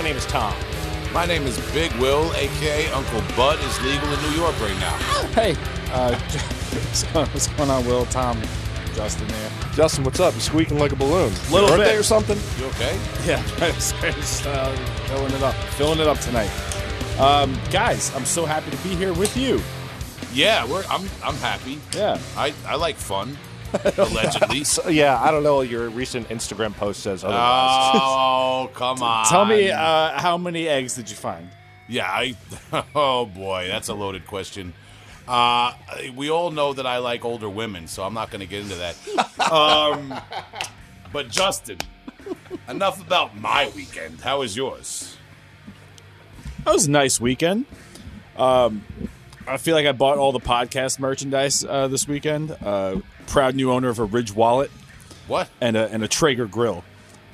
My name is Tom. My name is Big Will, aka Uncle Bud, is legal in New York right now. Hey, uh, what's going on, Will, Tom, Justin there? Justin, what's up? You squeaking like a balloon? Little birthday bit. or something? You okay? Yeah, just, uh, filling it up, filling it up tonight. Um, guys, I'm so happy to be here with you. Yeah, we're. I'm. I'm happy. Yeah, I. I like fun. Allegedly. So, yeah, I don't know. Your recent Instagram post says otherwise. Oh come on! tell me uh, how many eggs did you find? Yeah. I. Oh boy, that's a loaded question. Uh, we all know that I like older women, so I'm not going to get into that. Um, but Justin, enough about my weekend. How was yours? That was a nice weekend. Um, I feel like I bought all the podcast merchandise uh, this weekend. Uh, proud new owner of a Ridge wallet What? and a and a Traeger grill.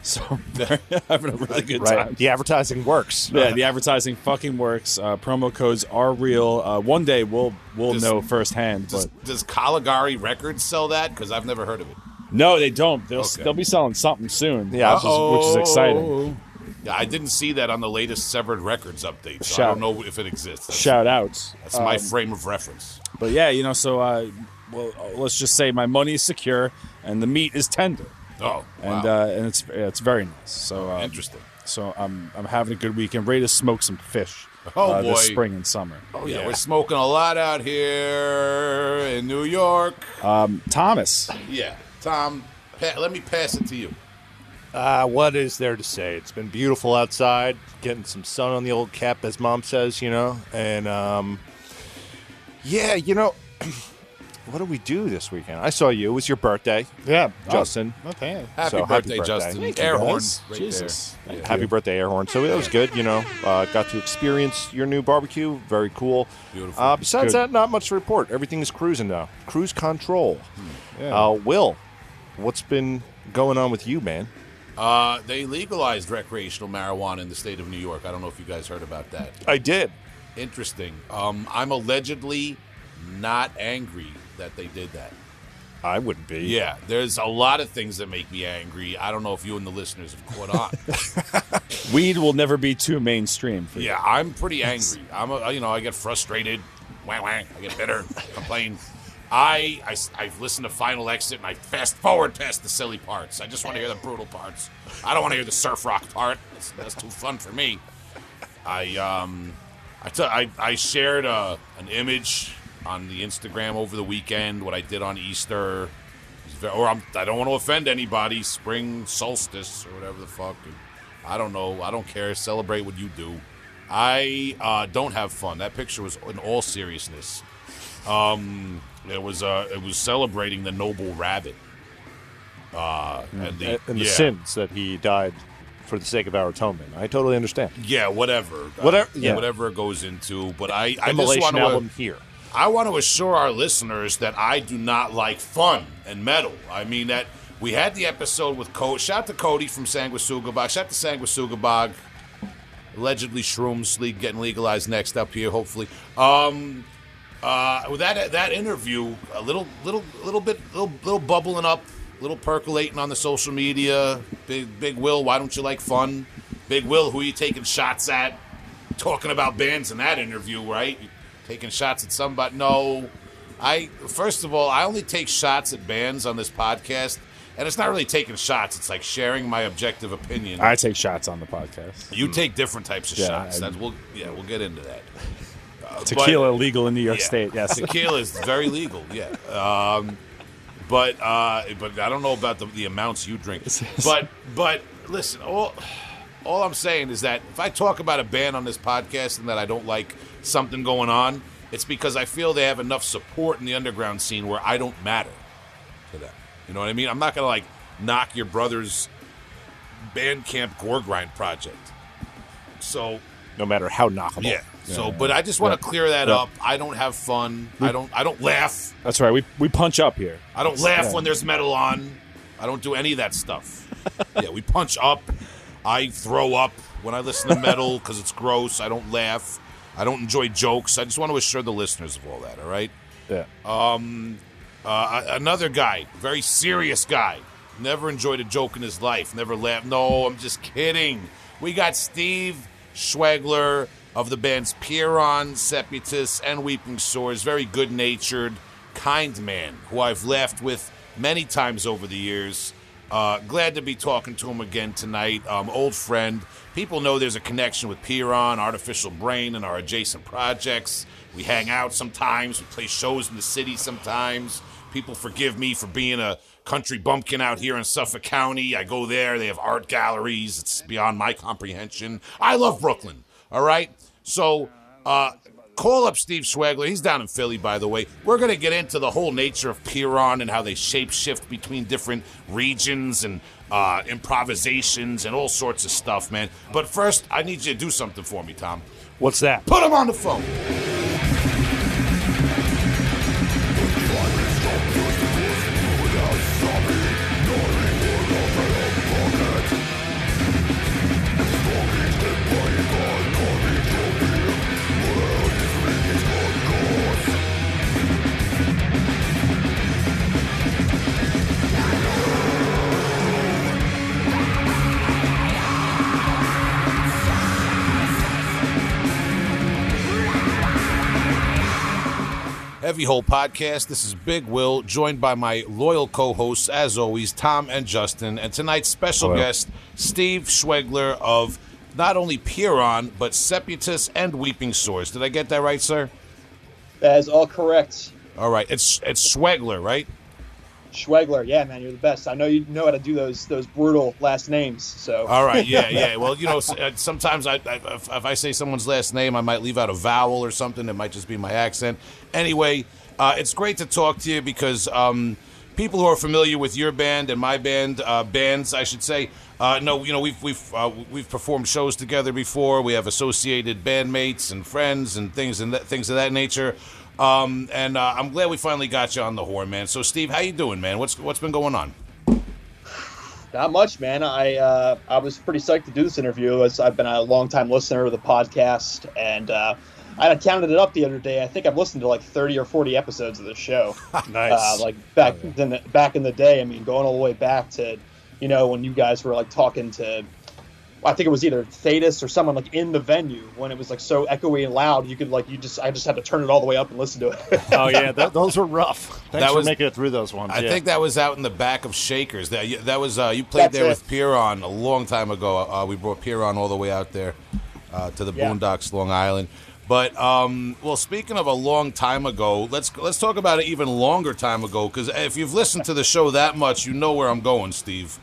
So having a really good right. time. The advertising works. Yeah, the advertising fucking works. Uh, promo codes are real. Uh, one day we'll we'll Does- know firsthand, Does, but does Caligari Records sell that? Because I've never heard of it. no, they don't. They'll Okay. they'll be selling something soon. Yeah, which is, which is exciting. Yeah, I didn't see that on the latest Severed Records update, so I don't know if it exists. That's, Shout outs. that's my frame of reference. But yeah, you know, so uh, well, let's just say my money is secure and the meat is tender, Oh, and wow. uh, and it's it's very nice. So um, interesting. So I'm I'm having a good weekend. Ready to smoke some fish. Oh, uh, boy. This spring and summer. Oh yeah, we're smoking a lot out here in New York. Um, Thomas. Yeah, Tom, pa- let me pass it to you. Uh, what is there to say? It's been beautiful outside, getting some sun on the old cap, as mom says, you know. And um, yeah, you know, what did we do this weekend? I saw you. It was your birthday, Yeah, Justin. okay. Happy So, happy birthday, birthday. Justin. Thank you, Air horn, right Jesus. there. Yeah. Happy birthday, air horn. So that was good. You know, uh, got to experience your new barbecue. Very cool. Beautiful. Uh, besides Good. that, not much to report. Everything is cruising now. Cruise control. Yeah. Uh, Will, what's been going on with you, man? Uh, they legalized recreational marijuana in the state of New York. I don't know if you guys heard about that. I did. Interesting. Um, I'm allegedly not angry that they did that. I wouldn't be. Yeah, there's a lot of things that make me angry. I don't know if you and the listeners have caught on. Weed will never be too mainstream for you. yeah, I'm pretty angry. I'm, a, you know, I get frustrated. Wang wang. I get bitter. complain. I, I I've listened to Final Exit and I fast forward past the silly parts. I just want to hear the brutal parts. I don't want to hear the surf rock part. That's, that's too fun for me. I um, I t- I, I shared uh, an image on the Instagram over the weekend. What I did on Easter, It was ve- or I'm, I don't want to offend anybody. Spring solstice or whatever the fuck. I don't know. I don't care. Celebrate what you do. I uh, don't have fun. That picture was in all seriousness. Um, it was uh, it was celebrating the noble rabbit. Uh, and the, And, the yeah. sins that he died for the sake of our atonement. I totally understand. Yeah, whatever. Uh, Whatever- yeah. whatever it goes into. But I, I just want to. album here. I want to assure our listeners that I do not like fun and metal. I mean that we had the episode with Cody. Shout out to Cody from Sanguisugabog. Shout out to Sanguisugabog. Allegedly, Shrooms League getting legalized next up here, hopefully. Um, uh, with that that interview, a little little little bit little little bubbling up, little percolating on the social media. Big Big Will, why don't you like fun? Big Will, who are you taking shots at? Talking about bands in that interview, right? Taking shots at somebody? No, I first of all, I only take shots at bands on this podcast, and it's not really taking shots. It's like sharing my objective opinion. I take shots on the podcast. You take different types of Yeah, shots. I- That's, we'll yeah, we'll get into that. Uh, Tequila legal in New York yeah. State. Yes. tequila is very legal. Yeah, um, but uh, but I don't know about the, the amounts you drink. But but listen, all all I'm saying is that if I talk about a band on this podcast and that I don't like something going on, it's because I feel they have enough support in the underground scene where I don't matter to them. You know what I mean? I'm not gonna like knock your brother's Bandcamp Gore Grind project. So No matter how knockable. yeah. So, but I just want to clear that Yeah. up. I don't have fun. I don't. I don't laugh. That's right. We we punch up here. I don't laugh Yeah. when there's metal on. I don't do any of that stuff. yeah, we punch up. I throw up when I listen to metal because it's gross. I don't laugh. I don't enjoy jokes. I just want to assure the listeners of all that. All right. Yeah. Uh, another guy, very serious guy, never enjoyed a joke in his life, never laughed. No, I'm just kidding. We got Steve Schwegler of the bands Pyrrhon, Seputus, and Weeping Sores. Very good natured, kind man who I've laughed with many times over the years. Uh, glad to be talking to him again tonight. Um, old friend. People know there's a connection with Pyrrhon, Artificial Brain, and our adjacent projects. We hang out sometimes. We play shows in the city sometimes. People forgive me for being a country bumpkin out here in Suffolk County. I go there. They have art galleries. It's beyond my comprehension. I love Brooklyn. All right. So uh, call up Steve Schwegler. He's down in Philly, by the way. We're going to get into the whole nature of Pyrrhon and how they shape shift between different regions and uh, improvisations and all sorts of stuff, man. But first, I need you to do something for me, Tom. What's that? Put him on the phone. Heavy Hole Podcast. This is Big Will, joined by my loyal co hosts, as always, Tom and Justin. And tonight's special Hello. guest, Steve Schwegler of not only Pyrrhon, but Seputus and Weeping Sores. Did I get that right, sir? That is all correct. All right. It's it's Schwegler, right? Schwegler, yeah, man, you're the best. I know you know how to do those those brutal last names. So All right. Yeah, yeah. Well, you know, uh, sometimes I, I if, I say someone's last name, I might leave out a vowel or something. It might just be my accent. Anyway, uh, it's great to talk to you because um, people who are familiar with your band and my band, uh, bands, I should say, uh, no, you know, we've we've uh, we've performed shows together before. We have associated bandmates and friends and things and that, things of that nature. Um, and uh, I'm glad we finally got you on the horn, man. So, Steve, how you doing, man? What's what's been going on? not much, man. I uh, I was pretty psyched to do this interview as I've been a long time listener of the podcast, and uh, I counted it up the other day. I think I've listened to like 30 or 40 episodes of the show. Nice. uh, like back in the, back in the day. I mean, going all the way back to, you know, when you guys were like talking to, I think it was either Thetis or someone like in the venue when it was like so echoey and loud. You could like you just I just had to turn it all the way up and listen to it. oh yeah, th- those were rough. Thanks That for was- making it through those ones. I yeah. think that was out in the back of Shakers. That that was uh, you played That's there it. with Pyrrhon a long time ago. Uh, we brought Pyrrhon all the way out there uh, to the Yeah. Boondocks, Long Island. But um, well, speaking of a long time ago, let's let's talk about it even longer time ago. Because if you've listened to the show that much, you know where I'm going, Steve.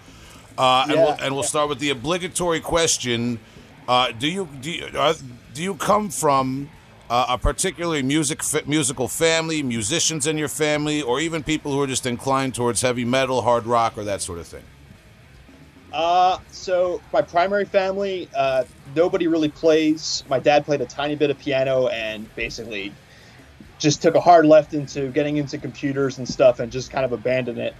Uh, and, Yeah, we'll, and we'll start with the obligatory question: uh, Do you do you, uh, do you come from uh, a particularly music musical family, musicians in your family, or even people who are just inclined towards heavy metal, hard rock, or that sort of thing? Uh, so my primary family, uh, nobody really plays. My dad played a tiny bit of piano and basically just took a hard left into getting into computers and stuff and just kind of abandoned it.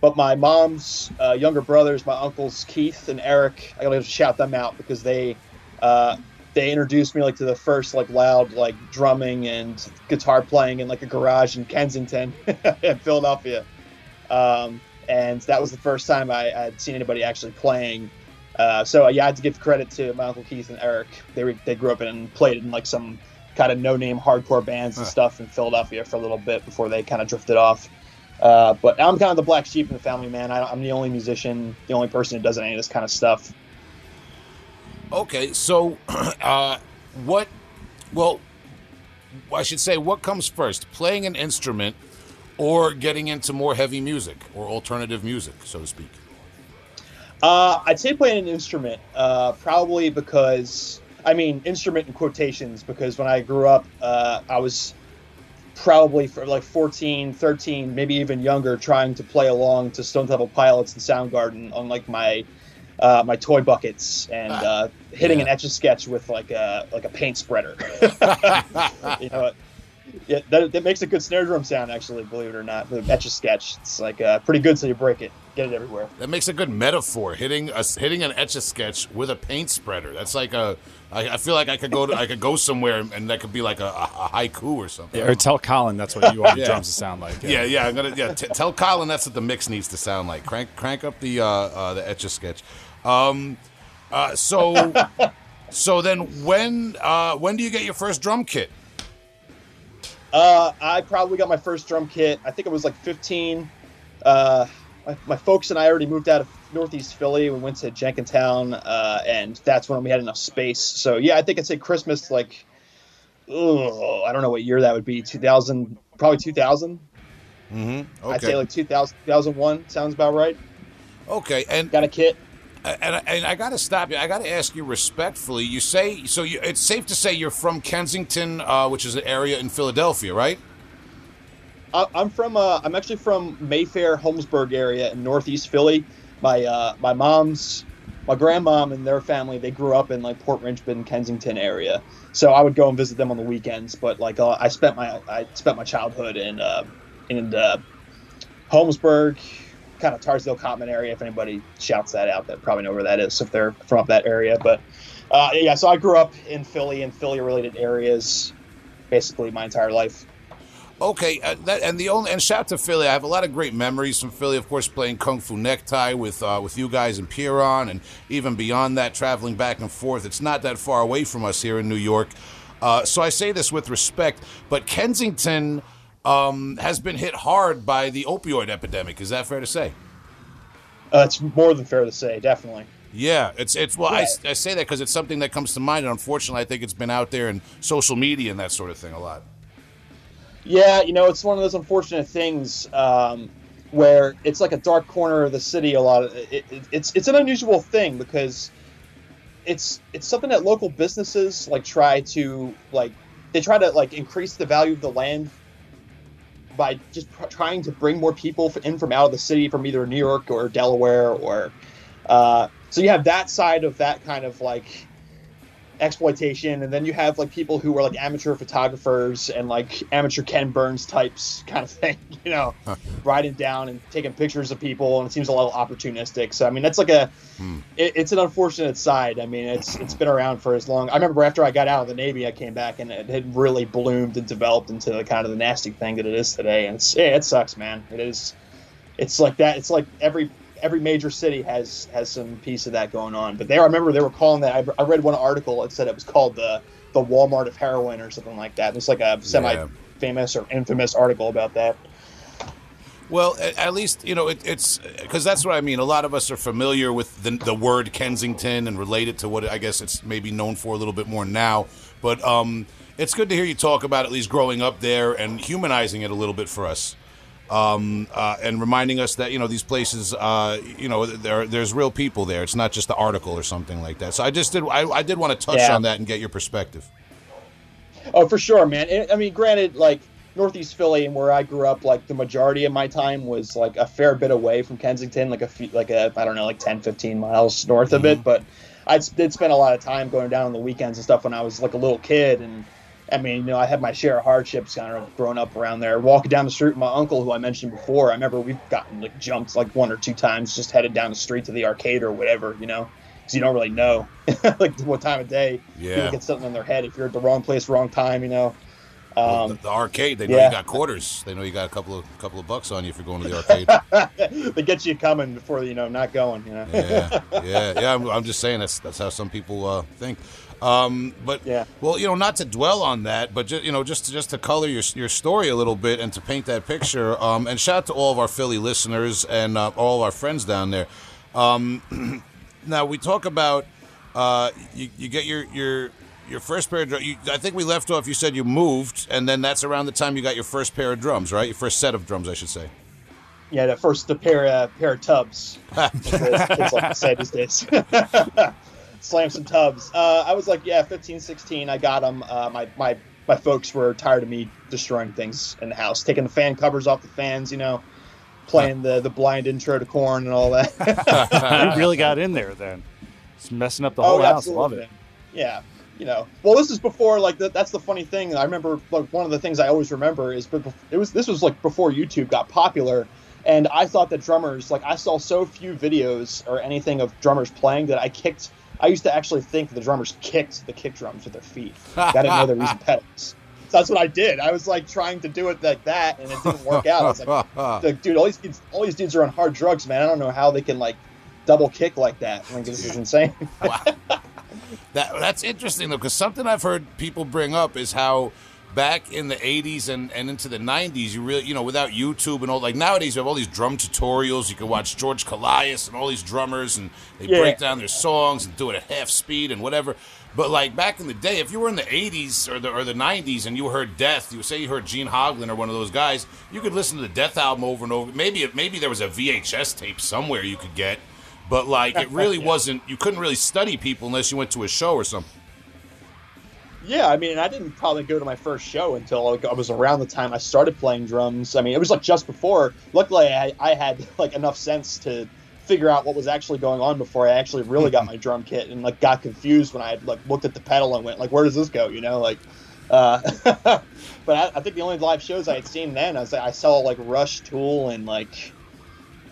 But my mom's uh, younger brothers, my uncles Keith and Eric, I gotta shout them out because they uh, they introduced me like to the first like loud like drumming and guitar playing in like a garage in Kensington in Philadelphia. Um, and that was the first time I, I had seen anybody actually playing. Uh, so yeah, I had to give credit to my uncle Keith and Eric. They were, they grew up in and played in like some kind of no name hardcore bands and stuff in Philadelphia for a little bit before they kind of drifted off. Uh, but I'm kind of the black sheep in the family, man. I, I'm the only musician, the only person who does any of this kind of stuff. Okay, so uh, what? Well, I should say, what comes first, playing an instrument, or getting into more heavy music or alternative music, so to speak? Uh, I'd say playing an instrument, uh, probably because I mean instrument in quotations because when I grew up, uh, I was probably for like 14, 13, maybe even younger, trying to play along to Stone Temple Pilots and Soundgarden on like my uh, my toy buckets and uh, hitting an etch a sketch with like a like a paint spreader. you know, yeah, that, that makes a good snare drum sound actually. Believe it or not, the etch a sketch. It's like uh, pretty good so you break it. Get it everywhere. That makes a good metaphor. Hitting a hitting an etch a sketch with a paint spreader. That's like a. I, I feel like I could go to I could go somewhere and that could be like a, a haiku or something. Or tell Colin that's what you want your Yeah. drums to sound like. Yeah, yeah. I'm gonna yeah. T- tell Colin that's what the mix needs to sound like. Crank crank up the uh, uh, the etch a sketch. Um, uh, so so then when uh, when do you get your first drum kit? Uh, I probably got my first drum kit. I think it was like 15. Uh, my, my folks and I already moved out of Northeast Philly. We went to Jenkintown, uh, and that's when we had enough space. So yeah, I think I'd say Christmas like, oh, I don't know what year that would be. 2000, probably 2000. Mm-hmm. I'd say like 2000, 2001 sounds about right. okay. And Got a kit. and, and I got to stop you. I got to ask you respectfully. You say so. You, it's safe to say you're from Kensington, uh, which is an area in Philadelphia, right? I- I'm from. Uh, I'm actually from Mayfair, Holmesburg area in Northeast Philly. My uh, my mom's, my grandmom and their family, they grew up in like Port Richmond, Kensington area. So I would go and visit them on the weekends. But like uh, I spent my I spent my childhood in uh, in uh, Holmesburg, kind of Torresdale Common area. If anybody shouts that out, that probably know where that is if they're from up that area. But uh, yeah, so I grew up in Philly and Philly related areas, basically my entire life. Okay, uh, that, and the only and shout to Philly. I have a lot of great memories from Philly. Of course, playing Kung Fu Necktie with uh, with you guys in Pyrrhon, and even beyond that, traveling back and forth. It's not that far away from us here in New York. Uh, so I say this with respect, but Kensington um, has been hit hard by the opioid epidemic. Is that fair to say? Uh, it's more than fair to say, definitely. Yeah, it's it's well, I, I say that because it's something that comes to mind, and unfortunately, I think it's been out there in social media and that sort of thing a lot. Yeah, you know, it's one of those unfortunate things um, where it's like a dark corner of the city. A lot of it, it, it's it's an unusual thing because it's it's something that local businesses like try to like they try to like increase the value of the land by just pr- trying to bring more people in from out of the city from either New York or Delaware or uh, so you have that side of that kind of like exploitation and then you have like people who are like amateur photographers and like amateur ken burns types kind of thing you know riding down and taking pictures of people and it seems a little opportunistic. So i mean that's like a hmm. it, it's an unfortunate side. I mean it's it's been around for as long. I remember after i got out of the navy i came back and it had really bloomed and developed into the kind of the nasty thing that it is today. And it's yeah, it sucks man. It is it's like that. It's like every every major city has has some piece of that going on. But there i remember they were calling that i, I read one article that said it was called the the walmart of heroin or something like that. It's like a semi famous or infamous article about that. Well, at, at least you know it, it's because that's what I mean. A lot of us are familiar with the, the word Kensington and relate it to what I guess it's maybe known for a little bit more now. But um, it's good to hear you talk about at least growing up there and humanizing it a little bit for us, um, uh, and reminding us that you know these places, uh, you know, there there's real people there. It's not just the article or something like that. So I just did I, I did want to touch Yeah. on that and get your perspective. Oh, for sure, man. I- I mean, granted, like Northeast Philly and where I grew up, like the majority of my time was like a fair bit away from Kensington, like a few, like a I don't know, like 10, 15 miles north of it. But I did spend a lot of time going down on the weekends and stuff when I was like a little kid, and I mean, you know, I had my share of hardships kind of growing up around there. Walking down the street with my uncle, who I mentioned before, I remember we've gotten like jumped like one or two times, just headed down the street to the arcade or whatever, you know, because you don't really know like what time of day Yeah. people get something in their head if you're at the wrong place, wrong time, you know. the, Um, the arcade, they know yeah. you got quarters. They know you got a couple of couple of bucks on you if you're going to the arcade. they get you coming before you know not going. You know. yeah, yeah, yeah. I'm, I'm just saying that's that's how some people uh, think. Um, but Yeah. well, you know, not to dwell on that, but just you know, just to, just to color your your story a little bit and to paint that picture. Um, and shout out to all of our Philly listeners and uh, all of our friends down there. Um, now we talk about uh, you, you get your your your first pair of drums. I think we left off. You said you moved, and then that's around the time you got your first pair of drums, right? Your first set of drums, I should say. Yeah, the first the pair uh, pair of tubs. kids like these days. Slam some tubs. Uh, I was like, yeah, 15, 16. I got them. Uh, my my my folks were tired of me destroying things in the house, taking the fan covers off the fans. You know, playing the the blind intro to Korn and all that. you really got in there then. It's messing up the whole house. Love it. Oh, Yeah, you know. Well, this is before like that. That's the funny thing. I remember like one of the things I always remember is, but it was this was like before YouTube got popular, And I thought that drummers, like I saw so few videos or anything of drummers playing that I kicked. I used to actually think the drummers kicked the kick drums with their feet. I didn't know they were using pedals. So that's what I did. I was like trying to do it like that, and it didn't work out. I was like, like, dude, all these dudes, all these dudes are on hard drugs, man. I don't know how they can like double kick like that. Like this is insane. Wow. that that's interesting though, because something I've heard people bring up is how back in the 80s and, and into the 90s you really you know without youtube and all like nowadays you have all these drum tutorials you can watch george Kollias and all these drummers and they Yeah. break down their songs and do it at half speed and whatever but like back in the day if you were in the 80s or the or the 90s and you heard death you say you heard gene hoglan or one of those guys you could listen to the death album over and over maybe maybe there was a vhs tape somewhere you could get but like it really Yeah. wasn't you couldn't really study people unless you went to a show or something Yeah, I mean, I didn't probably go to my first show until like, I was around the time I started playing drums. I mean, it was like just before. Luckily, I, I had like enough sense to figure out what was actually going on before I actually really got my drum kit and like got confused when I had like looked at the pedal and went like, where does this go? You know, like. Uh, but I, I think the only live shows I had seen then, I was I saw like Rush, Tool, and like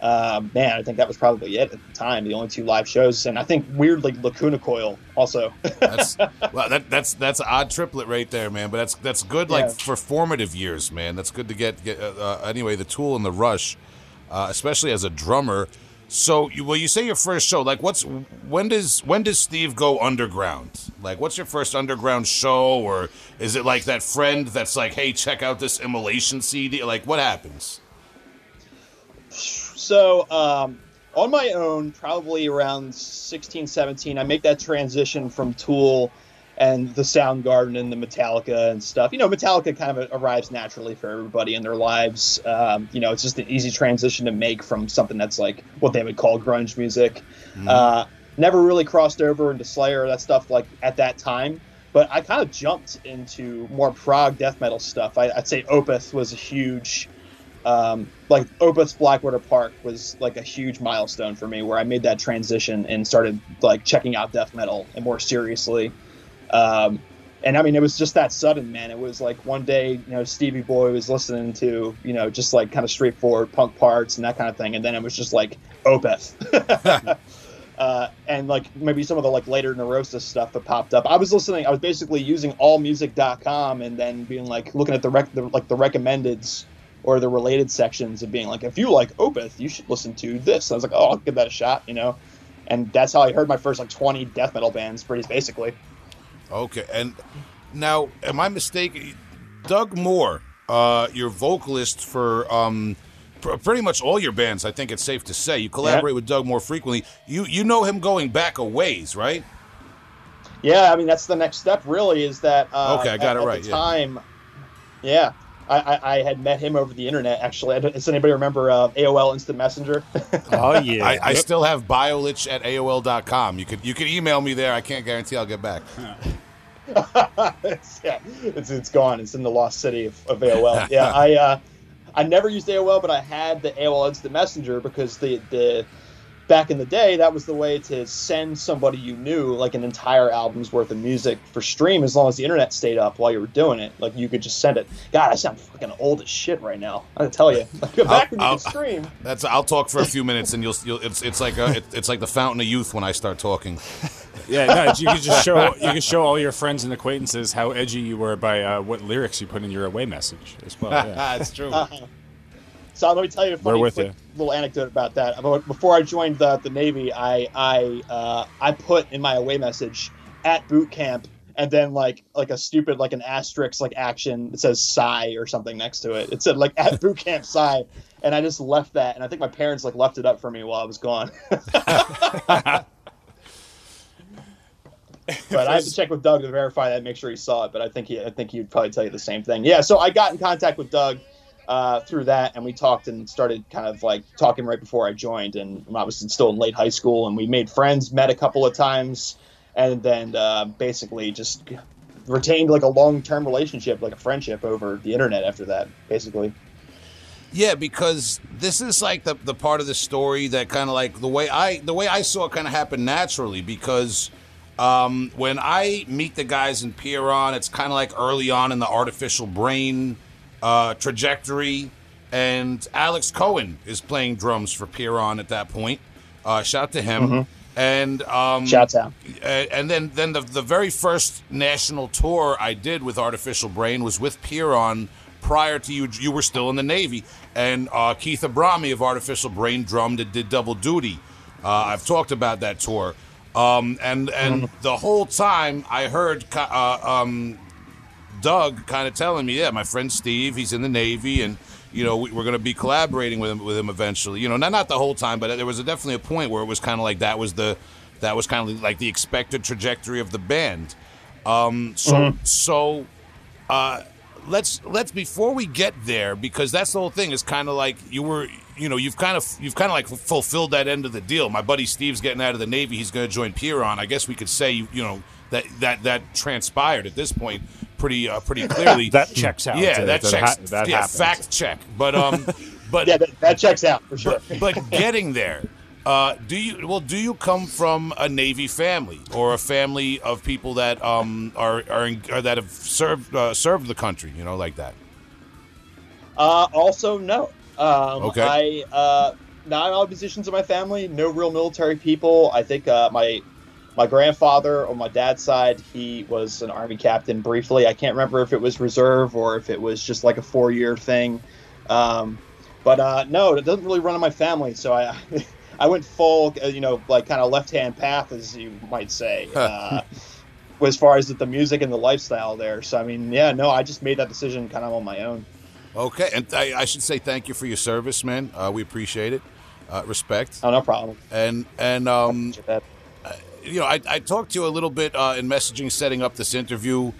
uh, man, I think that was probably it at the time. The only two live shows, and I think weirdly Lacuna Coil also. That's well, that, that's that's an odd triplet right there, man. But that's that's good, like Yeah. for formative years, man. That's good to get. get uh, uh, anyway, the Tool and the Rush, uh, especially as a drummer. So, you, well, you say your first show. Like, what's when does when does Steve go underground? Like, what's your first underground show, or is it like that friend that's like, hey, check out this immolation CD? Like, what happens? So, um, on my own, probably around 16, 17, I make that transition from Tool and the Soundgarden and the Metallica and stuff. You know, Metallica kind of arrives naturally for everybody in their lives. Um, you know, it's just an easy transition to make from something that's like what they would call grunge music. Uh, never really crossed over into Slayer or that stuff like at that time. But I kind of jumped into more prog death metal stuff. I, I'd say Opeth was a huge um, like Opeth's Blackwater Park was like a huge milestone for me where I made that transition and started like checking out death metal and more seriously. Um, and I mean, it was just that sudden, man. It was like one day, you know, Stevie Boy was listening to, you know, just like kind of straightforward punk parts and that kind of thing. And then it was just like Opeth. uh, and like maybe some of the like later Neurosis stuff that popped up. I was listening. I was basically using allmusic.com and then being like looking at the, rec- the like the recommendeds or the related sections of being like, if you like Opeth, you should listen to this. I was like, oh, I'll give that a shot, you know. And that's how I heard my first like 20 death metal bands, pretty basically. Okay, and now, am I mistaken? Doug Moore, uh, your vocalist for um, pr- pretty much all your bands. I think it's safe to say you collaborate with Doug Moore frequently. You you know him going back a ways, right? Yeah, I mean that's the next step. Really, is that uh, Okay, I got at, it at right, The yeah. time, yeah, I, I, I had met him over the internet. Actually, does anybody remember uh, AOL Instant Messenger? Oh yeah. I, I Yep. still have biolich at AOL.com. You could you could email me there. I can't guarantee I'll get back. it's, yeah, it's it's gone. It's in the lost city of, of AOL. Yeah, I uh, I never used AOL, but I had the AOL Instant Messenger because the the back in the day that was the way to send somebody you knew like an entire album's worth of music for stream as long as the internet stayed up while you were doing it. Like you could just send it. God, I sound fucking old as shit right now. I gotta tell you. Like, back when you I'll- could stream. That's I'll talk for a few minutes and you'll, you'll it's it's like a, it, it's like the fountain of youth when I start talking. Yeah, no, you can just show you can show all your friends and acquaintances how edgy you were by uh, what lyrics you put in your away message as well. Yeah. That's true. So let me tell you a funny quick you. little anecdote about that. Before I joined the, the Navy, I I uh, I put in my away message at boot camp, and then like like a stupid like an asterisk like action that says "Psy" or something next to it. It said like at boot camp Psy, and I just left that, and I think my parents like left it up for me while I was gone. but I have to check with Doug to verify that, make sure he saw it. But I think he, I think he'd probably tell you the same thing. Yeah. So I got in contact with Doug uh, through that, and we talked and started kind of like talking right before I joined, and I was still in late high school, and we made friends, met a couple of times, and then uh, basically just retained like a long term relationship, like a friendship over the internet after that, basically. Yeah, because this is like the the part of the story that kind of like the way I the way I saw it kind of happen naturally because um, when I meet the guys in Pyrrhon, it's kind of like early on in the artificial brain uh, trajectory, and Alex Cohen is playing drums for Pyrrhon at that point. Uh, shout to him. And um, Shouts out. and then then the the very first national tour I did with Artificial Brain was with Pyrrhon. Prior to you, you were still in the Navy, and uh, Keith Abrami of Artificial Brain drummed and did double duty. Uh, I've talked about that tour, um, and and the whole time I heard uh, um, Doug kind of telling me, yeah, my friend Steve, he's in the Navy, and you know we, we're going to be collaborating with him with him eventually. You know, not not the whole time, but there was a, definitely a point where it was kind of like that was the that was kind of like the expected trajectory of the band. Um, so so uh, let's let's before we get there because that's the whole thing is kind of like you were you know you've kind of you've kind of like fulfilled that end of the deal. My buddy Steve's getting out of the Navy; he's going to join Pyrrhon. I guess we could say you, you know that that that transpired at this point pretty uh, pretty clearly. That checks out. yeah, that, that checks. ha- that yeah, happens. fact check. But um, but Yeah, that, that checks out for sure. but getting there. Uh, do you well? Do you come from a Navy family or a family of people that um, are are, in, or that have served uh, served the country? You know, like that. Uh, also, no. Um, Okay. I uh, not in all positions of my family. No real military people. I think uh, my my grandfather on my dad's side, he was an army captain briefly. I can't remember if it was reserve or if it was just like a four year thing. Um, but uh, no, it doesn't really run in my family. So I I went full, uh, you know, like kind of left hand path, as you might say. Uh, as far as the music and the lifestyle there. So I mean, yeah, no, I just made that decision kind of on my own. Okay, and I, I should say thank you for your service, man. Uh, we appreciate it. Uh, respect. Oh, no problem. And and um. You know, I, I talked to you a little bit uh, in messaging, setting up this interview.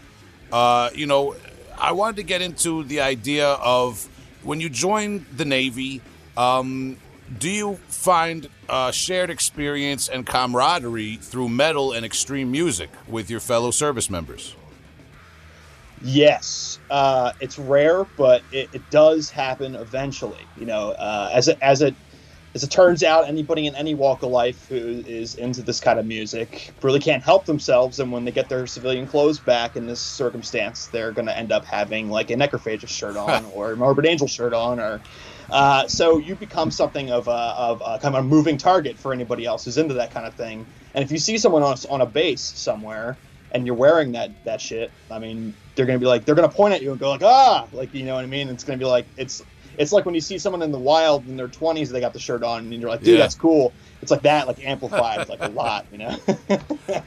Uh, you know, I wanted to get into the idea of when you join the Navy. Um, do you find uh, shared experience and camaraderie through metal and extreme music with your fellow service members? Yes, uh, it's rare, but it, it does happen eventually. You know, uh, as a, as it as it turns out, anybody in any walk of life who is into this kind of music really can't help themselves, and when they get their civilian clothes back in this circumstance, they're going to end up having like a necrophagus shirt on or a morbid angel shirt on, or uh, so you become something of a, of a kind of a moving target for anybody else who's into that kind of thing. And if you see someone on, a- on a base somewhere and you're wearing that that shit, I mean, they're gonna be like, they're gonna point at you and go like, ah, like you know what I mean? It's gonna be like it's it's like when you see someone in the wild in their 20s, they got the shirt on, and you're like, dude, Yeah. that's cool. It's like that, like amplified, like a lot, you know.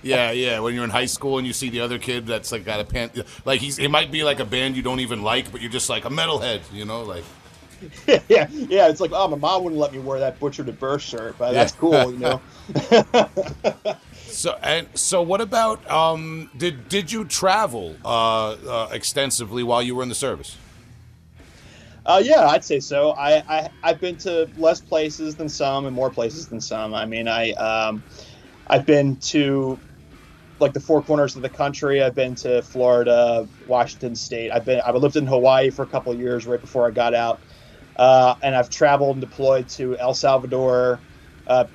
Yeah, yeah. When you're in high school and you see the other kid that's like got a pant, like he's it might be like a band you don't even like, but you're just like a metalhead, you know, like. yeah, yeah. It's like, oh, my mom wouldn't let me wear that butchered at birth shirt, but that's Yeah. cool, you know. So and so, what about um? Did did you travel uh, uh extensively while you were in the service? Uh, yeah, I'd say so. I, I I've been to less places than some and more places than some. I mean, I um, I've been to like the four corners of the country. I've been to Florida, Washington State. I've been I've lived in Hawaii for a couple years right before I got out, uh, and I've traveled and deployed to El Salvador, uh,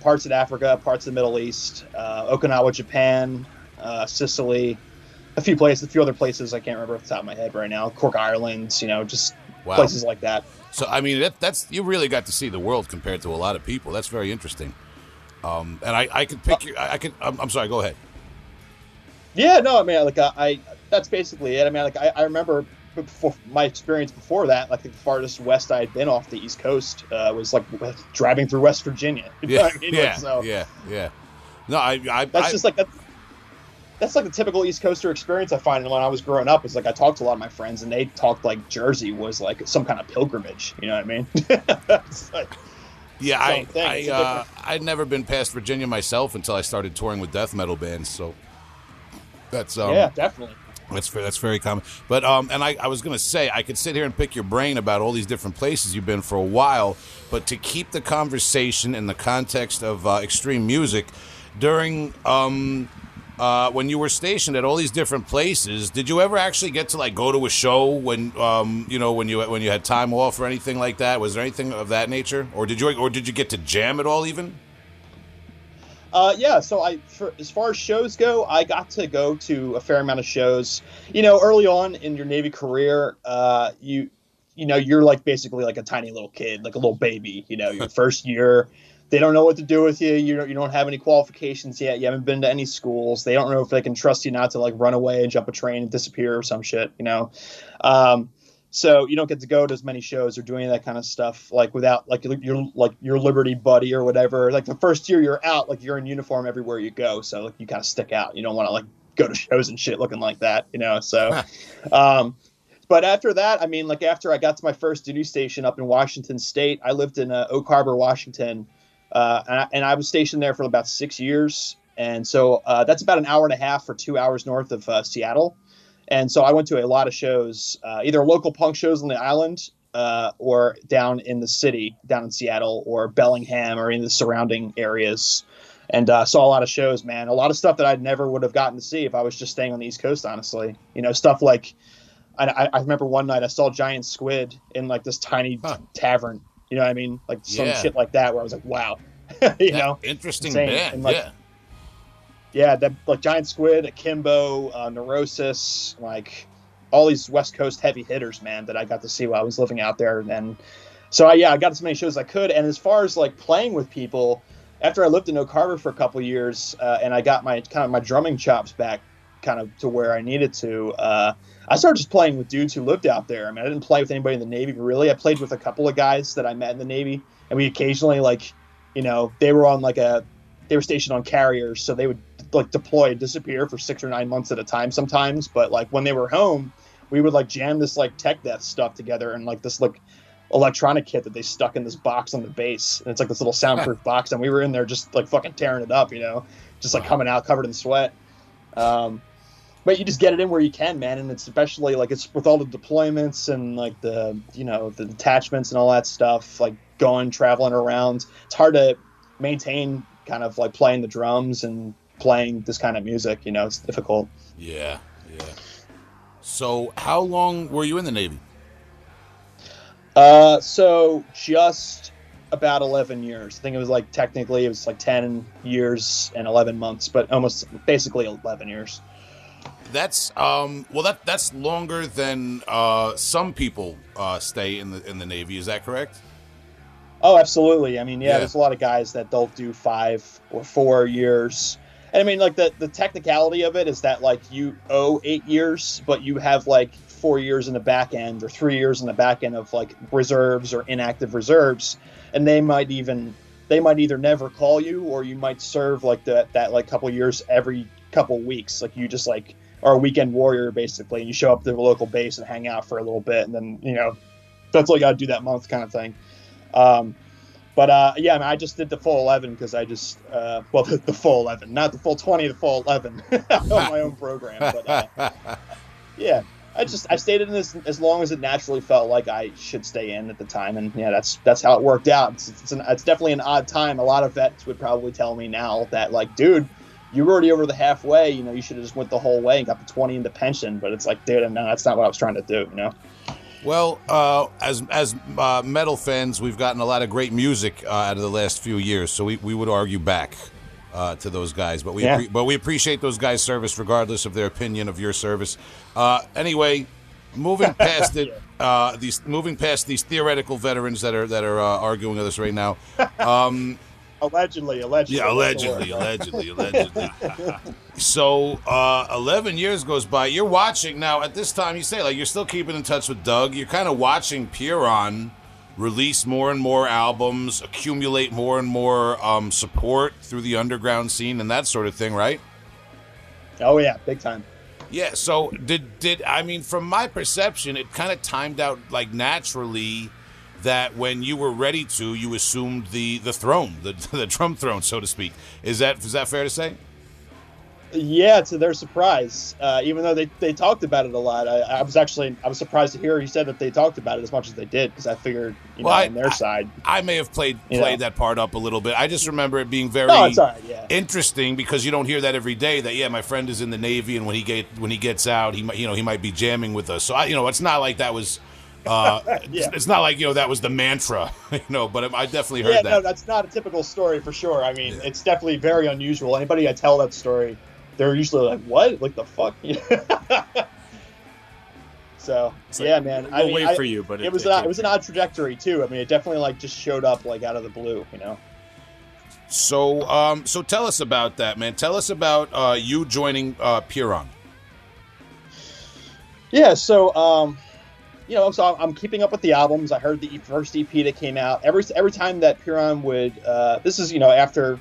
parts of Africa, parts of the Middle East, uh, Okinawa, Japan, uh, Sicily. A few places, a few other places I can't remember off the top of my head right now. Cork, Ireland, you know, just Wow. places like that. So I mean, that, that's you really got to see the world compared to a lot of people. That's very interesting. Um, and I, I could pick you. I, I could. I'm, I'm sorry. Go ahead. Yeah, no, I mean, like I, I that's basically it. I mean, like I, I remember before my experience before that, like the farthest west I had been off the East Coast uh, was like driving through West Virginia. You know Yeah, I mean? Like, yeah, so yeah, yeah. No, I, I, that's I- just like that. That's like the typical East Coaster experience I find when I was growing up. Is like I talked to a lot of my friends, and they talked like Jersey was like some kind of pilgrimage. You know what I mean? It's like- Yeah, I. I, uh, I'd never been past Virginia myself until I started touring with death metal bands. So that's um, yeah, definitely. that's very, that's very common. But um, and I, I was gonna say I could sit here and pick your brain about all these different places you've been for a while, but to keep the conversation in the context of uh, extreme music, during um. Uh, when you were stationed at all these different places, did you ever actually get to like go to a show when um, you know when you when you had time off or anything like that? Was there anything of that nature, or did you or did you get to jam at all even? Uh, yeah, so I, for, as far as shows go, I got to go to a fair amount of shows. You know, early on in your Navy career, uh, you you know, you're like basically like a tiny little kid, like a little baby. You know, your first year, they don't know what to do with you. You don't, you don't have any qualifications yet. You haven't been to any schools. They don't know if they can trust you not to like run away and jump a train and disappear or some shit. You know, um, so you don't get to go to as many shows or do any of that kind of stuff like without like your like your Liberty buddy or whatever. Like the first year you're out, like you're in uniform everywhere you go, so like you kind of stick out. You don't want to like go to shows and shit looking like that, you know. So, um, but after that, I mean, like after I got to my first duty station up in Washington State, I lived in uh, Oak Harbor, Washington, uh, and, I, and, I, was stationed there for about six years. And so uh, that's about an hour and a half or two hours north of uh, Seattle. And so I went to a lot of shows, uh, either local punk shows on the island uh, or down in the city, down in Seattle or Bellingham or in the surrounding areas. And uh, saw a lot of shows, man. A lot of stuff that I never would have gotten to see if I was just staying on the East Coast, honestly. You know, stuff like I, I remember one night I saw Giant Squid in like this tiny huh. tavern. You know what I mean? Like some yeah. shit like that where I was like, wow. you that know? Interesting band. like, yeah yeah, that like Giant Squid, Akimbo, uh, Neurosis, like all these West Coast heavy hitters, man, that I got to see while I was living out there. And so, I, yeah, I got as many shows as I could. And as far as like playing with people, after I lived in Oak Harbor for a couple years, uh, and I got my kind of my drumming chops back, kind of to where I needed to. Uh, I started just playing with dudes who lived out there. I mean, I didn't play with anybody in the Navy really. I played with a couple of guys that I met in the Navy, and we occasionally like, you know, they were on like a, they were stationed on carriers, so they would like deploy and disappear for six or nine months at a time sometimes. But like when they were home, we would like jam this like tech death stuff together and like this like electronic kit that they stuck in this box on the base. And it's like this little soundproof box, and we were in there just like fucking tearing it up, you know, just like coming out covered in sweat. Um, but you just get it in where you can, man. And it's especially like it's with all the deployments and like the you know the detachments and all that stuff, like going traveling around. It's hard to maintain kind of like playing the drums and playing this kind of music. You know, it's difficult. Yeah, yeah. So, how long were you in the Navy? Uh, so just about 11 years. I think it was like technically it was like 10 years and 11 months, but almost basically 11 years. That's um well that that's longer than uh some people uh stay in the in the Navy, is that correct? Oh, absolutely. I mean, yeah, yeah. there's a lot of guys that don't do 5 or 4 years and I mean, like the the technicality of it is that like you owe eight years, but you have like four years in the back end or three years in the back end of like reserves or inactive reserves, and they might even they might either never call you or you might serve like that that like couple years every couple weeks. Like you just like are a weekend warrior basically, and you show up to the local base and hang out for a little bit, and then you know that's all you got to do that month kind of thing. Um, but uh, yeah, I, mean, I, just did the full 11 because I just, uh, well, the, the, full 11, not the full 20, the full 11 on my own program. But uh, yeah, I just, I stayed in this as long as it naturally felt like I should stay in at the time. And yeah, that's, that's how it worked out. It's, it's, an, it's definitely an odd time. A lot of vets would probably tell me now that, like, dude, you were already over the halfway. You know, you should have just went the whole way and got the 20 in the pension. But it's like, dude, no, that's not what I was trying to do, you know? Well, uh, as as uh, metal fans, we've gotten a lot of great music uh, out of the last few years, so we, we would argue back uh, to those guys. But we yeah. appre- but we appreciate those guys' service, regardless of their opinion of your service. Uh, anyway, moving past it, uh, these moving past these theoretical veterans that are that are arguing with us right now. Um, allegedly, allegedly. Yeah, allegedly, allegedly, allegedly. so, uh, 11 years goes by. You're watching now at this time, you say, like, you're still keeping in touch with Doug. You're kind of watching Pyrrhon release more and more albums, accumulate more and more um, support through the underground scene and that sort of thing, right? Oh, yeah, big time. Yeah, so did did I mean from my perception it kind of timed out like naturally that when you were ready to, you assumed the the throne, the the drum throne, so to speak. Is that is that fair to say? Yeah, to their surprise, uh, even though they, they talked about it a lot, I, I, was actually I was surprised to hear he said that they talked about it as much as they did because I figured you well, know I, on their I, side. I may have played played know. that part up a little bit. I just remember it being very no, right, yeah. interesting because you don't hear that every day. That yeah, my friend is in the Navy, and when he get when he gets out, he might you know he might be jamming with us. So I, you know it's not like that was uh, yeah. it's, not like you know that was the mantra, you know. But I definitely heard yeah, that. no, that's not a typical story for sure. I mean, yeah. it's definitely very unusual. Anybody I tell that story, they're usually like, "What? Like the fuck?" So It's like, yeah, man. I we'll mean, wait I- for you, but it, it- was it an, it was an odd trajectory too. I mean, it definitely like just showed up like out of the blue, you know. So, um, so tell us about that, man. Tell us about uh, you joining uh, Pyrrhon. Yeah, so um, you know, so I'm keeping up with the albums. I heard the first EP that came out. Every every time that Pyrrhon would, uh, this is you know after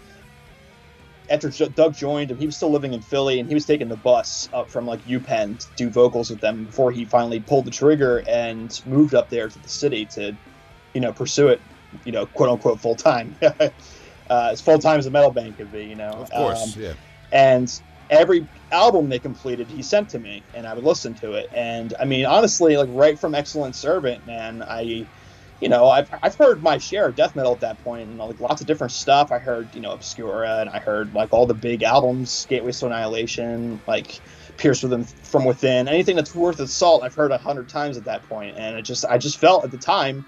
after Doug joined him, he was still living in Philly, and he was taking the bus up from like UPenn to do vocals with them before he finally pulled the trigger and moved up there to the city to, you know, pursue it, you know, quote unquote full time. uh, as full time as a metal band could be, you know. Of course, Um, yeah. and every album they completed he sent to me and i would listen to it. And i mean honestly like right from excellent servant man i you know i've, I've heard my share of death metal at that point and like lots of different stuff. I heard you know obscura and i heard like all the big albums gateways to annihilation like pierce within from within anything that's worth its salt i've heard a hundred times at that point. And it just i just felt at the time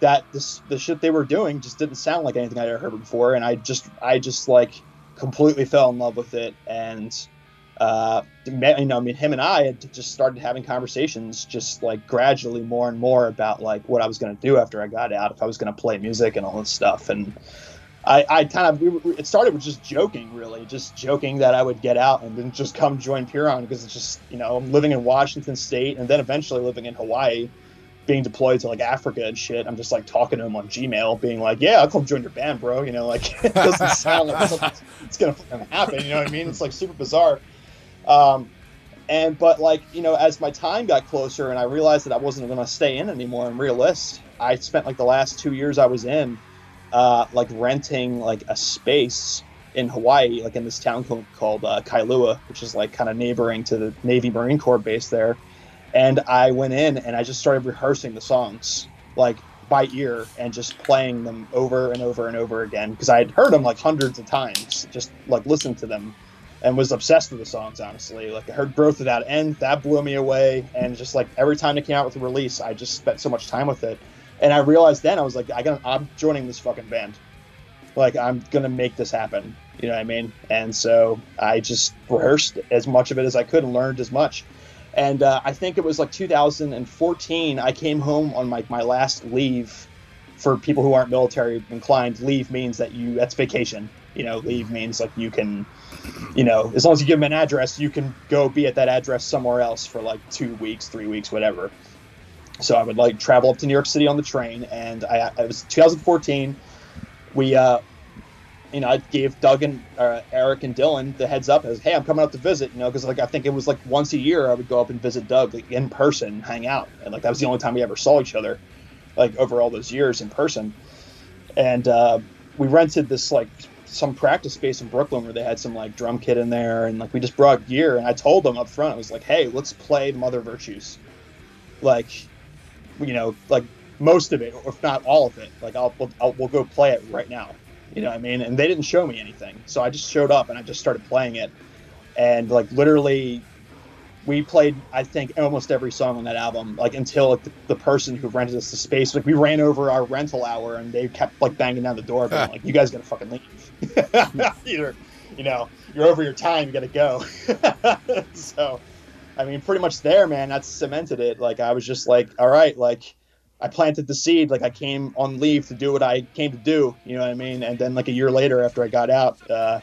that this the shit they were doing just didn't sound like anything i'd ever heard before. And i just i just like completely fell in love with it. And uh you know i mean him and i had just started having conversations just like gradually more and more about like what i was going to do after i got out if i was going to play music and all this stuff. And i i kind of we- it started with just joking really just joking that i would get out and then just come join Pyrrhon because it's just you know i'm living in washington state and then eventually living in hawaii being deployed to like Africa and shit, I'm just like talking to him on Gmail, being like, "Yeah, I'll come join your band, bro." You know, like it doesn't sound like it's gonna fucking happen. You know what I mean? It's like super bizarre. Um, and but like you know, as my time got closer and I realized that I wasn't gonna stay in anymore and realist, I spent like the last two years I was in, uh, like renting like a space in Hawaii, like in this town co- called uh, Kailua, which is like kind of neighboring to the Navy Marine Corps base there and I went in and I just started rehearsing the songs like by ear and just playing them over and over and over again because I had heard them like hundreds of times, just like listened to them and was obsessed with the songs. Honestly, like I heard Growth Without End, that blew me away, and just like every time it came out with a release, I just spent so much time with it, and I realized then I was like, I got, I'm joining this fucking band. Like I'm gonna make this happen. You know what I mean? And so I just rehearsed as much of it as I could and learned as much and uh, I think it was like 2014. I came home on my, my last leave. For people who aren't military inclined, leave means that you that's vacation. You know, leave means like you can, you know, as long as you give them an address, you can go be at that address somewhere else for like two weeks, three weeks, whatever. So I would like travel up to New York City on the train, and I it was 2014. We uh, you know, I gave Doug and uh, Eric and Dylan the heads up as, hey, I'm coming up to visit, you know, because like I think it was like once a year I would go up and visit Doug like, in person, hang out, and like that was the only time we ever saw each other, like over all those years in person. And uh, we rented this like some practice space in Brooklyn where they had some like drum kit in there, and like we just brought gear, and I told them up front, I was like, hey, let's play Mother Virtues, like, you know, like most of it, if not all of it, like I'll, I'll we'll go play it right now. You know what I mean? And they didn't show me anything. So I just showed up and I just started playing it. And like literally we played I think almost every song on that album, like until like the, the person who rented us the space, like we ran over our rental hour and they kept like banging down the door, being like, You guys gotta fucking leave. Either, you know, you're over your time, you gotta go. so I mean pretty much there, man, that's cemented it. Like I was just like, All right, like I planted the seed. Like I came on leave to do what I came to do. You know what I mean? And then like a year later, after I got out, uh,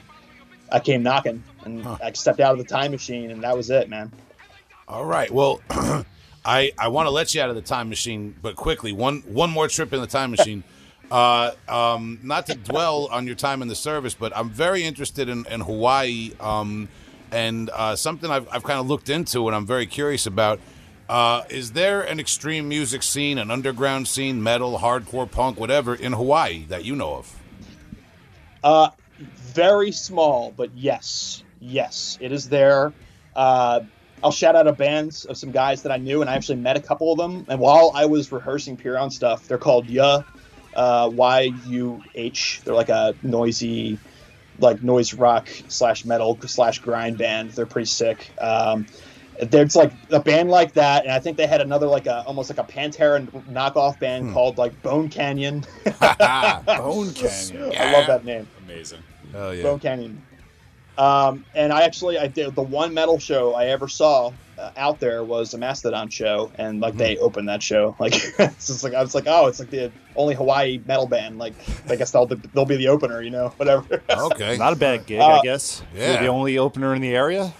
I came knocking and Huh. I stepped out of the time machine, and that was it, man. All right. Well, I I want to let you out of the time machine, but quickly one one more trip in the time machine. Uh, um, not to dwell on your time in the service, but I'm very interested in, in Hawaii, um, and uh, something I've I've kind of looked into and I'm very curious about. Uh, is there an extreme music scene, an underground scene, metal, hardcore, punk, whatever, in Hawaii that you know of? Uh, very small, but yes, yes, it is there. Uh, I'll shout out a band of some guys that I knew, and I actually met a couple of them. And while I was rehearsing Pyrrhon stuff, they're called Yuh, uh, Y U H. They're like a noisy, like noise rock slash metal slash grind band. They're pretty sick. Um, there's like a band like that, and I think they had another like a almost like a Pantera knockoff band called like Bone Canyon. Bone Canyon. I love that name. Amazing. Oh yeah. Bone Canyon. Um, and I actually I did the one metal show I ever saw uh, out there was a Mastodon show, and like they opened that show. Like it's just like I was like, oh, it's like the only Hawaii metal band. Like I guess they'll they'll be the opener, you know, whatever. Okay. Not a bad gig, Uh, I guess. yeah. You're the only opener in the area.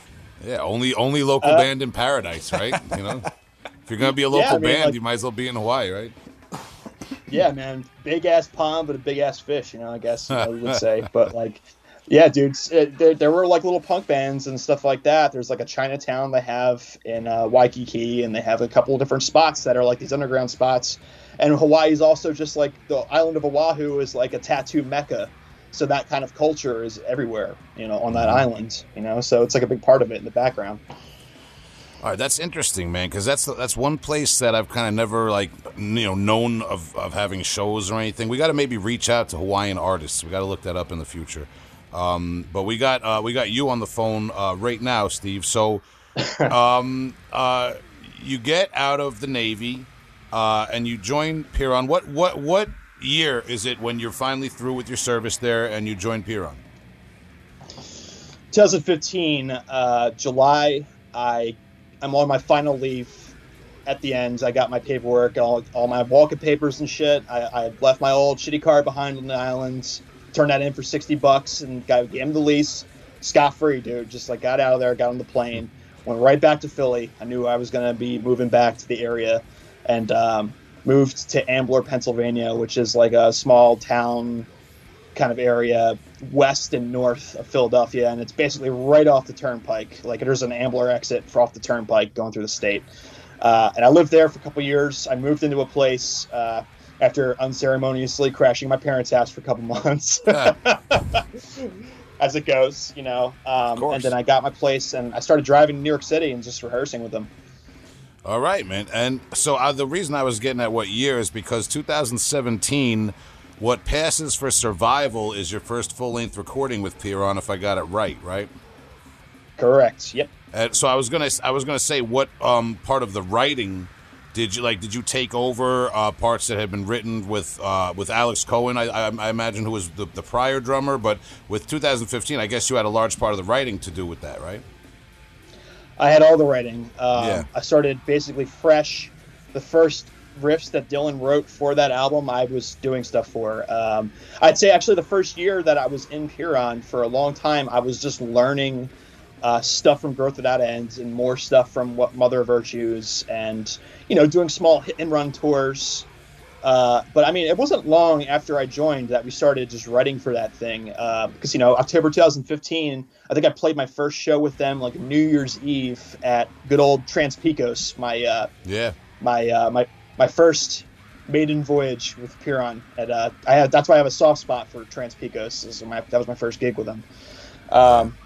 Yeah, only only local Uh, band in paradise, right? You know, if you're gonna be a local I mean, band, like- you might as well be in Hawaii, right? yeah, man, big ass pond, but a big ass fish. You know, I guess you know, we would say, but like. Yeah, dudes. It, there, there were like little punk bands and stuff like that. There's like a Chinatown they have in uh, Waikiki, and they have a couple of different spots that are like these underground spots. And Hawaii is also just like the island of Oahu is like a tattoo mecca, so that kind of culture is everywhere, you know, on that island. You know, so it's like a big part of it in the background. All right, that's interesting, man, because that's that's one place that I've kind of never like you know known of, of having shows or anything. We got to maybe reach out to Hawaiian artists. We got to look that up in the future. Um, but we got uh, we got you on the phone uh, right now, Steve. So um, uh, you get out of the Navy uh, and you join Pyrrhon. What what what year is it when you're finally through with your service there and you join Pyrrhon? 2015 uh, July. I I'm on my final leave. At the end, I got my paperwork, all, all my walking papers and shit. I, I left my old shitty car behind on the islands. Turned that in for 60 bucks and got gave him the lease. Scot free, dude. Just like got out of there, got on the plane, went right back to Philly. I knew I was gonna be moving back to the area, and um, moved to Ambler, Pennsylvania, which is like a small town kind of area west and north of Philadelphia, and it's basically right off the turnpike. Like there's an Ambler exit for off the turnpike going through the state. Uh, and I lived there for a couple years. I moved into a place uh, after unceremoniously crashing my parents' house for a couple months, as it goes, you know. Um, and then I got my place, and I started driving to New York City and just rehearsing with them. All right, man. And so uh, the reason I was getting at what year is because 2017, what passes for survival is your first full length recording with Pyrrhon, if I got it right, right? Correct. Yep. And so I was gonna I was gonna say what um, part of the writing did you like? Did you take over uh, parts that had been written with uh, with Alex Cohen? I, I, I imagine who was the, the prior drummer, but with 2015, I guess you had a large part of the writing to do with that, right? I had all the writing. Um, Yeah. I started basically fresh. The first riffs that Dylan wrote for that album, I was doing stuff for. Um, I'd say actually the first year that I was in Pyrrhon for a long time, I was just learning uh, stuff from Growth Without Ends and more stuff from what Mother of Virtues and, you know, doing small hit and run tours. Uh, but I mean, it wasn't long after I joined that we started just writing for that thing. Uh, because you know, October 2015, I think I played my first show with them like New Year's Eve at good old Trans Pecos, my uh, Yeah. my uh, my my first maiden voyage with Pyrrhon. At uh, I had that's why I have a soft spot for Trans Pecos. This is my that was my first gig with them. Um,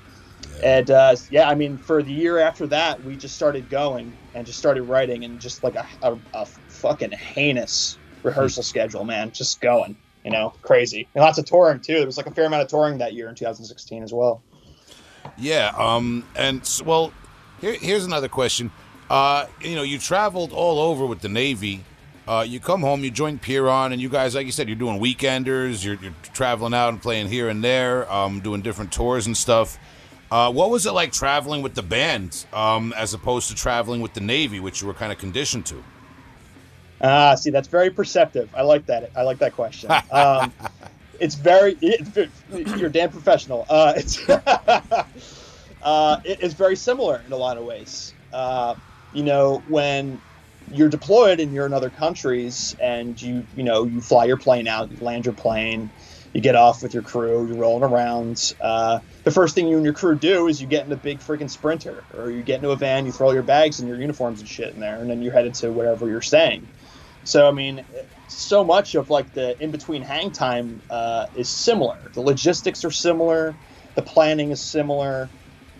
and uh, yeah, I mean, for the year after that, we just started going and just started writing and just like a, a, a fucking heinous rehearsal schedule, man. Just going, you know, crazy. And lots of touring too. There was like a fair amount of touring that year in 2016 as well. Yeah. Um. And well, here, here's another question. Uh, you know, you traveled all over with the Navy. Uh, you come home, you join Pyrrhon, and you guys, like you said, you're doing weekenders. You're, you're traveling out and playing here and there, um, doing different tours and stuff. Uh, what was it like traveling with the band um, as opposed to traveling with the Navy, which you were kind of conditioned to? Ah, see, that's very perceptive. I like that. I like that question. Um, it's very. It, you're damn professional. Uh, it's. uh, it is very similar in a lot of ways. Uh, you know, when you're deployed and you're in other countries, and you you know you fly your plane out, you land your plane, you get off with your crew, you're rolling around. Uh, the first thing you and your crew do is you get in a big freaking sprinter, or you get into a van, you throw your bags and your uniforms and shit in there, and then you're headed to wherever you're staying. So I mean, so much of like the in between hang time uh, is similar. The logistics are similar, the planning is similar.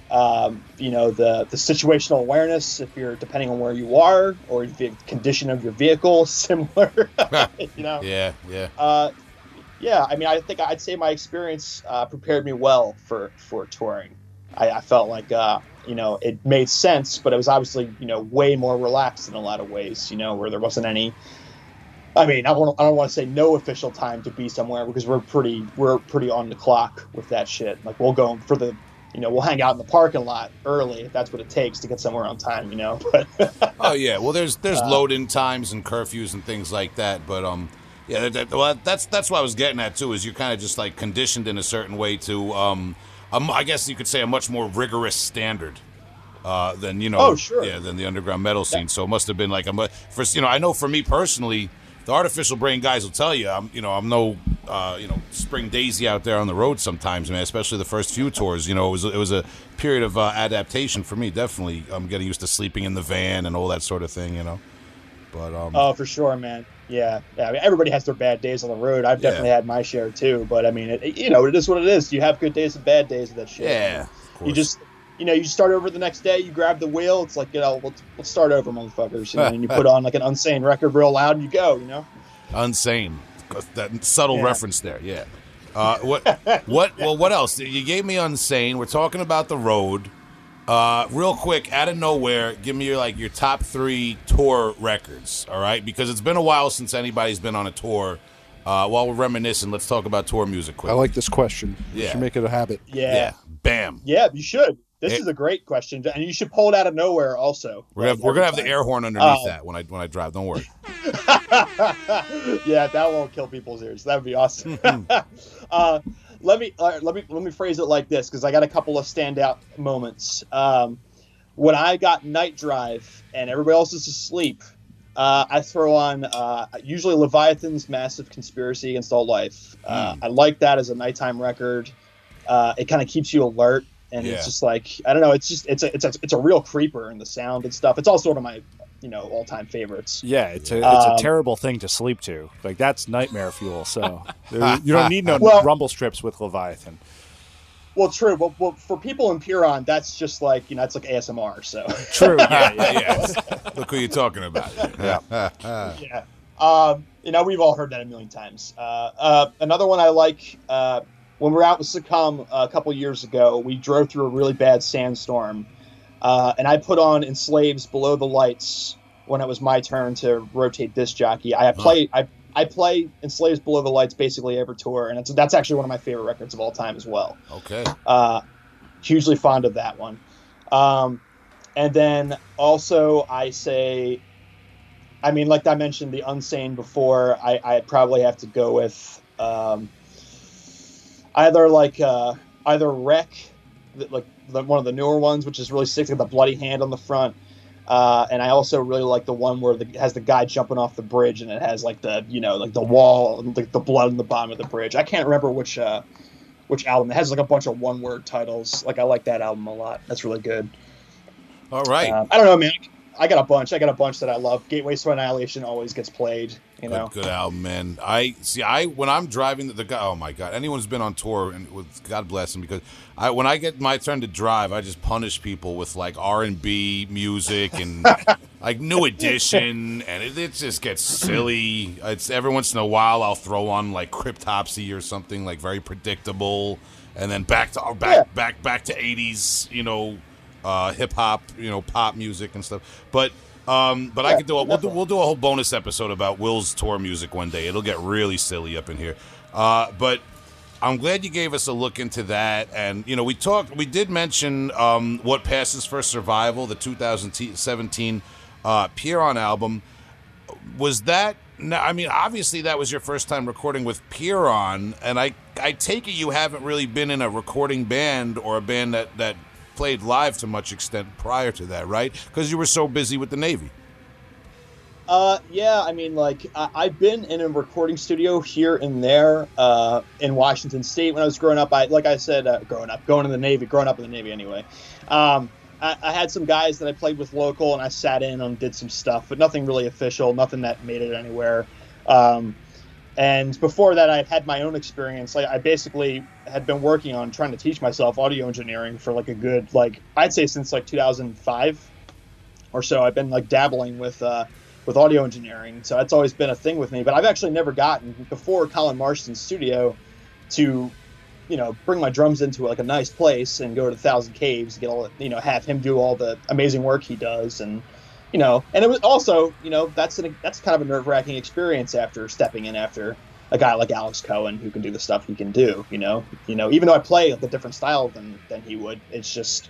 Um, you know, the the situational awareness, if you're depending on where you are, or the condition of your vehicle, similar. you know, Yeah, yeah. uh, yeah. I mean, I think I'd say my experience uh, prepared me well for for touring. I, I felt like uh, you know it made sense, but it was obviously you know way more relaxed in a lot of ways. You know, where there wasn't any. I mean, I don't, I don't want to say no official time to be somewhere because we're pretty we're pretty on the clock with that shit. Like we'll go for the you know, we'll hang out in the parking lot early if that's what it takes to get somewhere on time. You know, but Oh yeah, well there's there's Uh, load-in times and curfews and things like that, but um, yeah, that, that- well that's that's what I was getting at too. Is you're kind of just like conditioned in a certain way to um, um, I guess you could say a much more rigorous standard. Uh, than you know, Oh, sure. yeah, than the underground metal scene. So it must have been like a for you know. I know for me personally, the artificial brain guys will tell you, I'm you know I'm no uh, you know spring daisy out there on the road sometimes, man. Especially the first few tours. You know, it was it was a period of uh, adaptation for me. Definitely, I'm getting used to sleeping in the van and all that sort of thing. You know, but um, Oh, for sure, man. Yeah, yeah. I mean, everybody has their bad days on the road. I've Yeah. definitely had my share too. But I mean, it, you know, it is what it is. You have good days and bad days of that shit. yeah, of You just, you know, you start over the next day. You grab the wheel. It's like, you know, let's, let's start over, motherfuckers. You know, and you put on like an unsane record real loud, and you go. You know. Unsane. That subtle Yeah. reference there. Yeah. Uh, what? What? Well, what else? You gave me unsane. We're talking about the road. Uh, real quick, out of nowhere, give me your like your top three tour records. All right, because it's been a while since anybody's been on a tour. Uh, while we're reminiscing, let's talk about tour music quick. I like this question. You Yeah. should make it a habit. Yeah. Yeah. Bam. Yeah, you should. This It- is a great question, and you should pull it out of nowhere. Also, We're gonna have, Like, we're gonna have the air horn underneath Um, that when I when I drive. Don't worry. yeah, that won't kill people's ears. That would be awesome. uh, let me uh, let me let me phrase it like this because I got a couple of standout moments. Um, when I got night drive and everybody else is asleep, uh, I throw on uh, usually Leviathan's Massive Conspiracy Against All Life. Uh, I like that as a nighttime record. Uh, it kind of keeps you alert, and Yeah. it's just like I don't know. It's just it's a it's a it's a real creeper in the sound and stuff. It's also one of my you know all time favorites. Yeah, it's a it's Um, a terrible thing to sleep to. Like that's nightmare fuel. So there- you don't need no Well- rumble strips with Leviathan. Well, true. But, but for people in Pyrrhon, that's just like you know, it's like ASMR. So True. yeah, yeah, yeah. Look who you're talking about. Yeah. yeah, um, you know, we've all heard that a million times. Uh, uh, another one I like. Uh, when we were out with Succumb a couple years ago, we drove through a really bad sandstorm, uh, and I put on Enslaved's Below the Lights when it was my turn to rotate disc jockey. I play I. I play Enslaved's Below the Lights basically every tour, and it's, that's actually one of my favorite records of all time as well. Okay. Uh, hugely fond of that one. Um, and then also, I say, I mean, like I mentioned, the Unsane before, I, I probably have to go with um, either like uh, either Wreck, like the, one of the newer ones, which is really sick, with the bloody hand on the front. Uh, and I also really like the one where the, it has the guy jumping off the bridge, and it has like the you know like the wall, and like the blood in the bottom of the bridge. I can't remember which uh, which album. It has like a bunch of one word titles. Like I like that album a lot. That's really good. All right. Um, I don't know, man. I got a bunch. I got a bunch that I love. Gateways to Annihilation always gets played. You know. Good, good album, man. I see. I when I'm driving the, the guy. Oh my god! Anyone who's been on tour and with God bless him because I when I get my turn to drive, I just punish people with like R and B music and like New Edition, and it, it just gets silly. It's every once in a while I'll throw on like Cryptopsy or something like very predictable, and then back to back Yeah. back back to '80s, you know, uh, hip hop, you know, pop music and stuff. But um, but I Yeah, could do a, we'll do we'll do a whole bonus episode about Will's tour music one day. It'll get really silly up in here. Uh, but I'm glad you gave us a look into that. And you know, we talked, we did mention um, what passes for survival, the 2017 uh, album. Was that? no, I mean, obviously that was your first time recording with Pyrrhon, and I I take it you haven't really been in a recording band or a band that that played live to much extent prior to that, right? Because you were so busy with the Navy. Uh, yeah, I mean, like I, I've been in a recording studio here and there uh, in Washington State when I was growing up. I, like I said, uh, growing up, going in the Navy, growing up in the Navy anyway. Um, I, I had some guys that I played with local, and I sat in and did some stuff, but nothing really official, nothing that made it anywhere. Um, and before that, I had had my own experience. Like I basically had been working on trying to teach myself audio engineering for like a good, like I'd say since like 2005 or so. I've been like dabbling with. Uh, with audio engineering. So that's always been a thing with me. But I've actually never gotten before Colin Marston's studio to, you know, bring my drums into like a nice place and go to Thousand Caves, get all, the, you know, have him do all the amazing work he does, and you know, and it was also, you know, that's an that's kind of a nerve wracking experience after stepping in after, a guy like Alex Cohen who can do the stuff he can do. You know, you know, even though I play like a different style than than he would, it's just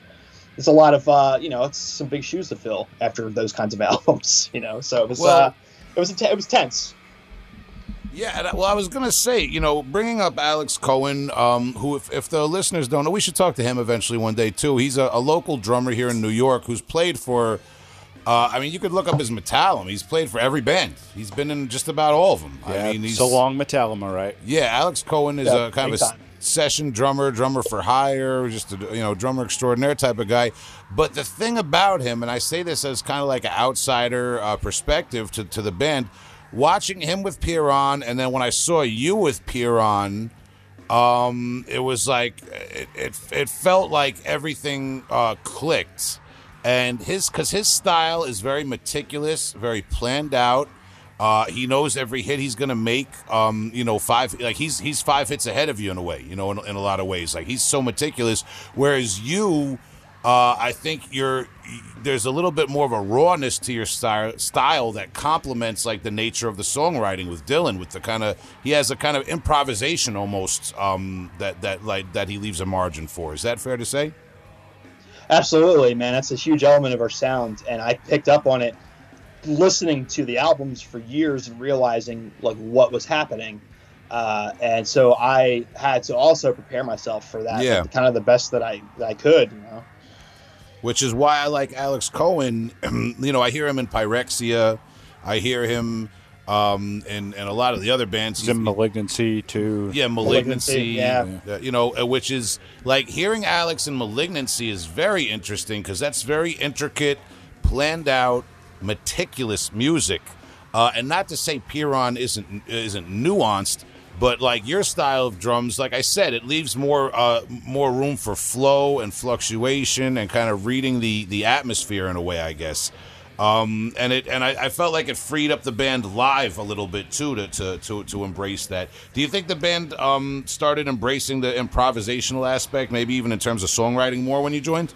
it's a lot of uh, you know, it's some big shoes to fill after those kinds of albums. You know, so it was Well- uh, it was it was tense. Yeah, well, I was gonna say, you know, bringing up Alex Cohen, um, who, if, if the listeners don't know, we should talk to him eventually one day too. He's a, a local drummer here in New York who's played for. Uh, I mean, you could look up his Metallum. He's played for every band. He's been in just about all of them. Yeah, I mean, he's so long Metallum, right? Yeah, Alex Cohen is Yeah, a kind of a time. session drummer, drummer for hire, just a you know drummer extraordinaire type of guy. But the thing about him, and I say this as kind of like an outsider uh, perspective to to the band, watching him with Pyrrhon, and then when I saw you with Pyrrhon, um, it was like it it, it felt like everything uh, clicked, and his because his style is very meticulous, very planned out. Uh, he knows every hit he's gonna make. Um, you know, five like he's he's five hits ahead of you in a way. You know, in, in a lot of ways, like he's so meticulous. Whereas you, uh, I think you're there's a little bit more of a rawness to your style, style that complements like the nature of the songwriting with Dylan. With the kind of he has a kind of improvisation almost um, that that like that he leaves a margin for. Is that fair to say? Absolutely, man. That's a huge element of our sound, and I picked up on it listening to the albums for years and realizing like what was happening. Uh, and so I had to also prepare myself for that, Yeah. kind of the best that I that I could. You know, which is why I like Alex Cohen. you know, I hear him in Pyrexia, I hear him um, in, in a lot of the other bands. He's in Malignancy too. yeah, malignancy. Malignancy, uh, you know, uh, which is like hearing Alex and malignancy is very interesting because that's very intricate, planned out, meticulous music. Uh, and not to say Pyrrhon isn't isn't nuanced, but like your style of drums, like I said, it leaves more uh, more room for flow and fluctuation and kind of reading the the atmosphere in a way, I guess. Um, and it and I, I felt like it freed up the band live a little bit too to to to, to embrace that. Do you think the band um, started embracing the improvisational aspect, maybe even in terms of songwriting more when you joined?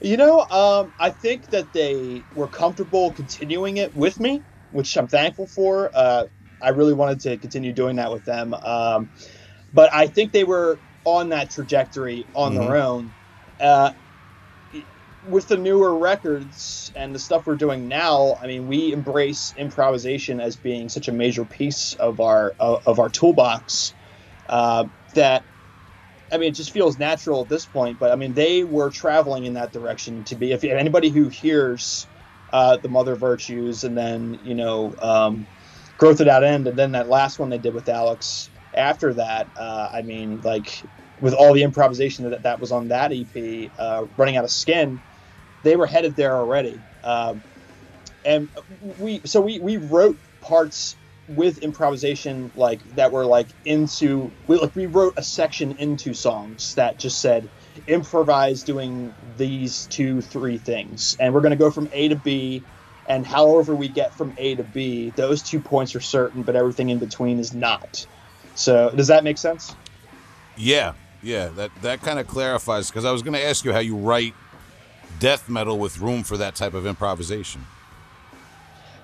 you know, um, I think that they were comfortable continuing it with me, which I'm thankful for. Uh, I really wanted to continue doing that with them, um, but I think they were on that trajectory on their own. Uh, with the newer records and the stuff we're doing now, I mean, we embrace improvisation as being such a major piece of our of, of our toolbox uh, that I mean, it just feels natural at this point. But I mean, they were traveling in that direction to be. If anybody who hears uh, the Mother Virtues and then you know um, Growth Without End, and then that last one they did with Alex after that, uh, I mean, like with all the improvisation that that was on that EP, uh, running out of skin, they were headed there already. Um, and we so we we wrote parts with improvisation like that were like into we like we wrote a section into songs that just said improvise doing these two three things and we're going to go from a to b and however we get from a to b those two points are certain but everything in between is not so does that make sense Yeah, yeah. That that kind of clarifies because I was going to ask you how you write death metal with room for that type of improvisation.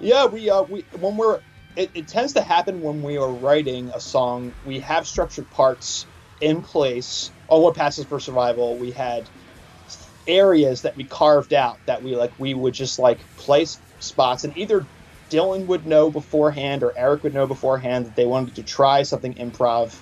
Yeah, we uh, we when we're it, it tends to happen when we are writing a song. We have structured parts in place. On what passes for survival, we had areas that we carved out that we like we would just like place spots, and either Dylan would know beforehand or Eric would know beforehand that they wanted to try something improv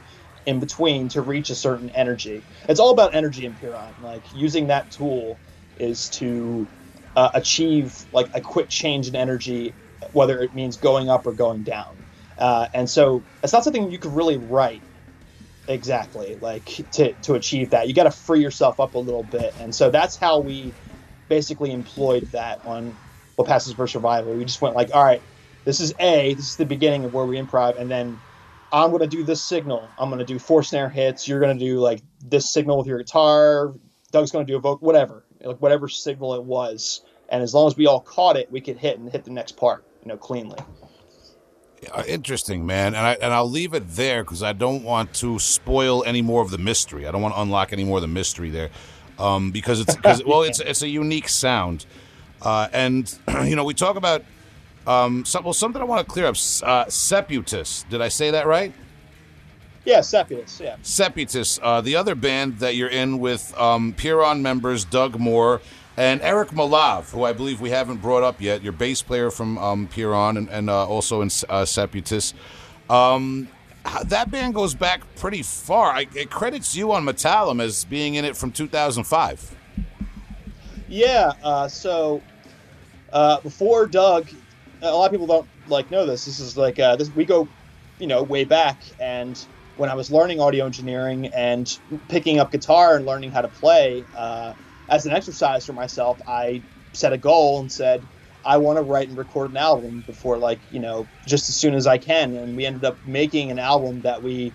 in between to reach a certain energy. It's all about energy in Pyrrhon. Like using that tool is to uh, achieve like a quick change in energy, whether it means going up or going down. Uh, and so it's not something you could really write exactly like to, to achieve that. You got to free yourself up a little bit. And so that's how we basically employed that on what passes for survival. We just went like, all right, this is A, this is the beginning of where we improv, and then I'm gonna do this signal. I'm gonna do four snare hits. You're gonna do like this signal with your guitar. Doug's gonna do a vocal, whatever, like whatever signal it was. And as long as we all caught it, we could hit and hit the next part, you know, cleanly. Interesting, man, and I and I'll leave it there because I don't want to spoil any more of the mystery. I don't want to unlock any more of the mystery there, um, because it's because well, it's it's a unique sound, uh, and you know we talk about Um, well, something I want to clear up. Uh, Seputus, did I say that right? Yeah, Seputus. Yeah. Seputus, uh, the other band that you're in with um, Pyrrhon members Doug Moore and Eric Malav, who I believe we haven't brought up yet. Your bass player from um, Pyrrhon and, and uh, also in uh, Seputus. Um, that band goes back pretty far. I, it credits you on Metallum as being in it from 2005. Yeah. Uh, so uh, before Doug, a lot of people don't like know this. This is like uh, this. We go, you know, way back. And when I was learning audio engineering and picking up guitar and learning how to play, uh, as an exercise for myself, I set a goal and said, I want to write and record an album before, like, you know, just as soon as I can. And we ended up making an album that we,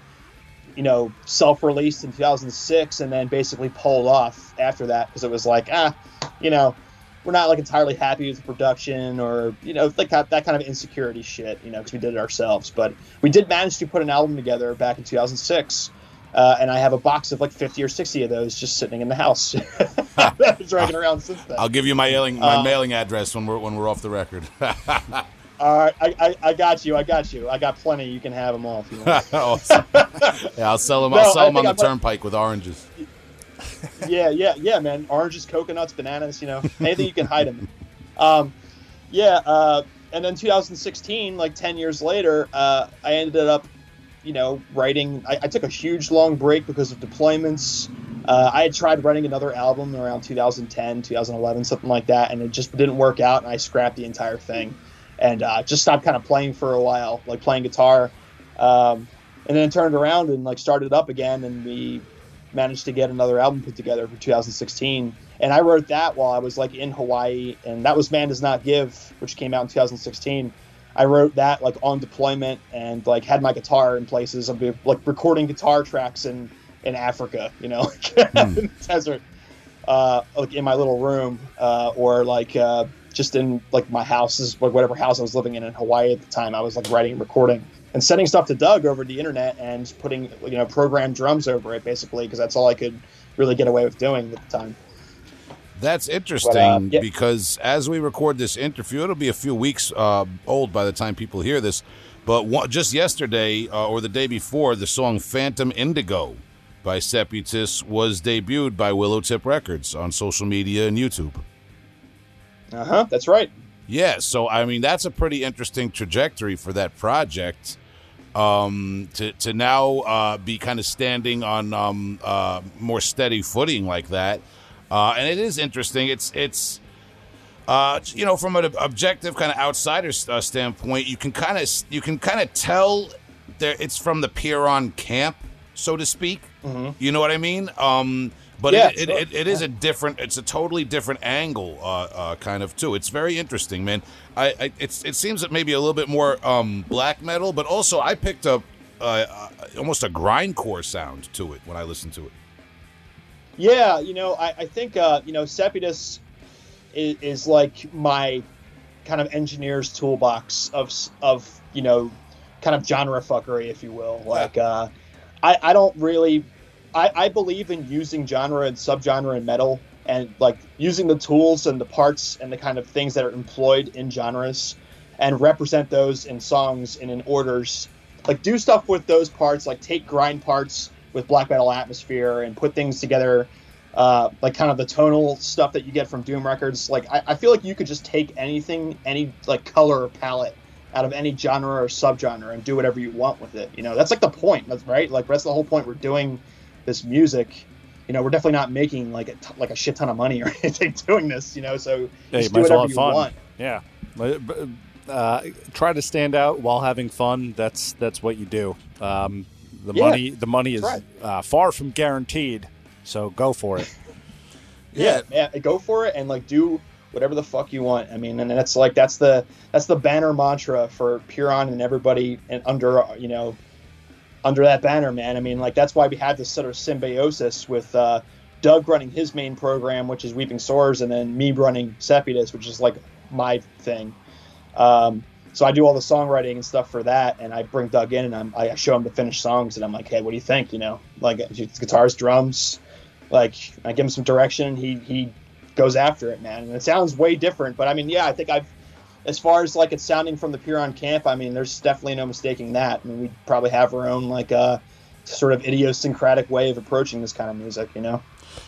you know, self released in 2006 and then basically pulled off after that because it was like, ah, you know, we're not like entirely happy with the production or, you know, like that, that kind of insecurity shit, you know, because we did it ourselves. But we did manage to put an album together back in 2006. Uh, and I have a box of like 50 or 60 of those just sitting in the house. Dragging around since then. I'll give you my mailing my uh, mailing address when we're when we're off the record. all right, I, I, I, got you. I got you. I got plenty. You can have them all if you want. Yeah, I'll sell them. I'll sell them on the I'm turnpike like, with oranges. Yeah, yeah, yeah, man. Oranges, coconuts, bananas. You know, anything you can hide them. Um, yeah. Uh, and then 2016, like 10 years later, uh, I ended up you know, writing. I, I, took a huge long break because of deployments. Uh, I had tried writing another album around 2010, 2011, something like that, and it just didn't work out, and I scrapped the entire thing, and uh, just stopped kind of playing for a while, like playing guitar, um, and then turned around and like started up again, and we managed to get another album put together for 2016. And I wrote that while I was like in Hawaii, and that was Man Does Not Give, which came out in 2016. I wrote that like on deployment and like had my guitar in places. I'd be like recording guitar tracks in in Africa, you know, mm. in the desert, uh, like in my little room, uh, or like uh, just in like my houses, like whatever house I was living in in Hawaii at the time. I was like writing and recording and sending stuff to Doug over the internet and putting you know programmed drums over it basically because that's all I could really get away with doing at the time. That's interesting but, uh, yeah. because as we record this interview, it'll be a few weeks uh, old by the time people hear this. But one, just yesterday uh, or the day before, the song Phantom Indigo by Seputus was debuted by Willowtip Records on social media and YouTube. Uh huh, that's right. Yeah, so I mean, that's a pretty interesting trajectory for that project. Um, to, to now uh, be kind of standing on um, uh, more steady footing like that. Uh, and it is interesting. It's it's uh, you know from an objective kind of outsider uh, standpoint, you can kind of you can kind of tell that it's from the Pyrrhon camp, so to speak. Mm-hmm. You know what I mean? Um, but yeah, it, it, it, it is a different it's a totally different angle uh, uh, kind of too. It's very interesting man. I, I it's it seems that maybe a little bit more um, black metal but also i picked up uh, uh almost a grindcore sound to it when i listened to it. Yeah, you know, I, I think uh, you know Seputus is, is, like my kind of engineer's toolbox of of you know kind of genre fuckery, if you will. Like, uh, I I don't really, I I believe in using genre and subgenre and metal and like using the tools and the parts and the kind of things that are employed in genres and represent those in songs and in orders. Like do stuff with those parts, like take grind parts with black metal atmosphere and put things together uh, like kind of the tonal stuff that you get from doom records. Like I, I, feel like you could just take anything any like color or palette out of any genre or subgenre and do whatever you want with it you know? That's like the point that's right? Like that's the whole point we're doing this music you know we're definitely not making like a t- like a shit ton of money or anything doing this you know so yeah, just do whatever you fun. want yeah uh, try to stand out while having fun that's that's what you do um, the yeah, money, the money is right. uh, far from guaranteed. So go for it. yeah, yeah, go for it and like do whatever the fuck you want. I mean, and that's like that's the that's the banner mantra for Pyrrhon and everybody and under you know under that banner, man. I mean, like that's why we had this sort of symbiosis with uh, Doug running his main program, which is Weeping Sores, and then me running Seputus, which is like my thing. Um, so I do all the songwriting and stuff for that, and I bring Doug in and I'm, I show him the finished songs, and I'm like, hey, what do you think? You know, like guitars, drums, like I give him some direction. And he he goes after it, man, and it sounds way different. But I mean, yeah, I think I've as far as like it's sounding from the Pyrrhon camp, I mean, there's definitely no mistaking that. I mean, we probably have our own like uh, sort of idiosyncratic way of approaching this kind of music, you know.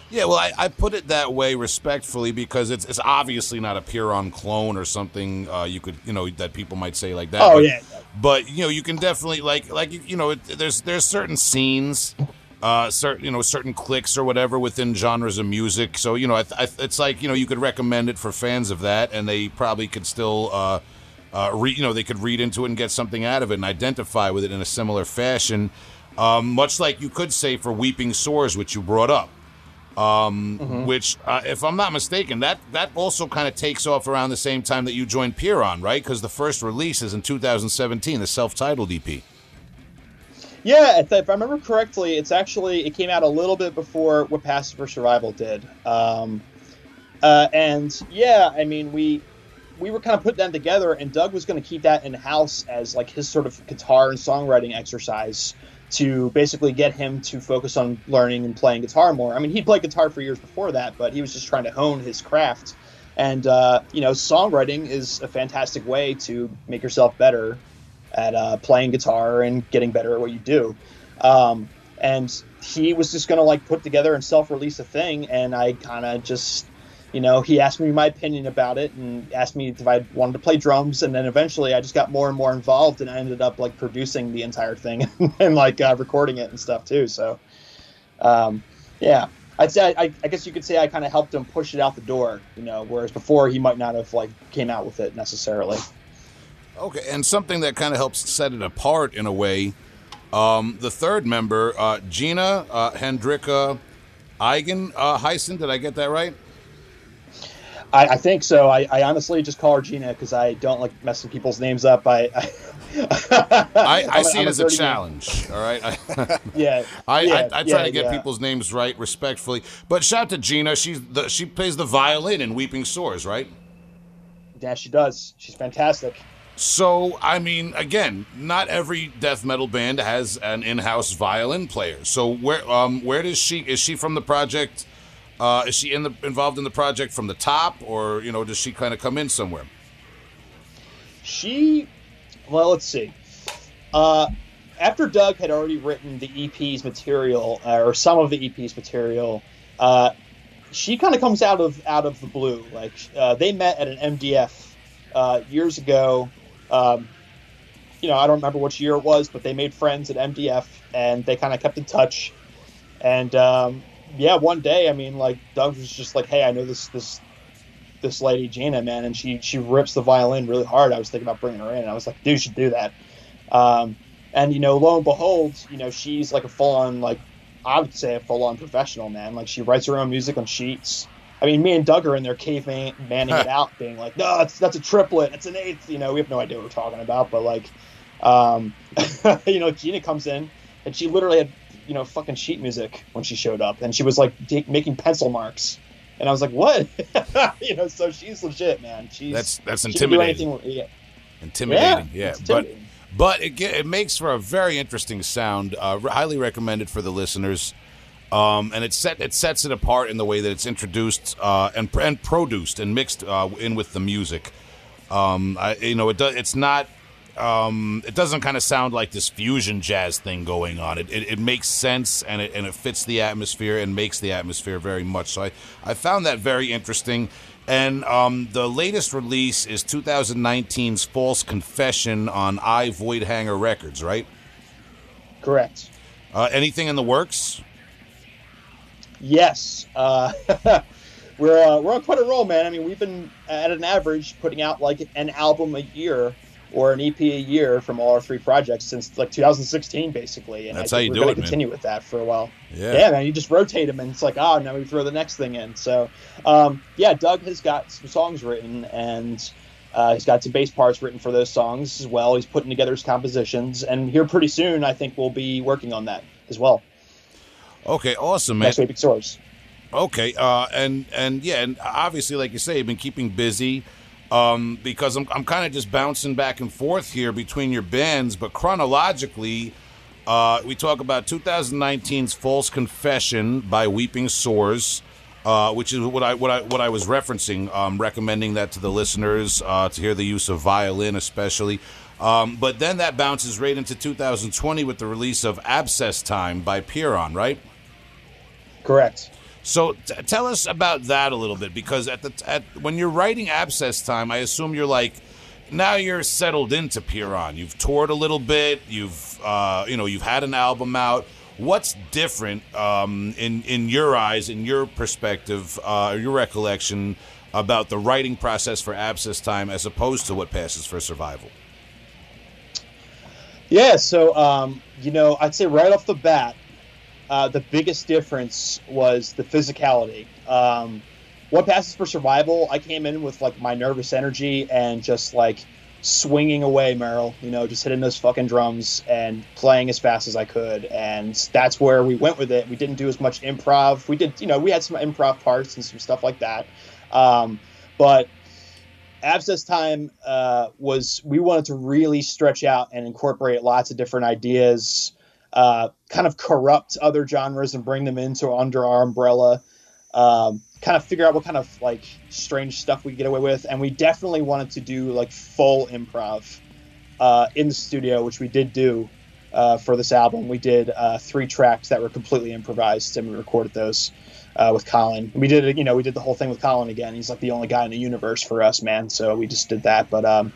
Yeah, well, I, I put it that way respectfully because it's it's obviously not a Pyrrhon clone or something. Uh, you could you know that people might say like that. Oh but, yeah. but you know you can definitely like like you know it, there's there's certain scenes uh, certain you know certain clicks or whatever within genres of music. So you know, I, I, it's like you know you could recommend it for fans of that, and they probably could still. Uh, uh, re, you know, they could read into it and get something out of it and identify with it in a similar fashion, um, much like you could say for "Weeping Sores," which you brought up. Um, mm-hmm. Which, uh, if I'm not mistaken, that that also kind of takes off around the same time that you joined Pyrrhon, right? Because the first release is in 2017, the self-titled EP. Yeah, if I remember correctly, it's actually it came out a little bit before what Passes for Survival did. Um, uh, and yeah, I mean we we were kind of putting them together, and Doug was going to keep that in house as like his sort of guitar and songwriting exercise to basically get him to focus on learning and playing guitar more. I mean, he played guitar for years before that, but he was just trying to hone his craft. And uh, you know, songwriting is a fantastic way to make yourself better at uh, playing guitar and getting better at what you do. Um, and he was just going to like put together and self-release a thing, and I kind of just, you know, he asked me my opinion about it and asked me if I wanted to play drums, and then eventually I just got more and more involved, and I ended up like producing the entire thing and like uh, recording it and stuff too. So, um, yeah. I'd say I, I, guess you could say I kind of helped him push it out the door, you know, whereas before he might not have like came out with it necessarily. Okay, and something that kind of helps set it apart in a way. Um, the third member, uh, Gina uh, Hendrika Eigen uh, Heisen. Did I get that right? I, I think so. I, I, honestly just call her Gina because I don't like messing people's names up. I I, I see it as a challenge. All right. yeah. I, yeah, I, I, try yeah, to get yeah. people's names right respectfully. But shout to Gina. She's the, she plays the violin in Weeping Sores, right? Yeah, she does. She's fantastic. So, I mean, again, not every death metal band has an in-house violin player. So, where um, where does she? Is she from the project? Uh, is she in the involved in the project from the top, or you know, does she kind of come in somewhere? She, well, let's see. Uh, after Doug had already written the EP's material, uh, or some of the EP's material, uh, she kind of comes out of out of the blue. Like uh, they met at an MDF uh, years ago um, you know, I don't remember which year it was, but they made friends at MDF and they kind of kept in touch. And um, yeah, one day, I mean, like Doug was just like, "Hey, I know this this this lady Gina, man, and she she rips the violin really hard." I was thinking about bringing her in. And I was like, "Dude, you should do that." Um, and you know, lo and behold, you know, she's like a full on like I would say a full on professional man. Like she writes her own music on sheets. I mean, me and Doug are in there caveman manning it out, being like, "No, that's that's a triplet. It's an eighth. You know, we have no idea what we're talking about, but like, um, you know, Gina comes in and she literally had you know fucking sheet music when she showed up, and she was like d- making pencil marks, and I was like, "What?" you know, so she's legit, man. She's that's that's intimidating. Anything, yeah. Intimidating, yeah, yeah. Intimidating. but but it it makes for a very interesting sound. Uh, highly recommended for the listeners. Um, and it set it sets it apart in the way that it's introduced uh, and and produced and mixed uh, in with the music. Um, I, you know, it does. It's not. Um, it doesn't kind of sound like this fusion jazz thing going on. It, it, it makes sense and it and it fits the atmosphere and makes the atmosphere very much. So I I found that very interesting. And um, the latest release is 2019's False Confession on I, Voidhanger Records, right? Correct. Uh, anything in the works? Yes, uh, we're uh, we're on quite a roll, man. I mean, we've been at an average putting out like an album a year or an EP a year from all our three projects since like 2016, basically. And That's I think how you we're do it. Continue with that for a while. Yeah. yeah, man. You just rotate them, and it's like, oh, now we throw the next thing in. So, um, yeah, Doug has got some songs written, and uh, he's got some bass parts written for those songs as well. He's putting together his compositions, and here pretty soon, I think we'll be working on that as well. Okay, awesome, man. Week, source. Okay, uh, and and yeah, and obviously, like you say, you've been keeping busy um, because I'm I'm kind of just bouncing back and forth here between your bands, but chronologically. Uh, we talk about 2019's False Confession by Weeping Sores. uh, which is what I what I what I was referencing, um, recommending that to the listeners uh, to hear the use of violin, especially. Um, but then that bounces right into 2020 with the release of Abscess Time by Pyrrhon, right? Correct. So t- tell us about that a little bit, because at the at when you're writing Abscess Time, I assume you're like now you're settled into Pyrrhon. You've toured a little bit. You've uh, you know you've had an album out. What's different um, in in your eyes, in your perspective, uh, your recollection about the writing process for Abscess Time as opposed to what passes for Survival? Yeah, so um, you know, I'd say right off the bat, uh, the biggest difference was the physicality. Um, what passes for survival? I came in with like my nervous energy and just like swinging away, Merrill. You know, just hitting those fucking drums and playing as fast as I could, and that's where we went with it. We didn't do as much improv. We did, you know, we had some improv parts and some stuff like that, um, but Abscess Time uh, was we wanted to really stretch out and incorporate lots of different ideas, uh, kind of corrupt other genres and bring them into under our umbrella. Um, kind of figure out what kind of like strange stuff we get away with, and we definitely wanted to do like full improv uh, in the studio, which we did do uh, for this album. We did uh, three tracks that were completely improvised, and we recorded those uh, with Colin. We did it, you know, we did the whole thing with Colin again. He's like the only guy in the universe for us, man. So we just did that. But um,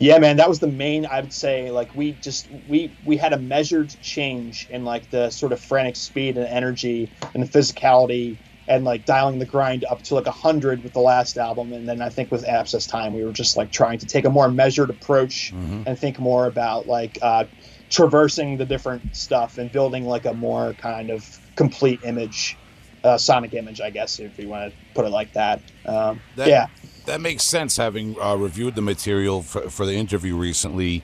yeah, man, that was the main. I would say like we just we we had a measured change in like the sort of frantic speed and energy and the physicality and like dialing the grind up to like a hundred with the last album, and then I think with Abscess Time we were just like trying to take a more measured approach mm-hmm. and think more about like uh, traversing the different stuff and building like a more kind of complete image uh, sonic image, I guess, if you want to put it like that. Um, that yeah, that makes sense. Having uh, reviewed the material for, for the interview recently,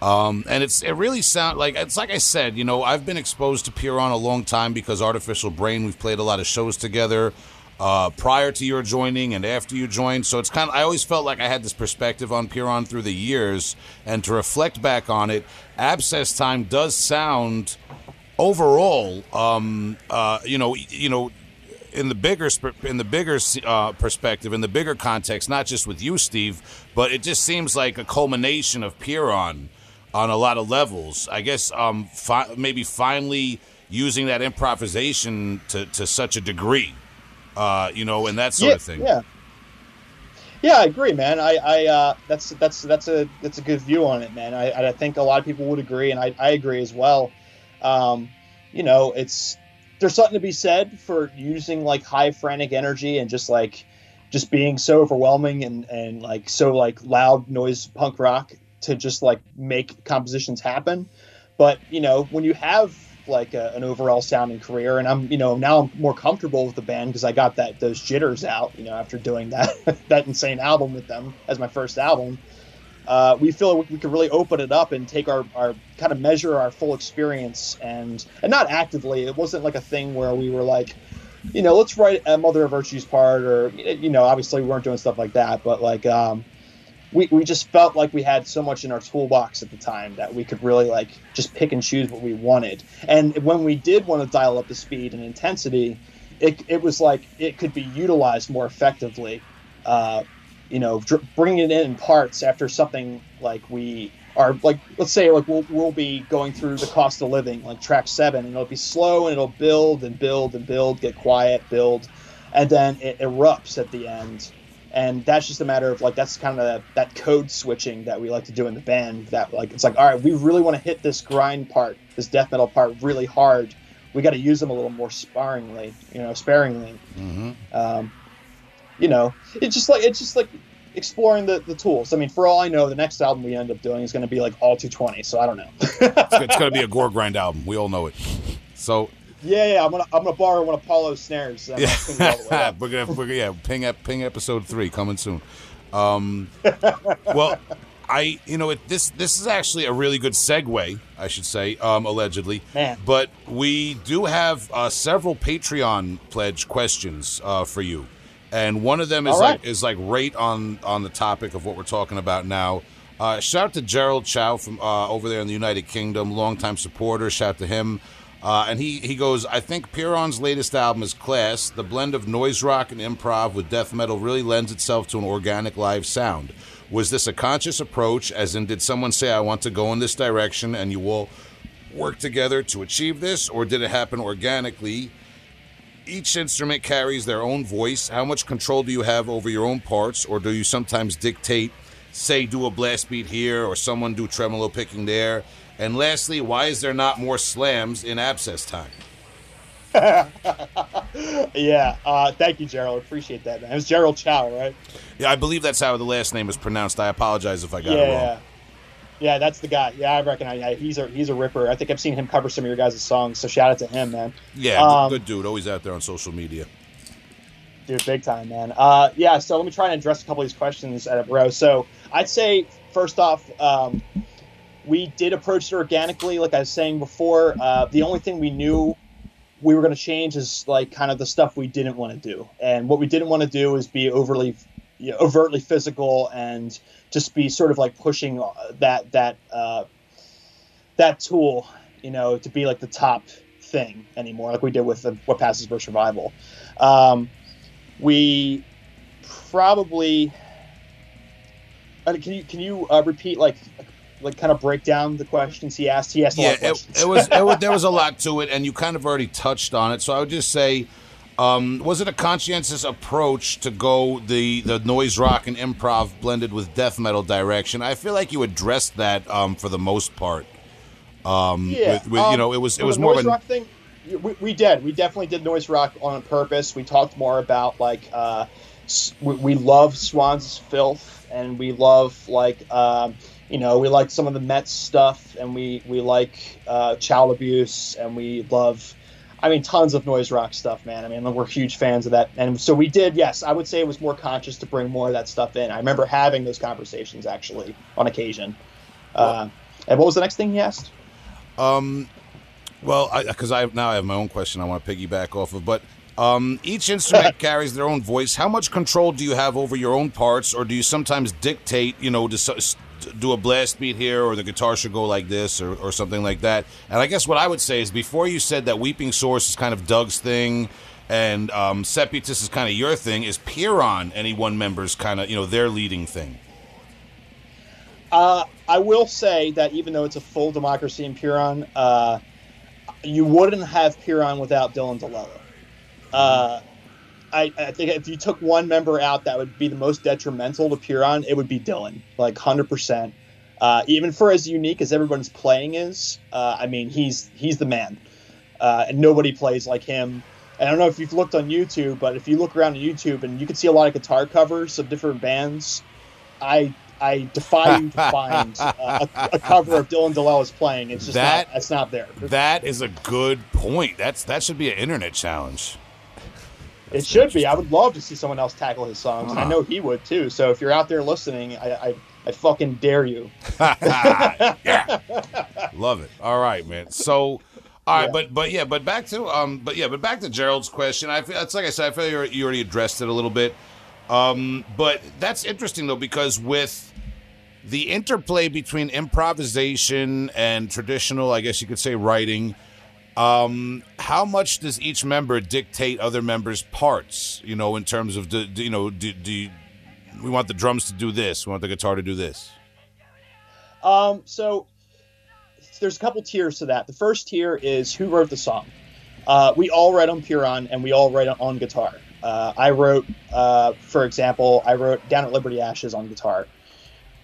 um, and it's it really sound like it's like I said. You know, I've been exposed to Pyrrhon a long time because Artificial Brain. We've played a lot of shows together. Uh, prior to your joining and after you joined. So it's kind of, I always felt like I had this perspective on Pyrrhon through the years. And to reflect back on it, Abscess Time does sound overall, um, uh, you know, you know, in the bigger in the bigger uh, perspective, in the bigger context, not just with you, Steve, but it just seems like a culmination of Pyrrhon on a lot of levels. I guess um, fi- maybe finally using that improvisation to, to such a degree, uh, you know, and that sort yeah, of thing. Yeah. Yeah, I agree, man. I, I uh, that's that's that's a that's a good view on it, man. I, I think a lot of people would agree, and I, I agree as well. Um, you know, it's there's something to be said for using like high frantic energy and just like just being so overwhelming and and like so like loud noise punk rock to just like make compositions happen. But you know, when you have like a, an overall sounding career, and I'm you know now I'm more comfortable with the band because I got that those jitters out. You know, after doing that that insane album with them as my first album uh, we feel we could really open it up and take our, our kind of measure our full experience and and not actively. It wasn't like a thing where we were like, you know, let's write a Mother of Virtues part or you know, obviously we weren't doing stuff like that, but like um, we we just felt like we had so much in our toolbox at the time that we could really like just pick and choose what we wanted. And when we did want to dial up the speed and intensity, it it was like it could be utilized more effectively. Uh, you know, dr- bringing it in in parts after something like we are like, let's say like we'll, we'll be going through the cost of living, like track seven, and it'll be slow and it'll build and build and build, get quiet, build, and then it erupts at the end. And that's just a matter of like that's kind of that code switching that we like to do in the band. That like it's like all right, we really want to hit this grind part, this death metal part, really hard. We got to use them a little more sparingly, you know, sparingly. Mm-hmm. Um, you know, it's just like it's just like exploring the, the tools. I mean, for all I know, the next album we end up doing is going to be like all 220. So I don't know. it's, it's going to be a gore grind album. We all know it. So yeah, yeah, I'm gonna I'm gonna borrow one of Paulo's snares. Yeah. Gonna we're gonna we're, yeah ping up ping episode three coming soon. Um, well, I you know it, this this is actually a really good segue, I should say, um, allegedly. Man. But we do have uh, several Patreon pledge questions uh, for you and one of them is like is like right on on the topic of what we're talking about now. Uh, shout out to Gerald Chow from uh, over there in the United Kingdom, longtime supporter. Shout out to him. Uh, and he, he goes, I think Pyrrhon's latest album is class. The blend of noise rock and improv with death metal really lends itself to an organic live sound. Was this a conscious approach, as in, did someone say, I want to go in this direction and you will work together to achieve this, or did it happen organically? Each instrument carries their own voice. How much control do you have over your own parts, or do you sometimes dictate, say, do a blast beat here, or someone do tremolo picking there? And lastly, why is there not more slams in abscess time? yeah, uh, thank you, Gerald. Appreciate that, man. It was Gerald Chow, right? Yeah, I believe that's how the last name is pronounced. I apologize if I got yeah, it wrong. Yeah, that's the guy. Yeah, I recognize. Yeah, he's a he's a ripper. I think I've seen him cover some of your guys' songs. So shout out to him, man. Yeah, um, good dude. Always out there on social media. Dude, big time, man. Uh, yeah. So let me try and address a couple of these questions at a row. So I'd say first off, um, we did approach it organically, like I was saying before. Uh, the only thing we knew we were going to change is like kind of the stuff we didn't want to do, and what we didn't want to do is be overly, you know, overtly physical and just be sort of like pushing that that uh, that tool, you know, to be like the top thing anymore, like we did with the, what passes for survival. Um, we probably uh, can you can you uh, repeat like like kind of break down the questions he asked? He asked a lot of questions. yeah, it, it, was, it was there was a lot to it, and you kind of already touched on it. So I would just say um, was it a conscientious approach to go the the noise rock and improv blended with death metal direction? I feel like you addressed that um, for the most part. Um, yeah, with, with, you know, it was it was more noise of rock thing. We, we, did. We definitely did noise rock on purpose. We talked more about like uh, we, we love Swans Filth, and we love like um, you know we like some of the Mets stuff, and we we like uh, child abuse, and we love I mean, tons of noise rock stuff, man. I mean, we're huge fans of that, and so we did. Yes, I would say it was more conscious to bring more of that stuff in. I remember having those conversations actually on occasion. Uh, and what was the next thing he asked? Um, well, because I, I, now I have my own question I want to piggyback off of, but um, each instrument carries their own voice. How much control do you have over your own parts, or do you sometimes dictate, you know, to do a blast beat here or the guitar should go like this or, or something like that. And I guess what I would say is before you said that Weeping Sores is kind of Doug's thing and um, Seputus is kind of your thing, is Pyrrhon any one member's kind of, you know, their leading thing? Uh, I will say that even though it's a full democracy in Pyrrhon, uh, you wouldn't have Pyrrhon without Dylan DeLello. Uh, I, I, think if you took one member out that would be the most detrimental to Pyrrhon, it would be Dylan, like 100%. Uh, even for as unique as everyone's playing is, uh, I mean, he's he's the man. Uh, and nobody plays like him. And I don't know if you've looked on YouTube, but if you look around on YouTube and you can see a lot of guitar covers of different bands, I I defy you to find uh, a, a, cover of Dylan DeLello's playing. It's just that, not, it's not there. That is a good point. That's that should be an internet challenge. It should be. I would love to see someone else tackle his songs, and I know he would too. So if you're out there listening, I, I, I fucking dare you. yeah, love it. All right, man. So. All right, yeah. but but yeah, but back to um, but yeah, but back to Gerald's question. I feel it's like I said, I feel you already addressed it a little bit. Um, but that's interesting though because with the interplay between improvisation and traditional, I guess you could say, writing, um, how much does each member dictate other members' parts? You know, in terms of do, do you know do, do we want the drums to do this, we want the guitar to do this. Um, so there's a couple tiers to that. The first tier is who wrote the song. Uh, we all write on Pyrrhon and we all write on guitar. Uh, I wrote, uh, for example, I wrote Down at Liberty Ashes on guitar.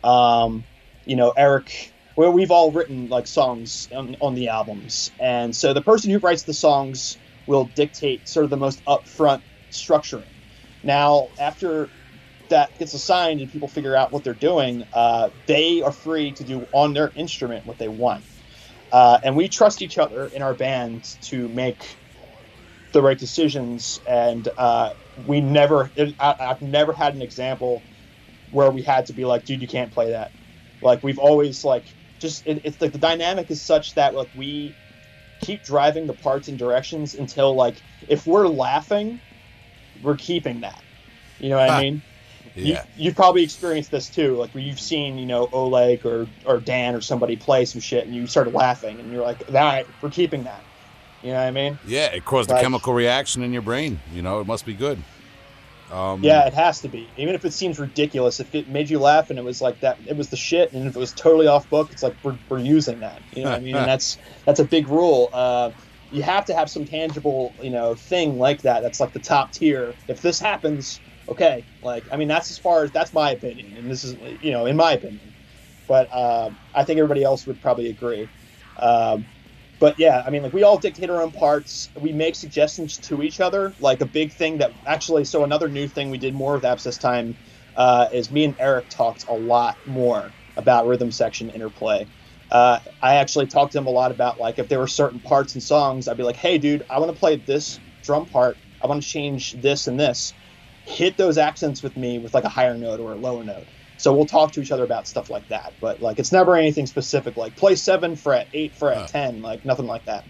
Um, you know, Eric where we've all written like songs on, on the albums, and so the person who writes the songs will dictate sort of the most upfront structuring. Now, after that gets assigned and people figure out what they're doing, uh, they are free to do on their instrument what they want. Uh, and we trust each other in our band to make the right decisions. And uh, we never, I, I've never had an example where we had to be like, dude, you can't play that. Like we've always like just it, it's like the dynamic is such that like we keep driving the parts and directions until like if we're laughing, we're keeping that. You know what I mean? Yeah. You, have probably experienced this too, like where you've seen, you know, Oleg or, or Dan or somebody play some shit and you started laughing and you're like, all right, we're keeping that. You know what I mean? Yeah, it caused a chemical reaction in your brain. You know, it must be good. Um, Yeah, it has to be. Even if it seems ridiculous, if it made you laugh and it was like that, it was the shit. And if it was totally off book, it's like we're, we're using that. You know what I mean? And that's that's a big rule. Uh, you have to have some tangible, you know, thing like that. That's like the top tier. If this happens, okay. Like, I mean, that's as far as that's my opinion, and this is, you know, in my opinion. But uh, I think everybody else would probably agree. Um, but yeah, I mean, like we all dictate our own parts. We make suggestions to each other. Like a big thing that actually, so another new thing we did more with Abscess Time uh, is me and Eric talked a lot more about rhythm section interplay. Uh, I actually talked to him a lot about like if there were certain parts in songs, I'd be like, "Hey, dude, I want to play this drum part. I want to change this and this. Hit those accents with me with like a higher note or a lower note." So we'll talk to each other about stuff like that. But like, it's never anything specific. Like play seven fret, eight fret, Huh. ten, like nothing like that.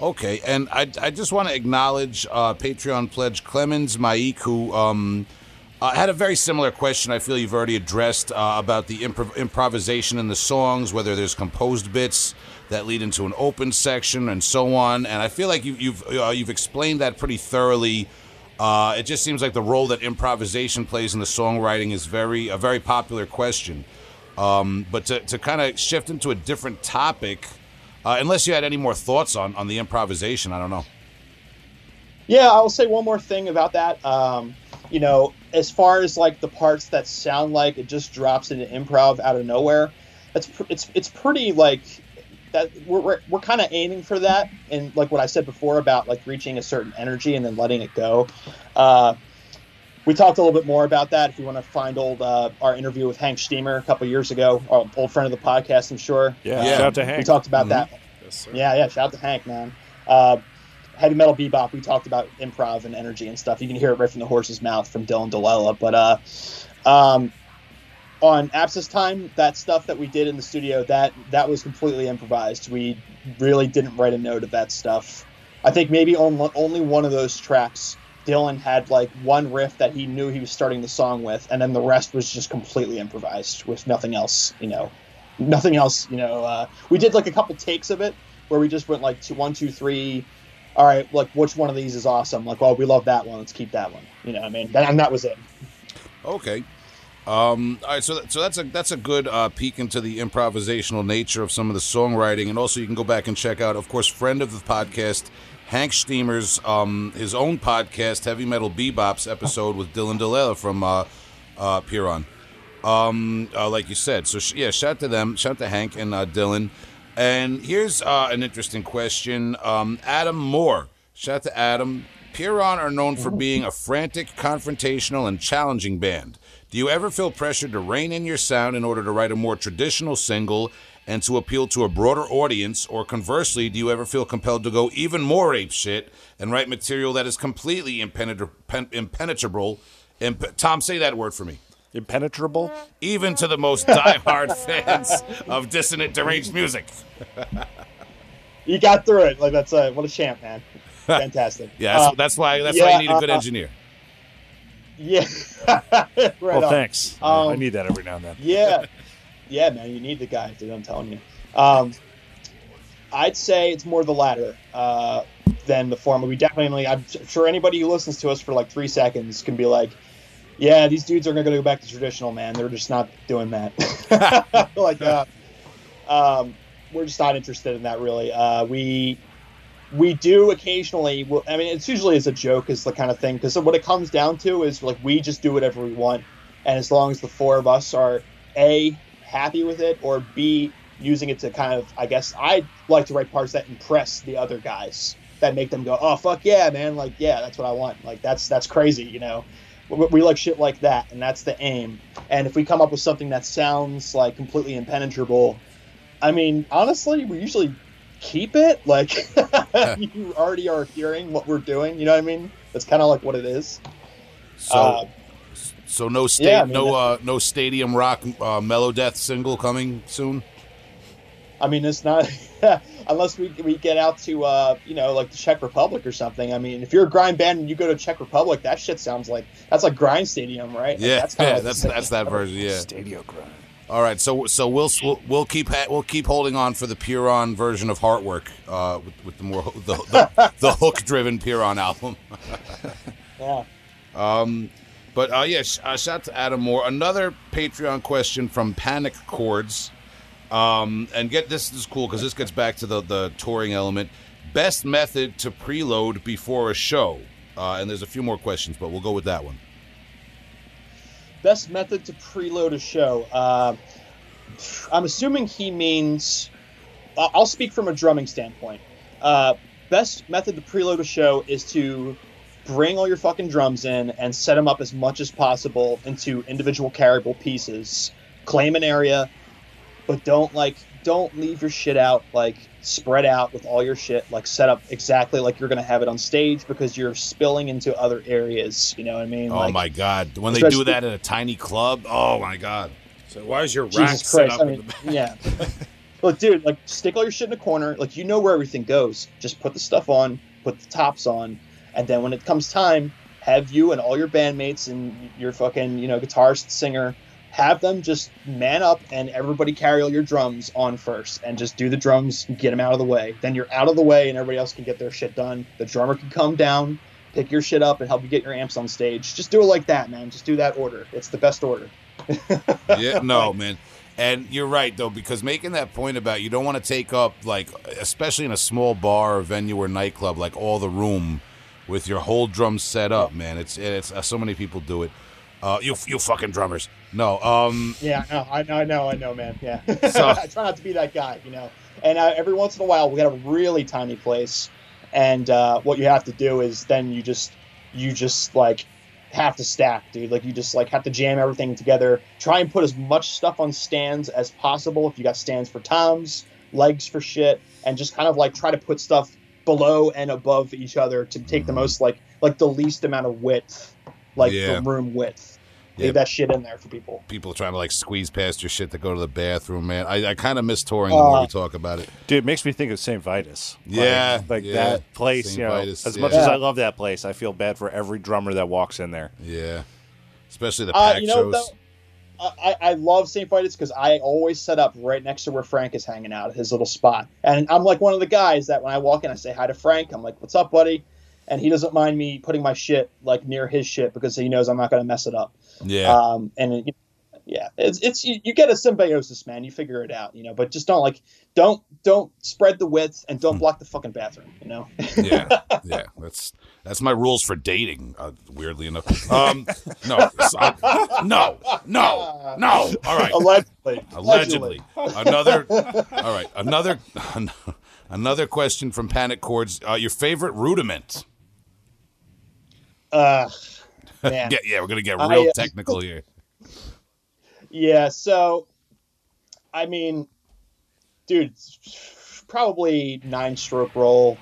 Okay, and I, I just want to acknowledge uh, Patreon pledge Clemens Maik, who um, uh, had a very similar question. I feel you've already addressed uh, about the improv- improvisation in the songs, whether there's composed bits that lead into an open section and so on. And I feel like you, you've uh, you've explained that pretty thoroughly. Uh, it just seems like the role that improvisation plays in the songwriting is very a very popular question. Um, but to, to kind of shift into a different topic, uh, unless you had any more thoughts on, on the improvisation, I don't know. Yeah, I'll say one more thing about that. Um, you know, as far as like the parts that sound like it just drops into improv out of nowhere, it's it's it's pretty like that. We're we're, we're kind of aiming for that, and like what I said before about like reaching a certain energy and then letting it go. Uh, we talked a little bit more about that. If you want to find old uh, our interview with Hank Shteamer a couple years ago, our old friend of the podcast, I'm sure. Yeah, Yeah. shout out to Hank We talked about Mhm. that. Yeah, yeah. Shout out to Hank, man. Uh, Heavy Metal Bebop. We talked about improv and energy and stuff. You can hear it right from the horse's mouth from Dylan Delilah. But uh, um, on Abscess Time, that stuff that we did in the studio that that was completely improvised. We really didn't write a note of that stuff. I think maybe on only one of those tracks, Dylan had like one riff that he knew he was starting the song with, and then the rest was just completely improvised with nothing else. You know, nothing else. You know, uh, we did like a couple takes of it where we just went like two, one, two, three. All right, like which one of these is awesome? Like, well, we love that one. Let's keep that one. You know, what I mean, that, and that was it. Okay. Um, all right, so so that's a that's a good uh, peek into the improvisational nature of some of the songwriting, and also you can go back and check out, of course, friend of the podcast, Hank Shteamer's um, his own podcast, Heavy Metal Bebop's episode with Dylan Delela from uh, uh, Pyrrhon. Um, uh, like you said, so sh- yeah, shout out to them, shout out to Hank and uh, Dylan. And here's uh, an interesting question, um, Adam Moore. Shout out to Adam. Pyrrhon are known for being a frantic, confrontational, and challenging band. Do you ever feel pressured to rein in your sound in order to write a more traditional single and to appeal to a broader audience? Or conversely, do you ever feel compelled to go even more ape shit and write material that is completely impenetra- pen- impenetrable? Imp- Tom, say that word for me. Impenetrable. Even to the most diehard fans of dissonant, deranged music. You got through it. Like that's a what a champ, man. Fantastic. Yeah, that's, Uh, that's why. That's why you need a good uh, engineer. Yeah. right Well, on. thanks. Yeah, I Um, need that every now and then. Yeah, yeah, man, you need the guy, dude. I'm telling you. Um, I'd say it's more the latter uh, than the former. We definitely, I'm sure anybody who listens to us for like three seconds can be like, "Yeah, these dudes are going to go back to traditional, man. They're just not doing that." like, uh, um, we're just not interested in that, really. Uh, we we do occasionally. well, I mean, it's usually as a joke, is the kind of thing. Because what it comes down to is like we just do whatever we want, and as long as the four of us are a happy with it, or b using it to kind of, I guess I like to write parts that impress the other guys, that make them go, oh fuck yeah, man, like yeah, that's what I want. Like that's that's crazy, you know. We, we like shit like that, and that's the aim. And if we come up with something that sounds like completely impenetrable, I mean, honestly, we usually keep it. Like you already are hearing what we're doing. You know what I mean? That's kind of like what it is. So, Uh, so no sta- yeah, I mean, no uh, no stadium rock uh, mellow death single coming soon. I mean, it's not unless we we get out to uh, you know like the Czech Republic or something. I mean, if you're a grind band and you go to Czech Republic, that shit sounds like that's like grind stadium, right? Like, Yeah, that's yeah, like that's that's that version. Yeah. Stadio grind. All right, so so we'll we'll, we'll keep ha- we'll keep holding on for the Pyrrhon version of Heartwork uh, with, with the more the the, the hook driven Pyrrhon album. Yeah. Um, But uh, yeah, uh, shout out to Adam Moore. Another Patreon question from Panic Chords. Um, and get this, this is cool because this gets back to the, the touring element. Best method to preload before a show. Uh, and there's a few more questions, but we'll go with that one. Best method to preload a show. Uh, I'm assuming he means. I'll speak from a drumming standpoint. Uh, best method to preload a show is to bring all your fucking drums in and set them up as much as possible into individual carryable pieces. Claim an area, but don't like don't leave your shit out like spread out with all your shit like set up exactly like you're gonna have it on stage because you're spilling into other areas. You know what I mean? Oh like, my God. When they do that at a tiny club, oh my God. So why is your rack Jesus set Christ! up? I in mean, yeah. Look, dude, like stick all your shit in a corner. Like you know where everything goes. Just put the stuff on, put the tops on, and then when it comes time, have you and all your bandmates and your fucking you know guitarist, singer, have them just man up and everybody carry all your drums on first, and just do the drums, get them out of the way. Then you're out of the way, and everybody else can get their shit done. The drummer can come down, pick your shit up, and help you get your amps on stage. Just do it like that, man. Just do that order. It's the best order. yeah, no, man. And you're right though, because making that point about you don't want to take up like, especially in a small bar or venue or nightclub, like all the room with your whole drum set up, man. It's it's uh, so many people do it. Uh, you you fucking drummers. No, um, Yeah, no, I know, I know, I know, man. Yeah, So- I try not to be that guy, you know. And uh, every once in a while, we got a really tiny place, and uh, what you have to do is then you just you just like have to stack, dude. Like you just like have to jam everything together. Try and put as much stuff on stands as possible. If you got stands for toms, legs for shit, and just kind of like try to put stuff below and above each other to take the most like like the least amount of width, like Yeah. the room width. Yeah. Leave that shit in there for people. people trying to like squeeze past your shit to go to the bathroom, man. I, I kind of miss touring the more Uh, we talk about it. Dude, it makes me think of St. Vitus. Yeah, Like, yeah, that place, St. you know, Vitus, as yeah. much as I love that place, I feel bad for every drummer that walks in there. Yeah, especially the Uh, pack you know, shows. though, I, I love St. Vitus because I always set up right next to where Frank is hanging out, his little spot. And I'm like one of the guys that when I walk in, I say hi to Frank. I'm like, "What's up, buddy?" And he doesn't mind me putting my shit like near his shit because he knows I'm not going to mess it up. Yeah, Um, and it, yeah, it's it's you, you get a symbiosis, man. You figure it out, you know. But just don't like don't don't spread the width and Hmm. don't block the fucking bathroom, you know. yeah, yeah. That's that's my rules for dating. Uh, weirdly enough, um, no, so- no, no, no. All right, Allegedly, allegedly. Another. All right, another. Another question from Panic Chords. Uh, your favorite rudiment? Uh. Yeah, yeah. We're gonna get real uh, technical here. Yeah, so I mean, dude, probably nine stroke roll,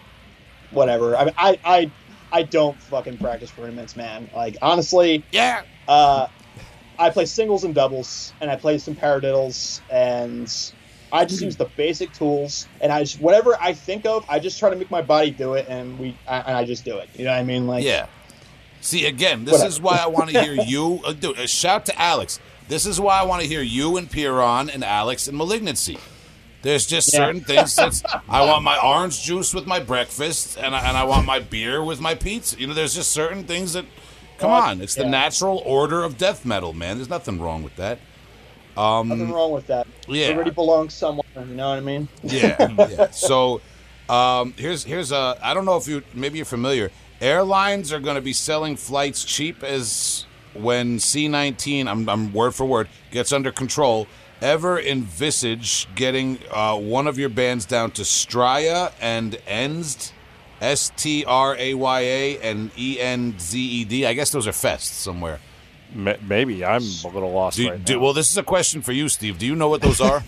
whatever. I mean, I I I don't fucking practice rudiments, man. Like honestly, Yeah. uh, I play singles and doubles, and I play some paradiddles, and I just use the basic tools, and I just whatever I think of, I just try to make my body do it, and we I, and I just do it. You know what I mean? Like Yeah. See, again, this Whatever. is why I want to hear you. Uh, dude, uh, shout to Alex. This is why I want to hear you and Pyrrhon and Alex and Malignancy. There's just Yeah. certain things that's. I want my orange juice with my breakfast, and I, and I want my beer with my pizza. You know, there's just certain things that. Come on, it's the yeah. natural order of death metal, man. There's nothing wrong with that. Um, nothing wrong with that. Yeah. it already belongs somewhere. You know what I mean? Yeah, yeah. So um, here's here's a I don't know if you maybe you're familiar. Airlines are going to be selling flights cheap as when C19 I'm, I'm word for word gets under control. Ever envisage getting uh, one of your bands down to Straya and Enzed, S T R A Y A and E N Z E D? I guess those are fests somewhere. Maybe I'm a little lost Do, right do, now. well, this is a question for you, Steve. Do you know what those are?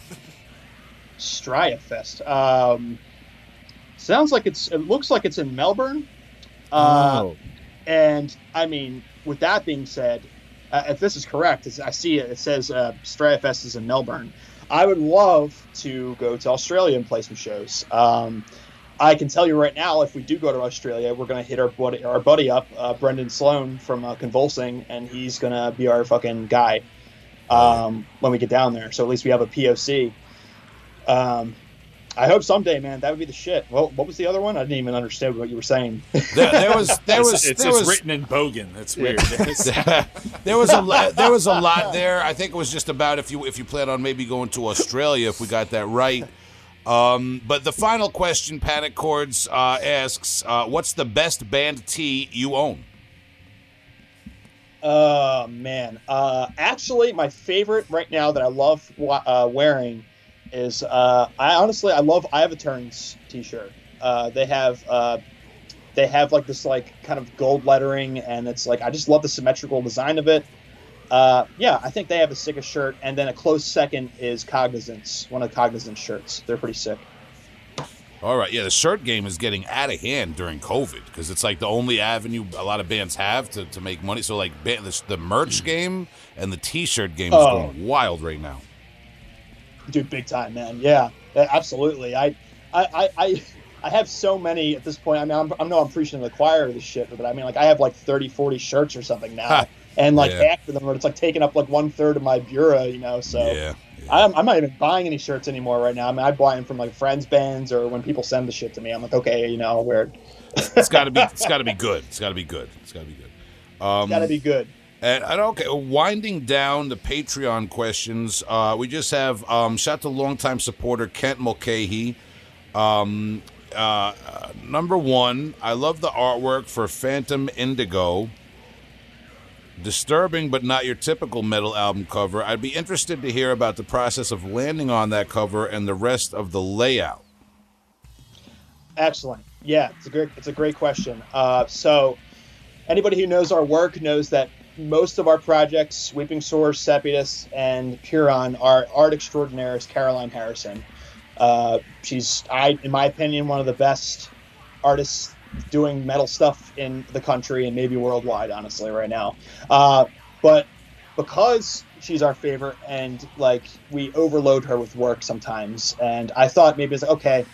Straya Fest. Um, sounds like it's. It looks like it's in Melbourne. Uh, oh, And I mean, with that being said, uh, if this is correct, as I see it, it says uh, is in Melbourne. I would love to go to Australia and play some shows. Um, I can tell you right now, if we do go to Australia, we're gonna hit our buddy, our buddy up, uh, Brendan Sloan from uh, Convulsing, and he's gonna be our fucking guy. um, when we get down there. So at least we have a POC. Um, I hope someday, man. That would be the shit. Well, what was the other one? I didn't even understand what you were saying. There, there was there It's, was it's, there it's was written in Bogan. That's weird. there was a lot, there was a lot there. I think it was just about if you if you plan on maybe going to Australia if we got that right. Um, but the final question, Panic Chords uh, asks, uh, "What's the best band tee you own?" Oh man, uh, actually, my favorite right now that I love uh, wearing is uh, I honestly I love I have a turns T-shirt. Uh, they have uh, they have like this like kind of gold lettering, and it's like I just love the symmetrical design of it. Uh, yeah, I think they have the sickest shirt, and then a close second is Cognizance, one of Cognizance shirts. They're pretty sick. All right, yeah, the shirt game is getting out of hand during COVID because it's like the only avenue a lot of bands have to, to make money. So like the, the merch game and the T-shirt game is Oh. going wild right now. Dude big time man yeah yeah, absolutely I, I i i i have so many at this point i mean i'm, I'm no i'm preaching to the choir of this shit but i mean like i have like 30 40 shirts or something now and like Yeah. of them it's like taking up like one third of my bureau you know so Yeah, I'm, I'm not even buying any shirts anymore right now i mean i buy them from like friends bands or when people send the shit to me i'm like okay you know i'll wear it it's got to be it's got to be good. It's got to be good. It's got to be good. Um, gotta be good And I don't okay, winding down the Patreon questions, uh, we just have um, shout to longtime supporter Kent Mulcahy. Um, uh, number one, I love the artwork for Phantom Indigo. Disturbing, but not your typical metal album cover. I'd be interested to hear about the process of landing on that cover and the rest of the layout. Excellent. Yeah, it's a great it's a great question. Uh, so, anybody who knows our work knows that most of our projects, Weeping Sores, Seputus, and Pyrrhon, are art extraordinaires. Caroline Harrison. Uh, she's, I, in my opinion, one of the best artists doing metal stuff in the country and maybe worldwide. Honestly, right now, uh, but because she's our favorite and like we overload her with work sometimes, and I thought maybe it's like okay.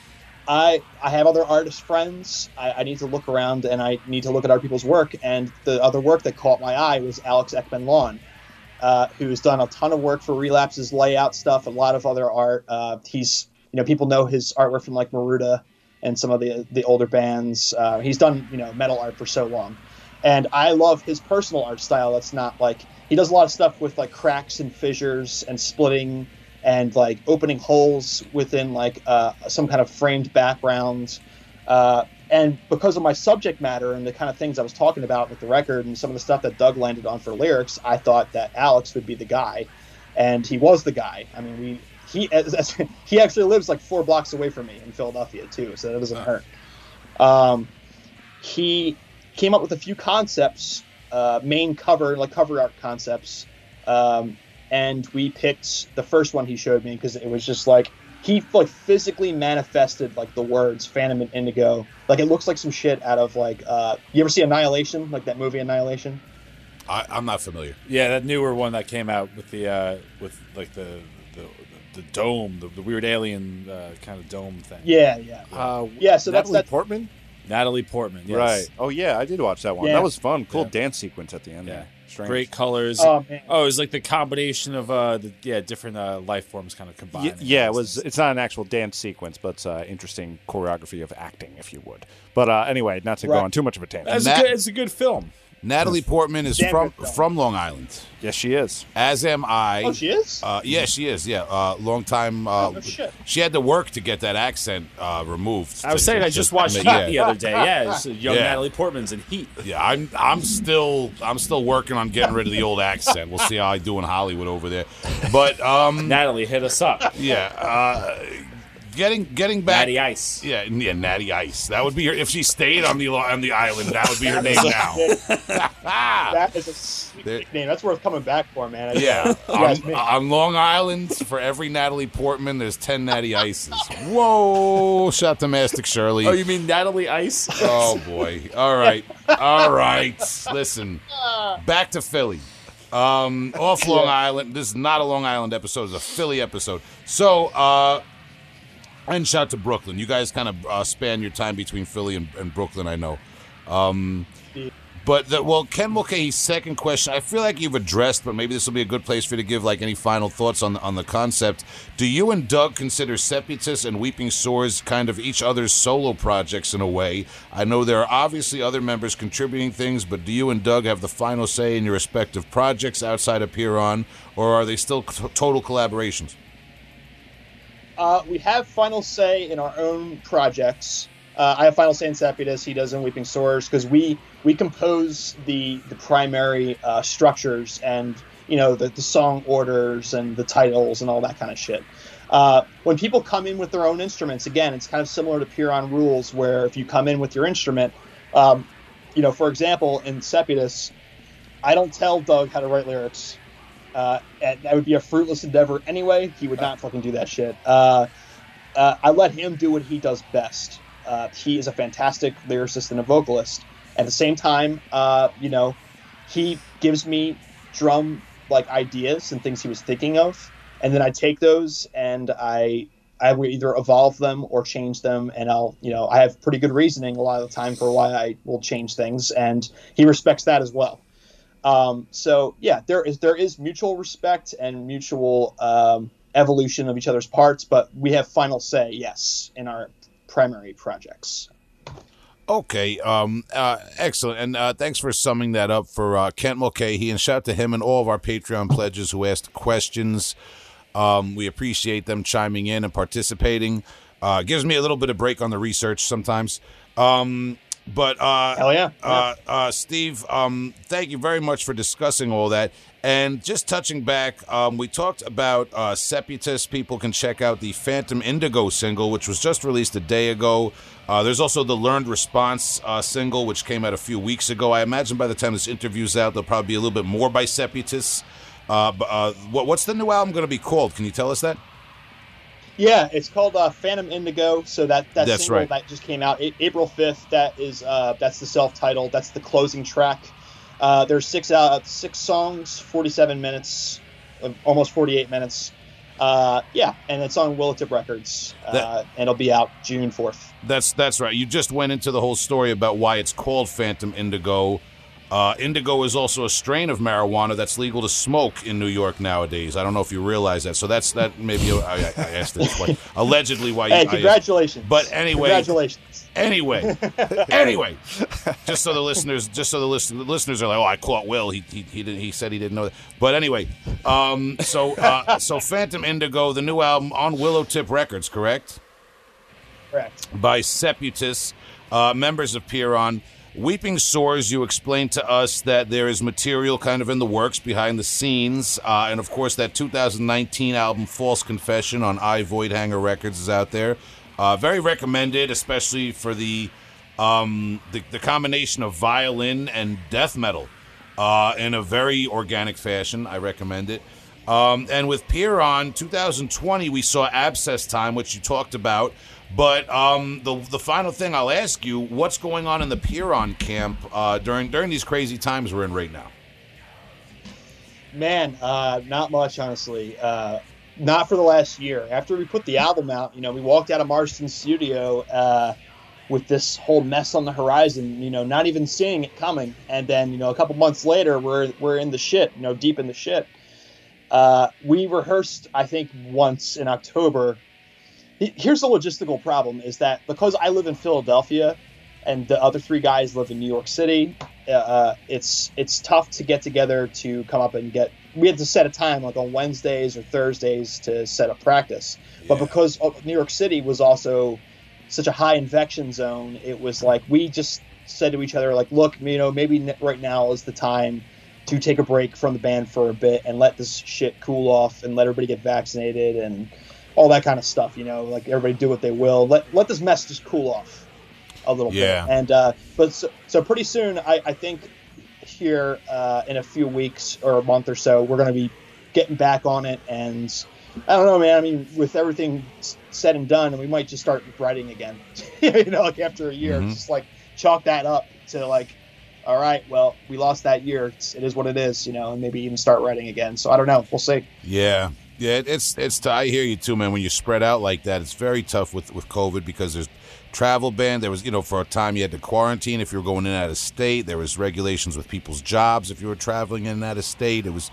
I I have other artist friends. I, I need to look around and I need to look at other people's work. And the other work that caught my eye was Alex Eckman Lawn, uh, who's done a ton of work for Relapse's layout stuff, a lot of other art. Uh, he's you know people know his artwork from like Maruda and some of the the older bands. Uh, he's done you know metal art for so long, and I love his personal art style. That's not like he does a lot of stuff with like cracks and fissures and splitting and like opening holes within like uh, some kind of framed background. Uh, and because of my subject matter and the kind of things I was talking about with the record and some of the stuff that Doug landed on for lyrics, I thought that Alex would be the guy, and he was the guy. I mean, we he as, as- he actually lives like four blocks away from me in Philadelphia too, so that doesn't hurt. Um, he came up with a few concepts, uh, main cover like cover art concepts, um, and we picked the first one he showed me because it was just like he like physically manifested like the words Phantom and Indigo. Like it looks like some shit out of like uh, you ever see Annihilation, like that movie Annihilation? I, I'm not familiar. yeah, that newer one that came out with the uh, with like the the, the dome, the, the weird alien uh, kind of dome thing. Yeah, yeah, Uh, yeah. So that's Natalie that's Portman. Natalie Portman. Yes. Right. Oh yeah, I did watch that one. Yeah. That was fun. Cool Yeah. dance sequence at the end. Yeah. there. Strange. Great colors. Oh, man. Oh, it was like the combination of uh, the yeah different uh, life forms kind of Y- combined. yeah, it was. It's not an actual dance sequence, but it's uh, interesting choreography of acting, if you would. But uh, anyway, not to go on too much of a tangent. It's, a good, it's a good film. Natalie Portman is Damn from good from Long Island, yes, she is. as am I. Oh, she is. Uh, yeah, she is. Yeah, uh, long time. Uh, Oh, no shit. She had to work to get that accent uh, removed. I was to- saying to- I just to watched Heat yeah. the other day. Yeah, it's young Yeah. Natalie Portman's in Heat. Yeah, I'm I'm still I'm still working on getting rid of the old accent. We'll see how I do in Hollywood over there. But um, Natalie, hit us up. yeah, uh, getting getting back. Natty Ice. Yeah, yeah, Natty Ice. That would be her if she stayed on the on the island. That would be her name now. that is a sweet There- nickname. That's worth coming back for, man. Yeah, on, on Long Island, for every Natalie Portman, there's ten Natty Ices. Whoa! Shout to Mastic Shirley. Oh, you mean Natalie Ice? Oh boy. All right. All right. Listen. Back to Philly. Um, off Long Island. This is not a Long Island episode. It's a Philly episode. So, uh, and shout to Brooklyn. You guys kind of uh, span your time between Philly and, and Brooklyn. I know. Um, But the, well, Ken Mulcahy's second question, I feel like you've addressed, but maybe this will be a good place for you to give like any final thoughts on the, on the concept. Do you and Doug consider Seputus and Weeping Sores kind of each other's solo projects in a way? I know there are obviously other members contributing things, but do you and Doug have the final say in your respective projects outside of Pyrrhon, or are they still total collaborations? Uh, we have final say in our own projects. Uh, I have final say in Seputus. He does in Weeping Sores because we we compose the the primary uh, structures and you know the, the song orders and the titles and all that kind of shit. Uh, when people come in with their own instruments, again, it's kind of similar to Pyrrhon rules, where if you come in with your instrument, um, you know, for example, in Seputus, I don't tell Doug how to write lyrics. Uh, and that would be a fruitless endeavor anyway. He would not fucking do that shit. Uh, uh, I let him do what he does best. Uh, he is a fantastic lyricist and a vocalist. At the same time, uh, you know, he gives me drum like ideas and things he was thinking of, and then I take those and I I will either evolve them or change them, and I'll you know I have pretty good reasoning a lot of the time for why I will change things, and he respects that as well. Um, so yeah, there is there is mutual respect and mutual um, evolution of each other's parts, but we have final say, yes, in our primary projects. Okay, um, uh, excellent, and uh, thanks for summing that up for uh, Kent Mulcahy, and shout out to him and all of our Patreon pledges who asked questions. Um, we appreciate them chiming in and participating. Uh, gives me a little bit of break on the research sometimes. Um, but uh, hell yeah, uh, uh, Steve, um, thank you very much for discussing all that. And just touching back, um, we talked about uh, Seputus. People can check out the Phantom Indigo single, which was just released a day ago. Uh, there's also the Learned Response uh, single, which came out a few weeks ago. I imagine by the time this interview's out, there'll probably be a little bit more by Seputus. Uh, uh, what, what's the new album going to be called? Can you tell us that? Yeah, it's called uh, Phantom Indigo. So that that That's single right. that just came out A- April fifth. That is uh, that's the self-titled. That's the closing track. Uh, there's six uh, six songs, 47 minutes, uh, almost 48 minutes. Uh, yeah, and it's on Willowtip Records, uh, That- and it'll be out June 4th. That's that's right. You just went into the whole story about why it's called Phantom Indigo. Uh, indigo is also a strain of marijuana that's legal to smoke in New York nowadays. I don't know if you realize that. So that's that. Maybe I, I asked this why, allegedly why. Hey, you, congratulations! But anyway- congratulations. Anyway, anyway, just so the listeners, just so the listen, the listeners are like, oh, I caught Will. He he he, he said he didn't know that. But anyway, um, so uh, so Phantom Indigo, the new album on Willowtip Records, correct? Correct. by Seputus, uh, members of Pyrrhon. Weeping Sores, you explained to us that there is material kind of in the works behind the scenes. Uh, and of course, that 2019 album, False Confession, on I Voidhanger Records is out there. Uh, very recommended, especially for the, um, the, the combination of violin and death metal uh, in a very organic fashion. I recommend it. Um, and with Pyrrhon 2020, we saw Abscess Time, which you talked about. But um, the the final thing I'll ask you: What's going on in the Pyrrhon camp uh, during during these crazy times we're in right now? Man, uh, not much, honestly. Uh, not for the last year. After we put the album out, you know, we walked out of Marston studio uh, with this whole mess on the horizon. You know, not even seeing it coming, and then you know, a couple months later, we're we're in the shit. You know, deep in the shit. Uh, we rehearsed, I think, once in October. He- Here's the logistical problem: is that because I live in Philadelphia, and the other three guys live in New York City, uh, it's it's tough to get together to come up and get. We had to set a time like on Wednesdays or Thursdays to set up practice. But because uh, New York City was also such a high infection zone, it was like we just said to each other like, look, you know, maybe right now is the time to take a break from the band for a bit and let this shit cool off and let everybody get vaccinated and all that kind of stuff. You know, like everybody do what they will. Let let this mess just cool off a little Yeah. bit. And uh, but so, so pretty soon, I, I think here uh, in a few weeks or a month or so, we're going to be getting back on it. And I don't know, man. I mean, with everything said and done, we might just start writing again. you know, like after a year, Mhm. just like chalk that up to like, all right, well, we lost that year. It's, it is what it is, you know, and maybe even start writing again. So I don't know. We'll see. Yeah, yeah, it's it's. I hear you too, man. When you spread out like that, it's very tough with with COVID because there's travel ban. There was, you know, for a time you had to quarantine if you were going in out of state. There was regulations with people's jobs if you were traveling in and out of state. It was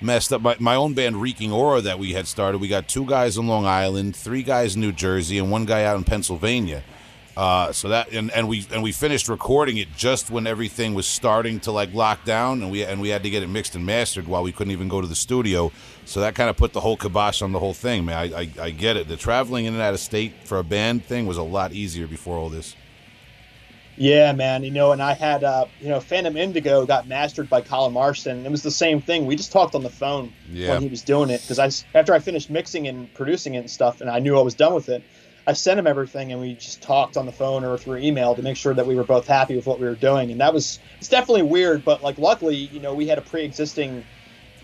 messed up. My, my own band, Reeking Aura, that we had started, we got two guys in Long Island, three guys in New Jersey, and one guy out in Pennsylvania. Uh, so that and, and we and we finished recording it just when everything was starting to like lock down, and we and we had to get it mixed and mastered while we couldn't even go to the studio. So that kind of put the whole kibosh on the whole thing, man. I, I, I get it. The traveling in and out of state for a band thing was a lot easier before all this. Yeah, man. You know, and I had, uh, you know, Phantom Indigo got mastered by Colin Marston. It was the same thing. We just talked on the phone Yeah. when he was doing it because I after I finished mixing and producing it and stuff, and I knew I was done with it, I sent him everything, and we just talked on the phone or through email to make sure that we were both happy with what we were doing. And that was it's definitely weird, but like luckily, you know, we had a pre-existing,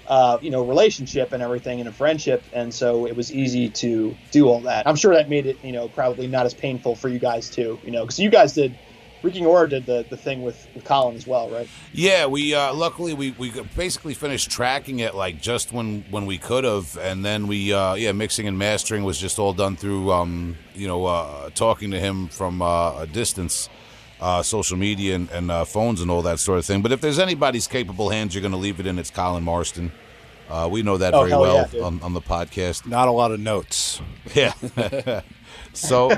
uh, you know, relationship and everything and a friendship, and so it was easy to do all that. I'm sure that made it, you know, probably not as painful for you guys too, you know, because you guys did. Reeking Aura did the, the thing with, with Colin as well, right? Yeah, we uh, luckily we, we basically finished tracking it like just when when we could have, and then we uh, yeah mixing and mastering was just all done through um, you know uh, talking to him from uh, a distance, uh, social media and, and uh, phones and all that sort of thing. But if there's anybody's capable hands, you're going to leave it in. It's Colin Marston. Uh, we know that Oh, very well yeah, on, on the podcast. Not a lot of notes. Yeah. so,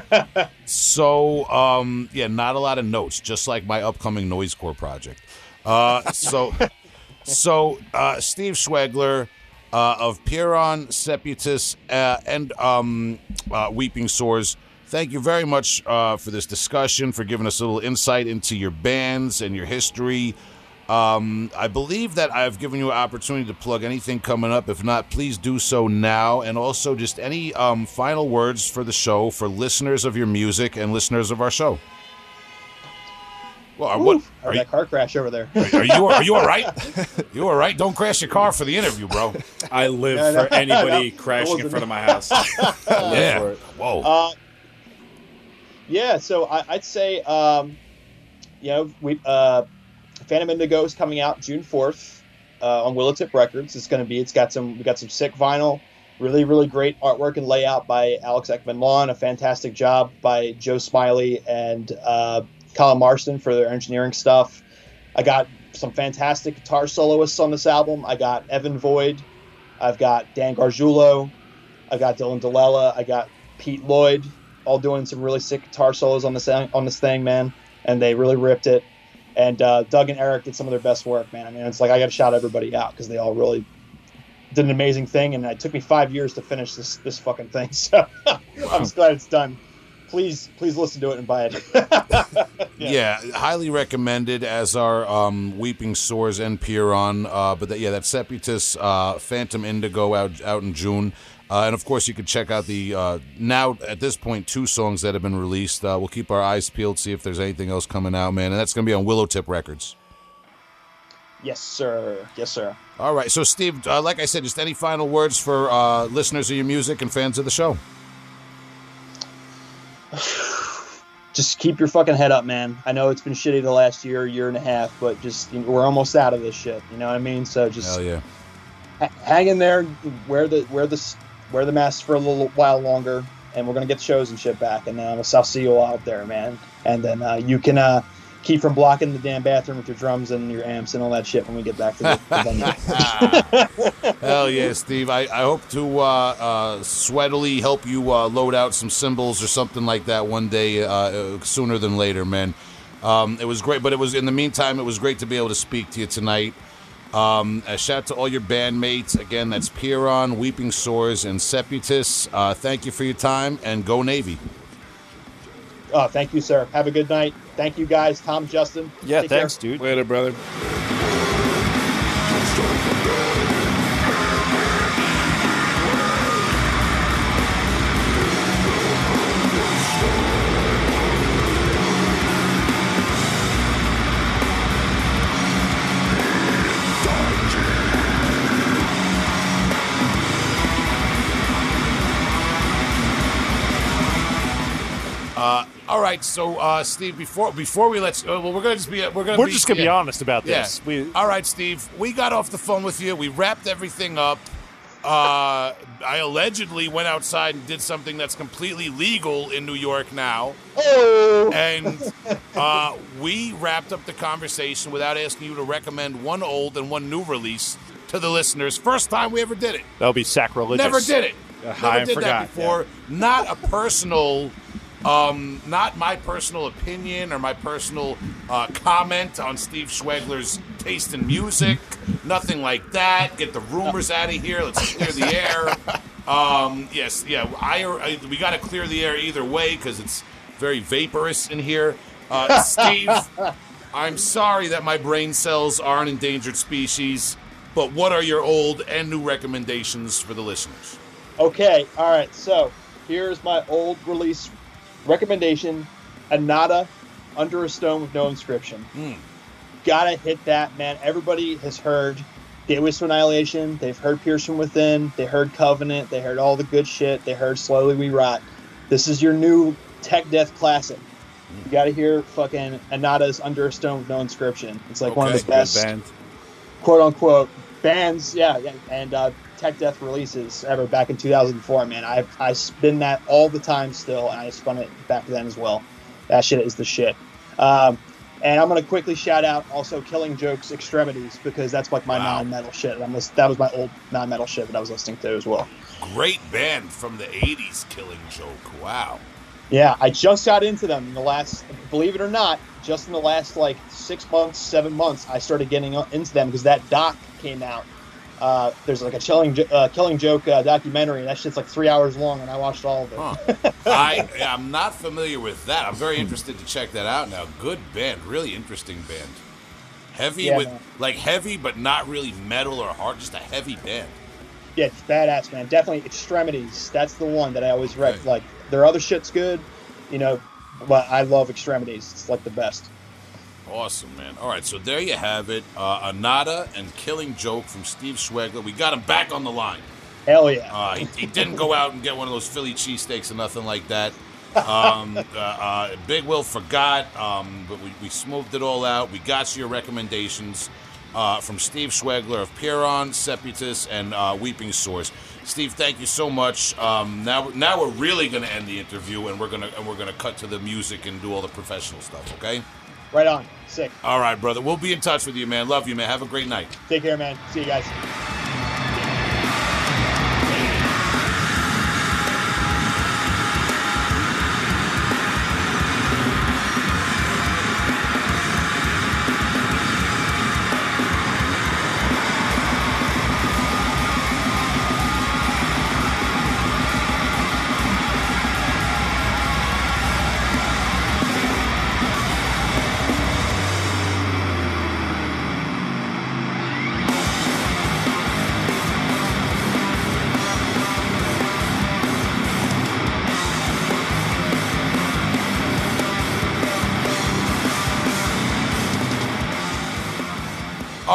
so, um, yeah, not a lot of notes, just like my upcoming noisecore project. Uh, so, so, uh, Steve Schwegler, uh, of Pyrrhon, Seputus, uh, and, um, uh, Weeping Sores. Thank you very much, uh, for this discussion, for giving us a little insight into your bands and your history. Um, I believe that I've given you an opportunity to plug anything coming up. If not, please do so now. And also, just any um, final words for the show for listeners of your music and listeners of our show. Well, are, what, Or are, you, that car crash over there. are you are you all right? You all right? Don't crash your car for the interview, bro. I live No, no, for anybody no, crashing in front of my house. I live Yeah. for it. Whoa. Uh, yeah, so I, I'd say, um, you know, we uh, Phantom Indigo is coming out June fourth uh, on Willowtip Records. It's going to be. It's got some. We got some sick vinyl. Really, really great artwork and layout by Alex Eckman Lawn. A fantastic job by Joe Smiley and uh, Colin Marston for their engineering stuff. I got some fantastic guitar soloists on this album. I got Evan Void. I've got Dan Gargiulo. I got Dylan DiLella. I got Pete Lloyd, all doing some really sick guitar solos on this on this thing, man. And they really ripped it. And uh, Doug and Eric did some of their best work, man. I mean, it's like I got to shout everybody out because they all really did an amazing thing. And it took me five years to finish this this fucking thing. So I'm just glad it's done. Please, please listen to it and buy it. Yeah. highly recommended as our um, Weeping Sores and Pyrrhon. Uh, but that, yeah, that Seputus, uh, Phantom Indigo out out in June. Uh, and of course, you can check out the uh, now at this point two songs that have been released. Uh, we'll keep our eyes peeled, see if there's anything else coming out, man. And that's going to be on Willowtip Records. yes, sir. Yes, sir. All right, so Steve, uh, like I said, just any final words for uh, listeners of your music and fans of the show? Just keep your fucking head up, man. I know it's been shitty the last year, year and a half, but just you know, we're almost out of this shit. You know what I mean? So just Hell yeah. ha- hang in there, wear the wear the wear the mask for a little while longer, and we're gonna get the shows and shit back. And uh, I'll see you all out there, man. And then uh, you can uh, keep from blocking the damn bathroom with your drums and your amps and all that shit when we get back to the, the venue. Hell yeah, Steve. I, I hope to uh, uh, sweatily help you uh, load out some cymbals or something like that one day, uh, uh, sooner than later, man. Um, it was great, but it was in the meantime, it was great to be able to speak to you tonight. Um, a shout out to all your bandmates. Again, that's Pyrrhon, Weeping Sores, and Seputus. Uh, thank you for your time, and go Navy. oh, thank you, sir. Have a good night. Thank you, guys. Tom, Justin. Yeah, Take care. thanks, dude. Later, brother. Right, so uh, Steve, before before we let uh, well, we're gonna just be we're gonna We're be, just gonna be honest about Yeah. this. We All right, Steve. We got off the phone with you. We wrapped everything up. Uh, I allegedly went outside and did something that's completely legal in New York now. Oh, And uh, we wrapped up the conversation without asking you to recommend one old and one new release to the listeners. First time we ever did it. That'll be sacrilegious. Never did it. Uh, Never I did forgot, that before. Not a personal, um, not my personal opinion or my personal uh, comment on Steve Schwegler's taste in music. Nothing like that. Get the rumors out of here. Let's clear the air. Um, yes, yeah. I, I we got to clear the air either way because it's very vaporous in here. Uh, Steve, I'm sorry that my brain cells are an endangered species. But what are your old and new recommendations for the listeners? Okay, all right. So here's my old release recommendation: Anata, Under a Stone with No Inscription. Hmm. Gotta hit that, man. Everybody has heard Gateways to Annihilation. They've heard Pierced from Within. They heard Covenant. They heard all the good shit. They heard Slowly We Rot. This is your new tech death classic. You gotta hear fucking Anata's Under a Stone with No Inscription. It's like one of Okay, the best quote unquote bands, yeah, yeah, and uh, tech death releases ever back in 2004. Man, I I spin that all the time still, and I spun it back then as well. That shit is the shit. Um, and I'm gonna quickly shout out also Killing Jokes Extremities because that's like my Wow. non-metal shit. I'm lis- that was my old non-metal shit that I was listening to as well. Great band from the 80s, Killing Joke. Wow. Yeah, I just got into them in the last, believe it or not, just in the last like six months, seven months, I started getting into them because that doc came out. Uh, there's like a Killing, uh, Killing Joke uh, documentary, and that shit's like three hours long, and I watched all of it. Huh. I, I'm not familiar with that. I'm very interested to check that out now. Good band. Really interesting band. Heavy Yeah, with, man. like, heavy but not really metal or hard. Just a heavy band. Yeah, it's badass, man. Definitely Extremities. That's the one that I always rec. Okay. Like their other shit's good, you know, but I love Extremities. It's like the best. Awesome, man. All right, so there you have it. Uh, Anata and Killing Joke from Steve Schwegler. We got him back on the line. Hell yeah. Uh, he, he didn't go out and get one of those Philly cheesesteaks or nothing like that. Um, uh, uh, Big Will forgot, um, but we, we smoothed it all out. We got your recommendations uh, from Steve Schwegler of Pyrrhon, Seputus, and uh, Weeping Sores. Steve, thank you so much. Um, now, now we're really going to end the interview, and we're gonna and we're gonna cut to the music and do all the professional stuff. Okay? Right on. Sick. All right, brother. We'll be in touch with you, man. Love you, man. Have a great night. Take care, man. See you guys.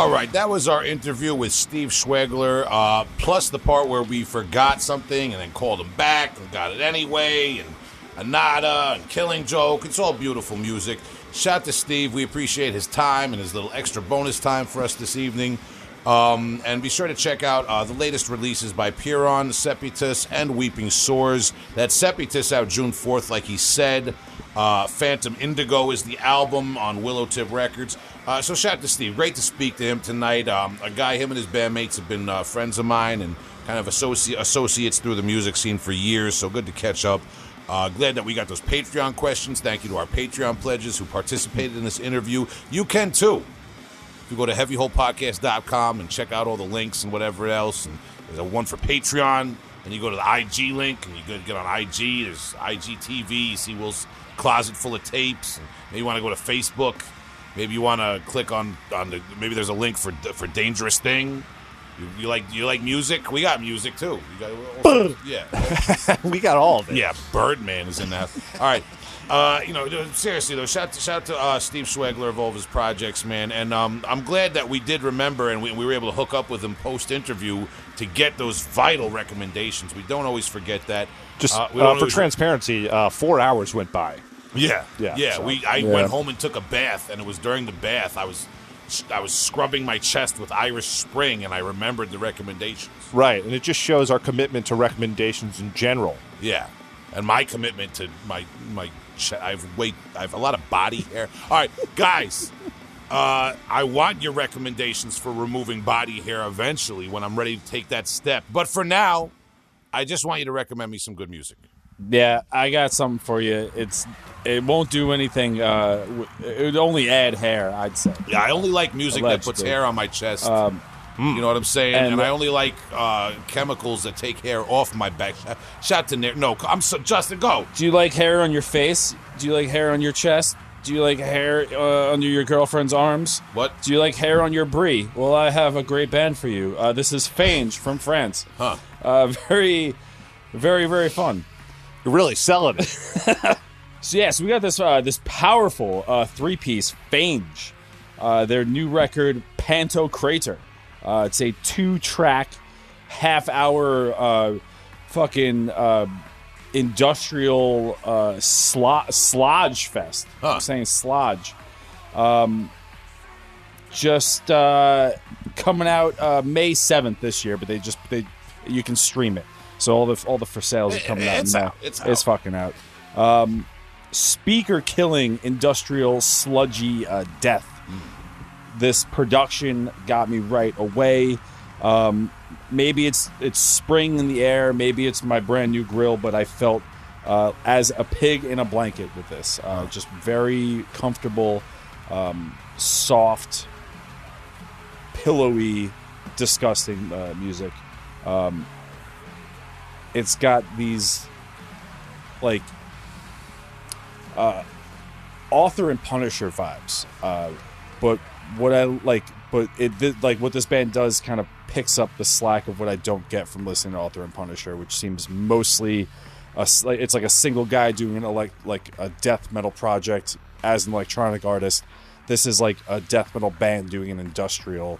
All right, that was our interview with Steve Schwegler, uh, plus the part where we forgot something and then called him back and got it anyway, and Anada and Killing Joke. It's all beautiful music. Shout to Steve. We appreciate his time and his little extra bonus time for us this evening. Um, and be sure to check out uh, the latest releases by Pyrrhon, Seputus, and Weeping Sores. That Seputus out June 4th, like he said. Uh, Phantom Indigo is the album on Willowtip Records. Uh, so shout out to Steve. Great to speak to him tonight. Um, a guy, him and his bandmates have been uh, friends of mine and kind of associ- associates through the music scene for years. So good to catch up. Uh, glad that we got those Patreon questions. Thank you to our Patreon pledges who participated in this interview. You can too. If you go to heavyholepodcast.com and check out all the links and whatever else, and there's a one for Patreon, and you go to the IG link and you get on IG. There's IGTV. You see Will's closet full of tapes. And maybe you want to go to Facebook. Maybe you want to click on on the. Maybe there's a link for for Dangerous Thing. You, you like you like music? We got music too. You got all- yeah. we got all of it. Yeah, Birdman is in that. All right. Uh, you know, seriously though, shout to, shout to uh, Steve Schwegler of all of his projects, man. And um, I'm glad that we did remember and we, we were able to hook up with him post interview to get those vital recommendations. We don't always forget that. Just Uh, uh, for transparency, uh, four hours went by. Yeah, Yeah, yeah. so- we I Yeah. went home and took a bath, and it was during the bath I was I was scrubbing my chest with Irish Spring, and I remembered the recommendations. Right, and it just shows our commitment to recommendations in general. Yeah, and my commitment to my my. Ch- I've weight. I have a lot of body hair. All right, guys. Uh, I want your recommendations for removing body hair eventually when I'm ready to take that step. But for now, I just want you to recommend me some good music. Yeah, I got something for you. It's it won't do anything. Uh, it would only add hair, I'd say. Yeah, I only like music that puts hair on my chest. Um, you know what I'm saying? And, and- I only like uh, chemicals that take hair off my back. Shout- Shout to Nick. No, I'm so Justin. Go. Do you like hair on your face? Do you like hair on your chest? Do you like hair uh, under your girlfriend's arms? What? Do you like hair on your brie? Well, I have a great band for you. Uh, this is Fange from France. Huh? Uh, very, very, very fun. You're really selling it. So yeah, so we got this uh, this powerful uh, three piece Fange, uh, their new record Pantocrator. Uh, it's a two track, half hour, uh, fucking uh, industrial uh, slo- slodge fest. Huh. I'm saying slodge. Um, just uh, coming out uh, May seventh this year, but they just they you can stream it. So all the all the for sales are coming out It's now. out. It's it's fucking out. Um, speaker killing industrial sludgy uh, death. This production got me right away. Um, maybe it's it's spring in the air. Maybe it's my brand new grill, but I felt uh, as a pig in a blanket with this. Uh, just very comfortable, um, soft, pillowy, disgusting uh, music. Um, it's got these like uh, author and Punisher vibes. Uh, but what I like, but it th- like what this band does kind of picks up the slack of what I don't get from listening to Author and Punisher, which seems mostly a, it's like a single guy doing an like like a death metal project as an electronic artist. This is like a death metal band doing an industrial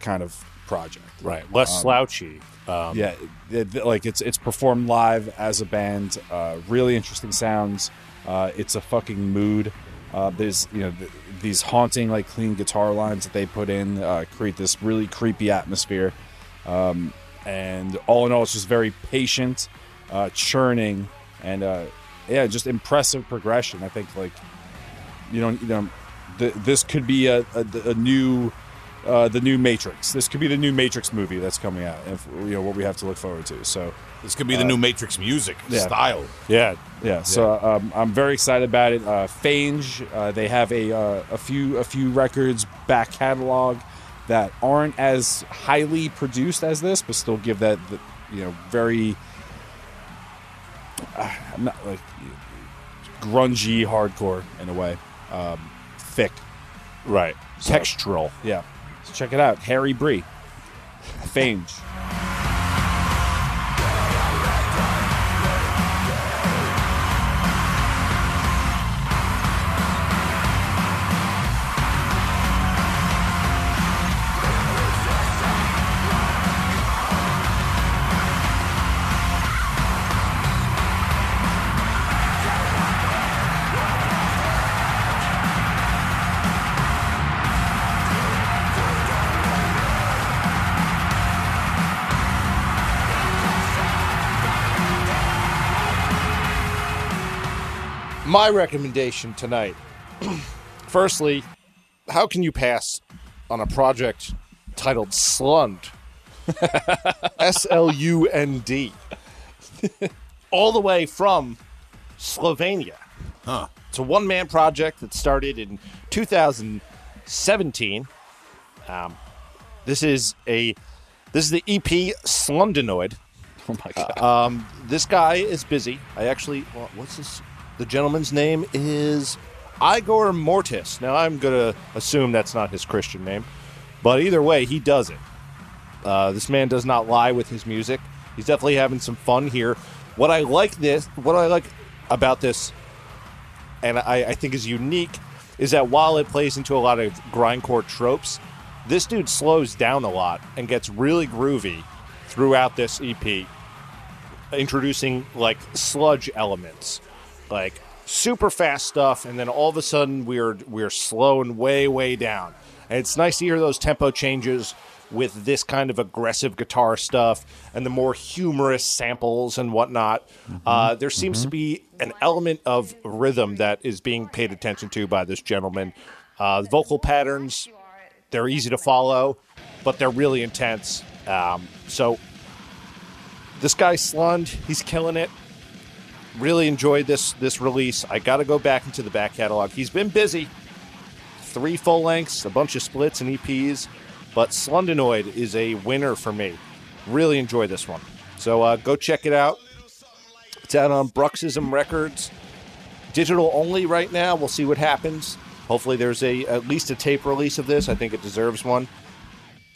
kind of project. right, less slouchy. Um, Yeah, it- it- like it's it's performed live as a band. Uh, really interesting sounds. Uh, it's a fucking mood. Uh, there's you know th- these haunting like clean guitar lines that they put in uh, create this really creepy atmosphere. Um, and all in all, it's just very patient, uh, churning, and uh, yeah, just impressive progression. I think like you know you know th- this could be a, a, a new uh, the new Matrix. This could be the new Matrix movie that's coming out. If you know what we have to look forward to. So This could be the new Matrix music yeah. style. yeah, yeah, so um, I'm very excited about it. Uh, Fange, uh, they have a uh, a few a few records back catalog that aren't as highly produced as this, but still give that the, you know very uh, I'm not like grungy hardcore in a way, um, thick. right. Textural. Yeah, so check it out, Harry Bree, Fange. My recommendation tonight. Firstly, how can you pass on a project titled Slund? S L U N D. All the way from Slovenia. Huh. It's a one man project that started in 2017. Um, this is a this is the EP Slundinoid. Oh my god. Um, this guy is busy. I actually, well, what's this? The gentleman's name is Igor Mortis. Now I'm gonna assume that's not his Christian name, but either way, he does it. Uh, this man does not lie with his music. He's definitely having some fun here. What I like this, what I like about this, and I, I think is unique, is that while it plays into a lot of grindcore tropes, this dude slows down a lot and gets really groovy throughout this EP introducing like sludge elements, like super fast stuff, and then all of a sudden we're we're slowing way way down, And it's nice to hear those tempo changes with this kind of aggressive guitar stuff and the more humorous samples and whatnot. Uh, there seems to be an element of rhythm that is being paid attention to by this gentleman. Uh, the vocal patterns, they're easy to follow, but they're really intense. Um, so this guy Slund, he's killing it. Really enjoyed this this release. I got to go back into the back catalog. He's been busy. Three full lengths, a bunch of splits and EPs, but Slundanoid is a winner for me. Really enjoy this one. So uh, go check it out. It's out on Bruxism Records. Digital only right now. We'll see what happens. Hopefully, there's a at least a tape release of this. I think it deserves one.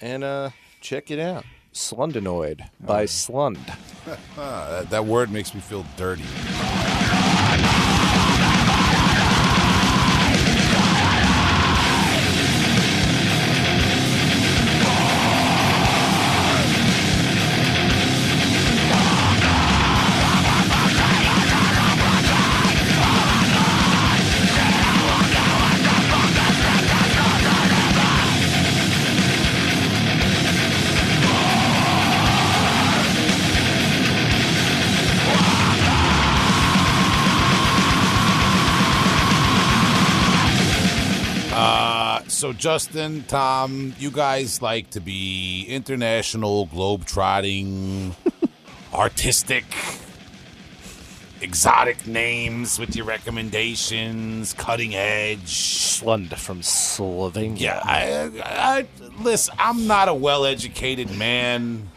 And uh, check it out. Slundanoid by Slund. Ah, that word makes me feel dirty. Justin, Tom, you guys like to be international, globe-trotting, artistic, exotic names with your recommendations, cutting edge. Slund from Slovenia. Yeah, I, I listen. I'm not a well-educated man.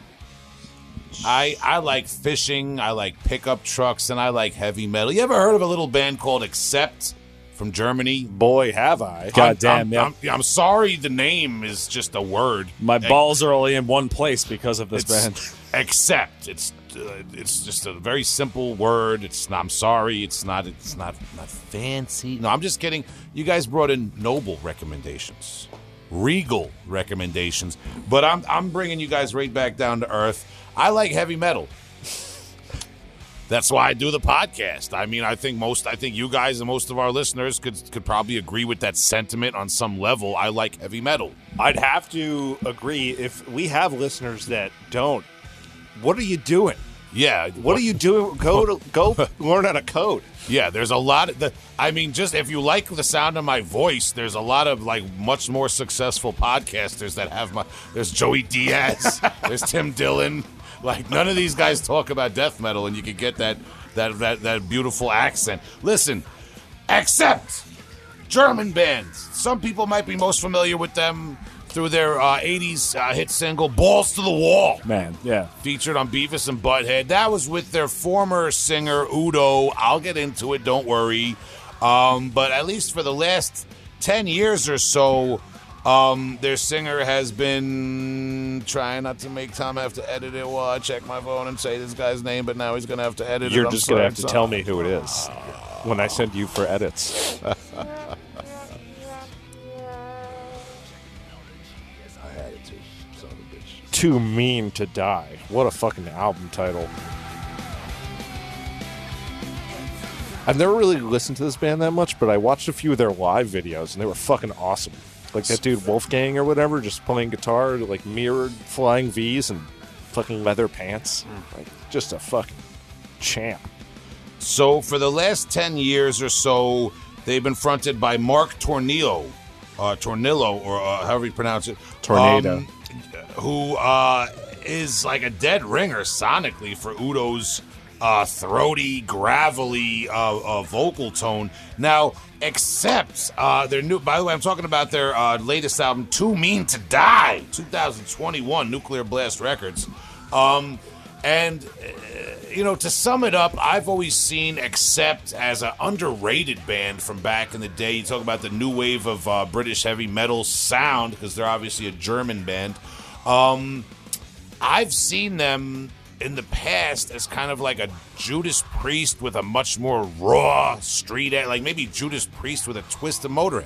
I I like fishing. I like pickup trucks, and I like heavy metal. You ever heard of a little band called Accept from Germany? Boy, have I. God damn, I'm, yeah. I'm, I'm sorry, the name is just a word. My Ex- balls are only in one place because of this band. Accept. It's uh, it's just a very simple word. It's not. I'm sorry. It's not. It's not not fancy. No, I'm just kidding. You guys brought in noble recommendations, regal recommendations, but I'm I'm bringing you guys right back down to earth. I like heavy metal. That's why I do the podcast. I mean, I think most, I think you guys and most of our listeners could could probably agree with that sentiment on some level. I like heavy metal. I'd have to agree if we have listeners that don't. What are you doing? Yeah. What are you doing? Go to go learn how to code. Yeah, there's a lot of the. I mean, just if you like the sound of my voice, there's a lot of like much more successful podcasters that have my. There's Joey Diaz, there's Tim Dillon. Like none of these guys talk about death metal, and you can get that that that that beautiful accent. Listen, Accept German bands. Some people might be most familiar with them through their uh, '80s uh, hit single "Balls to the Wall." Man, yeah. featured on Beavis and Butthead. That was with their former singer Udo. I'll get into it, don't worry. Um, but at least for the last ten years or so, um, their singer has been trying not to make Tom have to edit it while I check my phone and say this guy's name, but now he's gonna have to edit it. You're just gonna have to tell me who it is when I send you for edits. I had it too. Son of a bitch. Too mean to die. What a fucking album title. I've never really listened to this band that much, but I watched a few of their live videos and they were fucking awesome. Like that dude Wolfgang or whatever, just playing guitar, like mirrored flying V's and fucking leather pants. Like just a fucking champ. So for the last ten years or so, they've been fronted by Mark Tornillo, uh, Tornillo, or uh, however you pronounce it, Tornado. um, who uh, is like a dead ringer sonically for Udo's uh, throaty, gravelly uh, uh, vocal tone. Now, Accept uh, their new. By the way, I'm talking about their uh, latest album, "Too Mean to Die," 2021, Nuclear Blast Records. Um, and you know, to sum it up, I've always seen Accept as an underrated band from back in the day. You talk about the new wave of uh, British heavy metal sound because they're obviously a German band. Um, I've seen them in the past as kind of like a Judas Priest with a much more raw street, like maybe Judas Priest with a twist of Motorhead.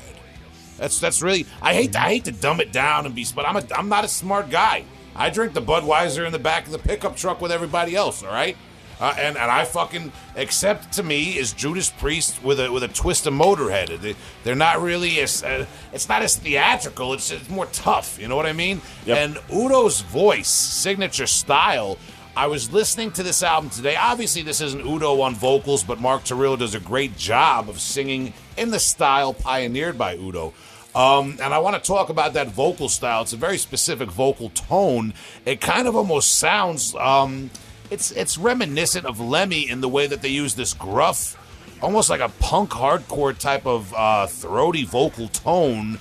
That's that's really I hate to, I hate to dumb it down and be, but I'm a I'm not a smart guy. I drink the Budweiser in the back of the pickup truck with everybody else. All right, Uh, and and I fucking Accept to me is Judas Priest with a with a twist of Motorhead. They, they're not really as uh, it's not as theatrical. It's, it's more tough. You know what I mean? Yep. And Udo's voice, signature style. I was listening to this album today. Obviously, this isn't Udo on vocals, but Mark Tornillo does a great job of singing in the style pioneered by Udo. Um, and I want to talk about that vocal style. It's a very specific vocal tone. It kind of almost sounds. Um, it's it's reminiscent of Lemmy in the way that they use this gruff, almost like a punk hardcore type of uh, throaty vocal tone,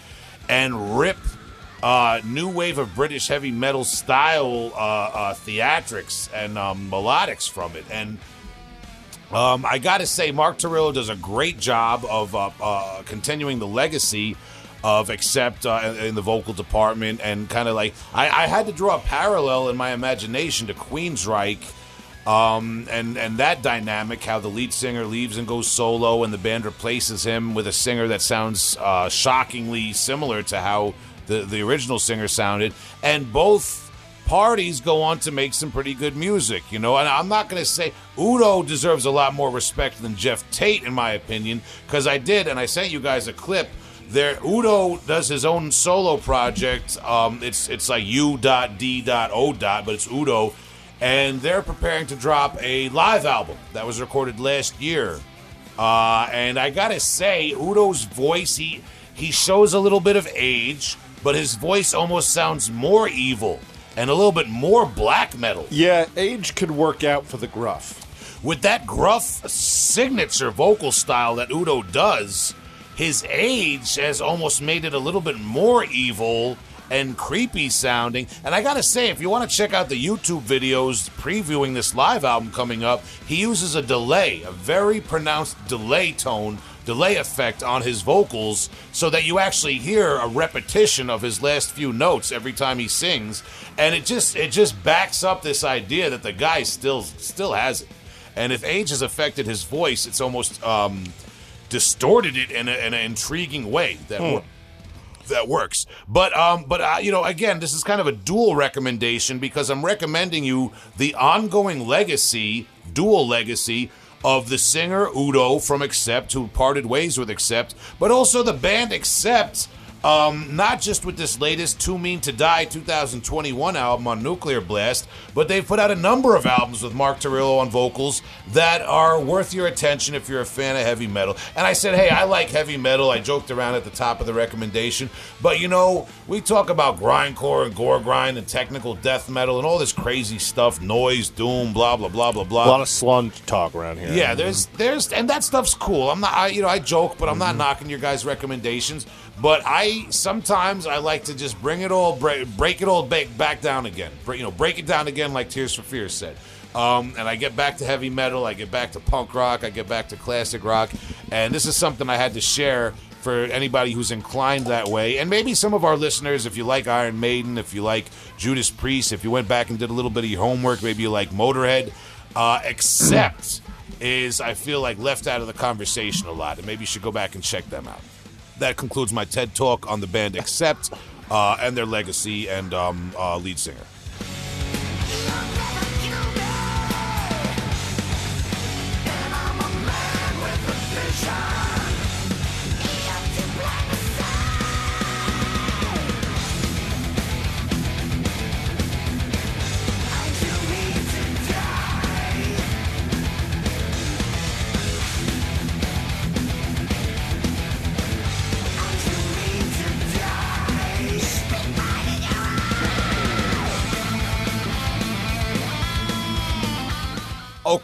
and rip uh, new wave of British heavy metal style uh, uh, theatrics and um, melodics from it. And um, I got to say, Mark Tornillo does a great job of uh, uh, continuing the legacy of Accept uh, in the vocal department, and kind of like I, I, had to draw a parallel in my imagination to Queensryche. Um, and and that dynamic, how the lead singer leaves and goes solo, and the band replaces him with a singer that sounds uh, shockingly similar to how the the original singer sounded, and both parties go on to make some pretty good music, you know. And I'm not going to say Udo deserves a lot more respect than Geoff Tate, in my opinion, because I did, and I sent you guys a clip. There, Udo does his own solo project. Um, it's it's like U.D.O. but it's Udo, and they're preparing to drop a live album that was recorded last year. Uh, and I gotta say, Udo's voice he he shows a little bit of age, but his voice almost sounds more evil and a little bit more black metal. Yeah, age could work out for the gruff. With that gruff signature vocal style that Udo does, his age has almost made it a little bit more evil and creepy sounding. And I gotta say, if you want to check out the YouTube videos previewing this live album coming up, he uses a delay, a very pronounced delay tone, delay effect on his vocals, so that you actually hear a repetition of his last few notes every time he sings. And it just it just backs up this idea that the guy still still has it. And if age has affected his voice, it's almost um, distorted it in, a, in an intriguing way that Hmm. that works. But um, but uh, you know, again, this is kind of a dual recommendation because I'm recommending you the ongoing legacy, dual legacy of the singer Udo from Accept, who parted ways with Accept, but also the band Accept. Um, not just with this latest Too Mean to Die 2021 album on Nuclear Blast, but they've put out a number of albums with Mark Tornillo on vocals that are worth your attention if you're a fan of heavy metal. And I said, hey, I like heavy metal. I joked around at the top of the recommendation. But you know, we talk about grindcore and gore grind and technical death metal and all this crazy stuff, noise, doom, blah, blah, blah, blah, blah. A lot of slunge talk around here. Yeah, there's there's and that stuff's cool. I'm not I, you know I joke, but I'm not knocking your guys' recommendations. But I sometimes I like to just bring it all break, break it all back back down again. Break, you know, break it down again like Tears for Fears said. Um, and I get back to heavy metal, I get back to punk rock, I get back to classic rock, and this is something I had to share for anybody who's inclined that way. And maybe some of our listeners, if you like Iron Maiden, if you like Judas Priest, if you went back and did a little bit of your homework, maybe you like Motorhead, uh, Accept is I feel like left out of the conversation a lot, and maybe you should go back and check them out. That concludes my TED talk on the band Accept uh, and their legacy and um, uh, lead singer.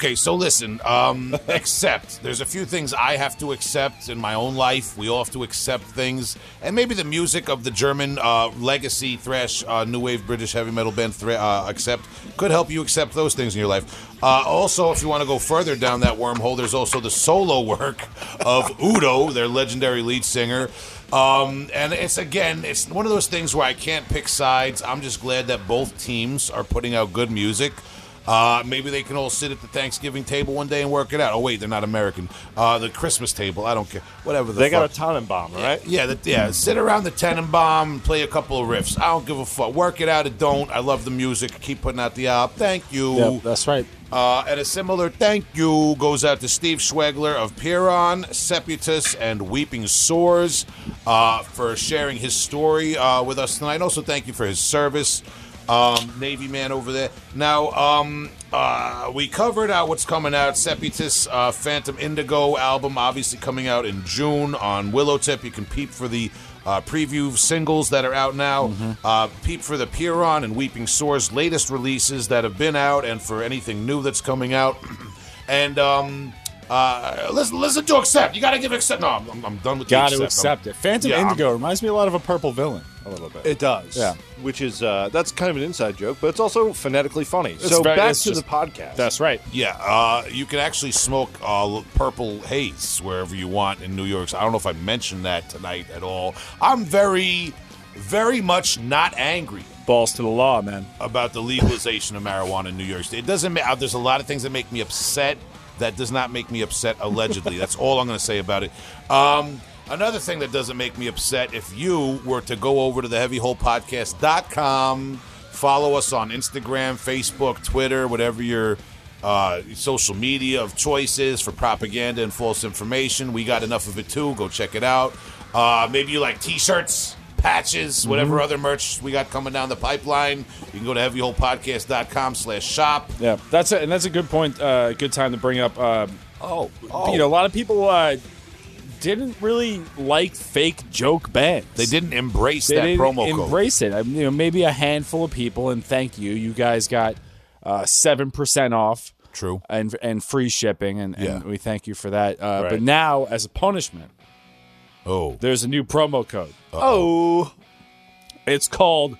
Okay, so listen, um, accept. There's a few things I have to accept in my own life. We all have to accept things. And maybe the music of the German uh, legacy thrash, uh, new wave British heavy metal band thra- uh, Accept could help you accept those things in your life. Uh, also, if you want to go further down that wormhole, there's also the solo work of Udo, their legendary lead singer. Um, and it's again, it's one of those things where I can't pick sides. I'm just glad that both teams are putting out good music. Uh, maybe they can all sit at the Thanksgiving table one day and work it out. Oh wait, they're not American. Uh, the Christmas table, I don't care. Whatever. The They got fuck. a Tannenbaum, right? Yeah, that, yeah. Sit around the Tannenbaum, and play a couple of riffs. I don't give a fuck. Work it out or don't. I love the music. Keep putting out the album. Thank you. Yep, that's right. Uh, and a similar thank you goes out to Steve Schwegler of Pyrrhon, Seputus, and Weeping Sores uh, for sharing his story uh, with us tonight. Also, thank you for his service, um, Navy man over there. Now, um, uh, we covered out what's coming out. Seputus uh, Phantom Indigo album, obviously coming out in June on Willowtip. You can peep for the uh, preview singles that are out now. Uh, peep for the Pyrrhon and Weeping Sores latest releases that have been out, and for anything new that's coming out. and um, uh, listen, listen to accept. You got to give accept. No, I'm, I'm- I'm done with Got to accept. accept it. Phantom Yeah, I'm- Indigo reminds me a lot of a purple villain, a little bit. It does. Yeah. Which is uh, that's kind of an inside joke, but it's also phonetically funny. It's so very- back to just- the podcast. That's right. Yeah, uh, you can actually smoke uh, purple haze wherever you want in New York. So I don't know if I mentioned that tonight at all. I'm very, very much not angry Balls to the law, man. about the legalization of marijuana in New York State. It doesn't. Ma- there's a lot of things that make me upset. That does not make me upset. Allegedly, that's all I'm going to say about it. Um, another thing that doesn't make me upset: if you were to go over to the HeavyHolePodcast.com, follow us on Instagram, Facebook, Twitter, whatever your uh, social media of choice is for propaganda and false information. We got enough of it too. Go check it out. Uh, maybe you like T-shirts patches, whatever other merch we got coming down the pipeline. You can go to heavyholepodcast.com slash shop. Yeah, that's it, and that's a good point. Uh, good time to bring up. Uh, Oh, You know, a lot of people uh, didn't really like fake joke bands. they didn't embrace They that didn't promo code. embrace it. I mean, you know, maybe a handful of people, and thank you. You guys got uh, seven percent off. True. and and free shipping, and, and we thank you for that. Uh, But now, as a punishment, Oh, there's a new promo code. oh, It's called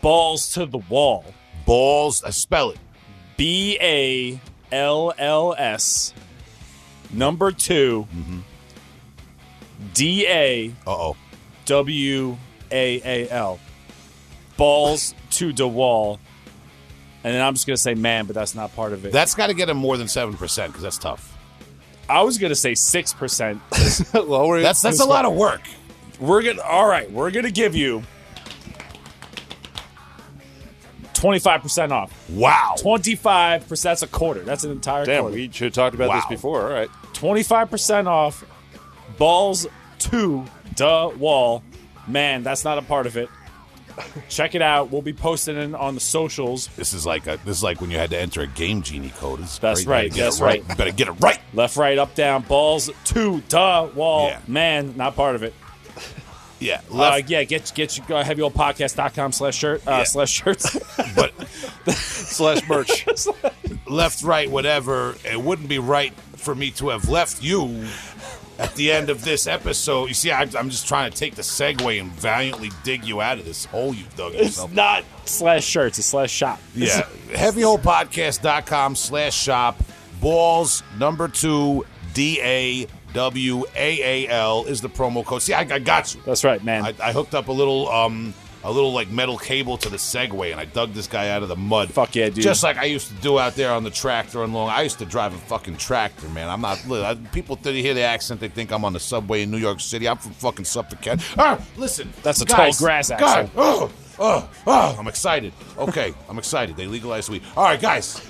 Balls to the Wall. balls. I spell it. B A L L S number 2 D A Uh oh. W A A L. Balls to the wall. And then I'm just gonna say man, but that's not part of it. That's got to get him more than 7% because that's tough. I was gonna say six percent. lower. That's that's a lot of work. We're gonna all right. We're gonna give you twenty five percent off. Wow. Twenty five percent. That's a quarter. That's an entire Damn, quarter. we should have talked about this before. All right. Twenty five percent off. Balls to the wall. Man, that's not a part of it. Check it out. We'll be posting it on the socials. This is like a, this is like when you had to enter a game genie code. It's That's. Right, that's right. right. You better get it right. Left, right, up, down. Balls to the wall. Yeah. Man, not part of it. Yeah. Uh, yeah, get get you uh, heavyholepodcast.com slash shirt uh, Yeah. slash shirts. but Slash merch. left, right, whatever. It wouldn't be right for me to have left you at the end of this episode. You see, I, I'm just trying to take the segue and valiantly dig you out of this hole you've dug yourself. it's not slash shirts. It's slash shop. Yeah. HeavyHolePodcast.com slash shop. Balls number two D A W A A L is the promo code. See, I, I got you. That's right, man. I, I hooked up a little um a little like metal cable to the Segway and I dug this guy out of the mud. Fuck yeah, dude. Just like I used to do out there on the tractor and long. I used to drive a fucking tractor, man. I'm not. I, people that hear the accent, they think I'm on the subway in New York City. I'm from fucking Suffolk County. Ah, listen. That's a guys, tall grass God, accent. oh, oh, oh, I'm excited. Okay, I'm excited. They legalized weed. All right, guys.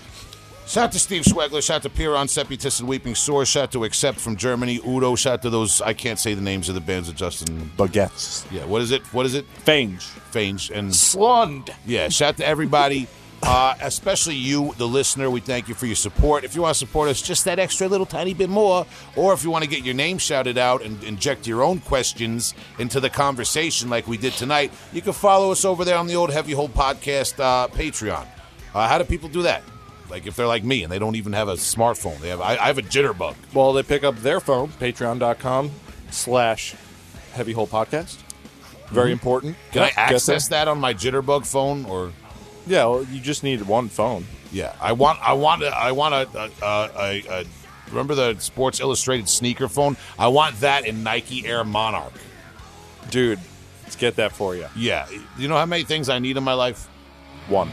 Shout out to Steve Schwegler. Shout out to Pyrrhon, Seputus, and Weeping Sore. Shout out to Accept from Germany. Udo. Shout out to those. I can't say the names of the bands of Justin. Baguettes. Yeah, what is it? What is it? Fange. Fange. And Slund. yeah, shout out to everybody, uh, especially you, the listener. We thank you for your support. If you want to support us just that extra little tiny bit more, or if you want to get your name shouted out and inject your own questions into the conversation like we did tonight, you can follow us over there on the old Heavy Hole Podcast uh, Patreon. Uh, how do people do that? Like if they're like me and they don't even have a smartphone, they have. I, I have a jitterbug. Well, they pick up their phone, patreon.com slash heavy hole podcast. Very mm-hmm. important. Can I access that on my jitterbug phone or? Yeah, well, you just need one phone. Yeah, I want, I want, a, I want a, a, a, a, a. Remember the Sports Illustrated sneaker phone? I want that in Nike Air Monarch. Dude, let's get that for you. Yeah, you know how many things I need in my life? One.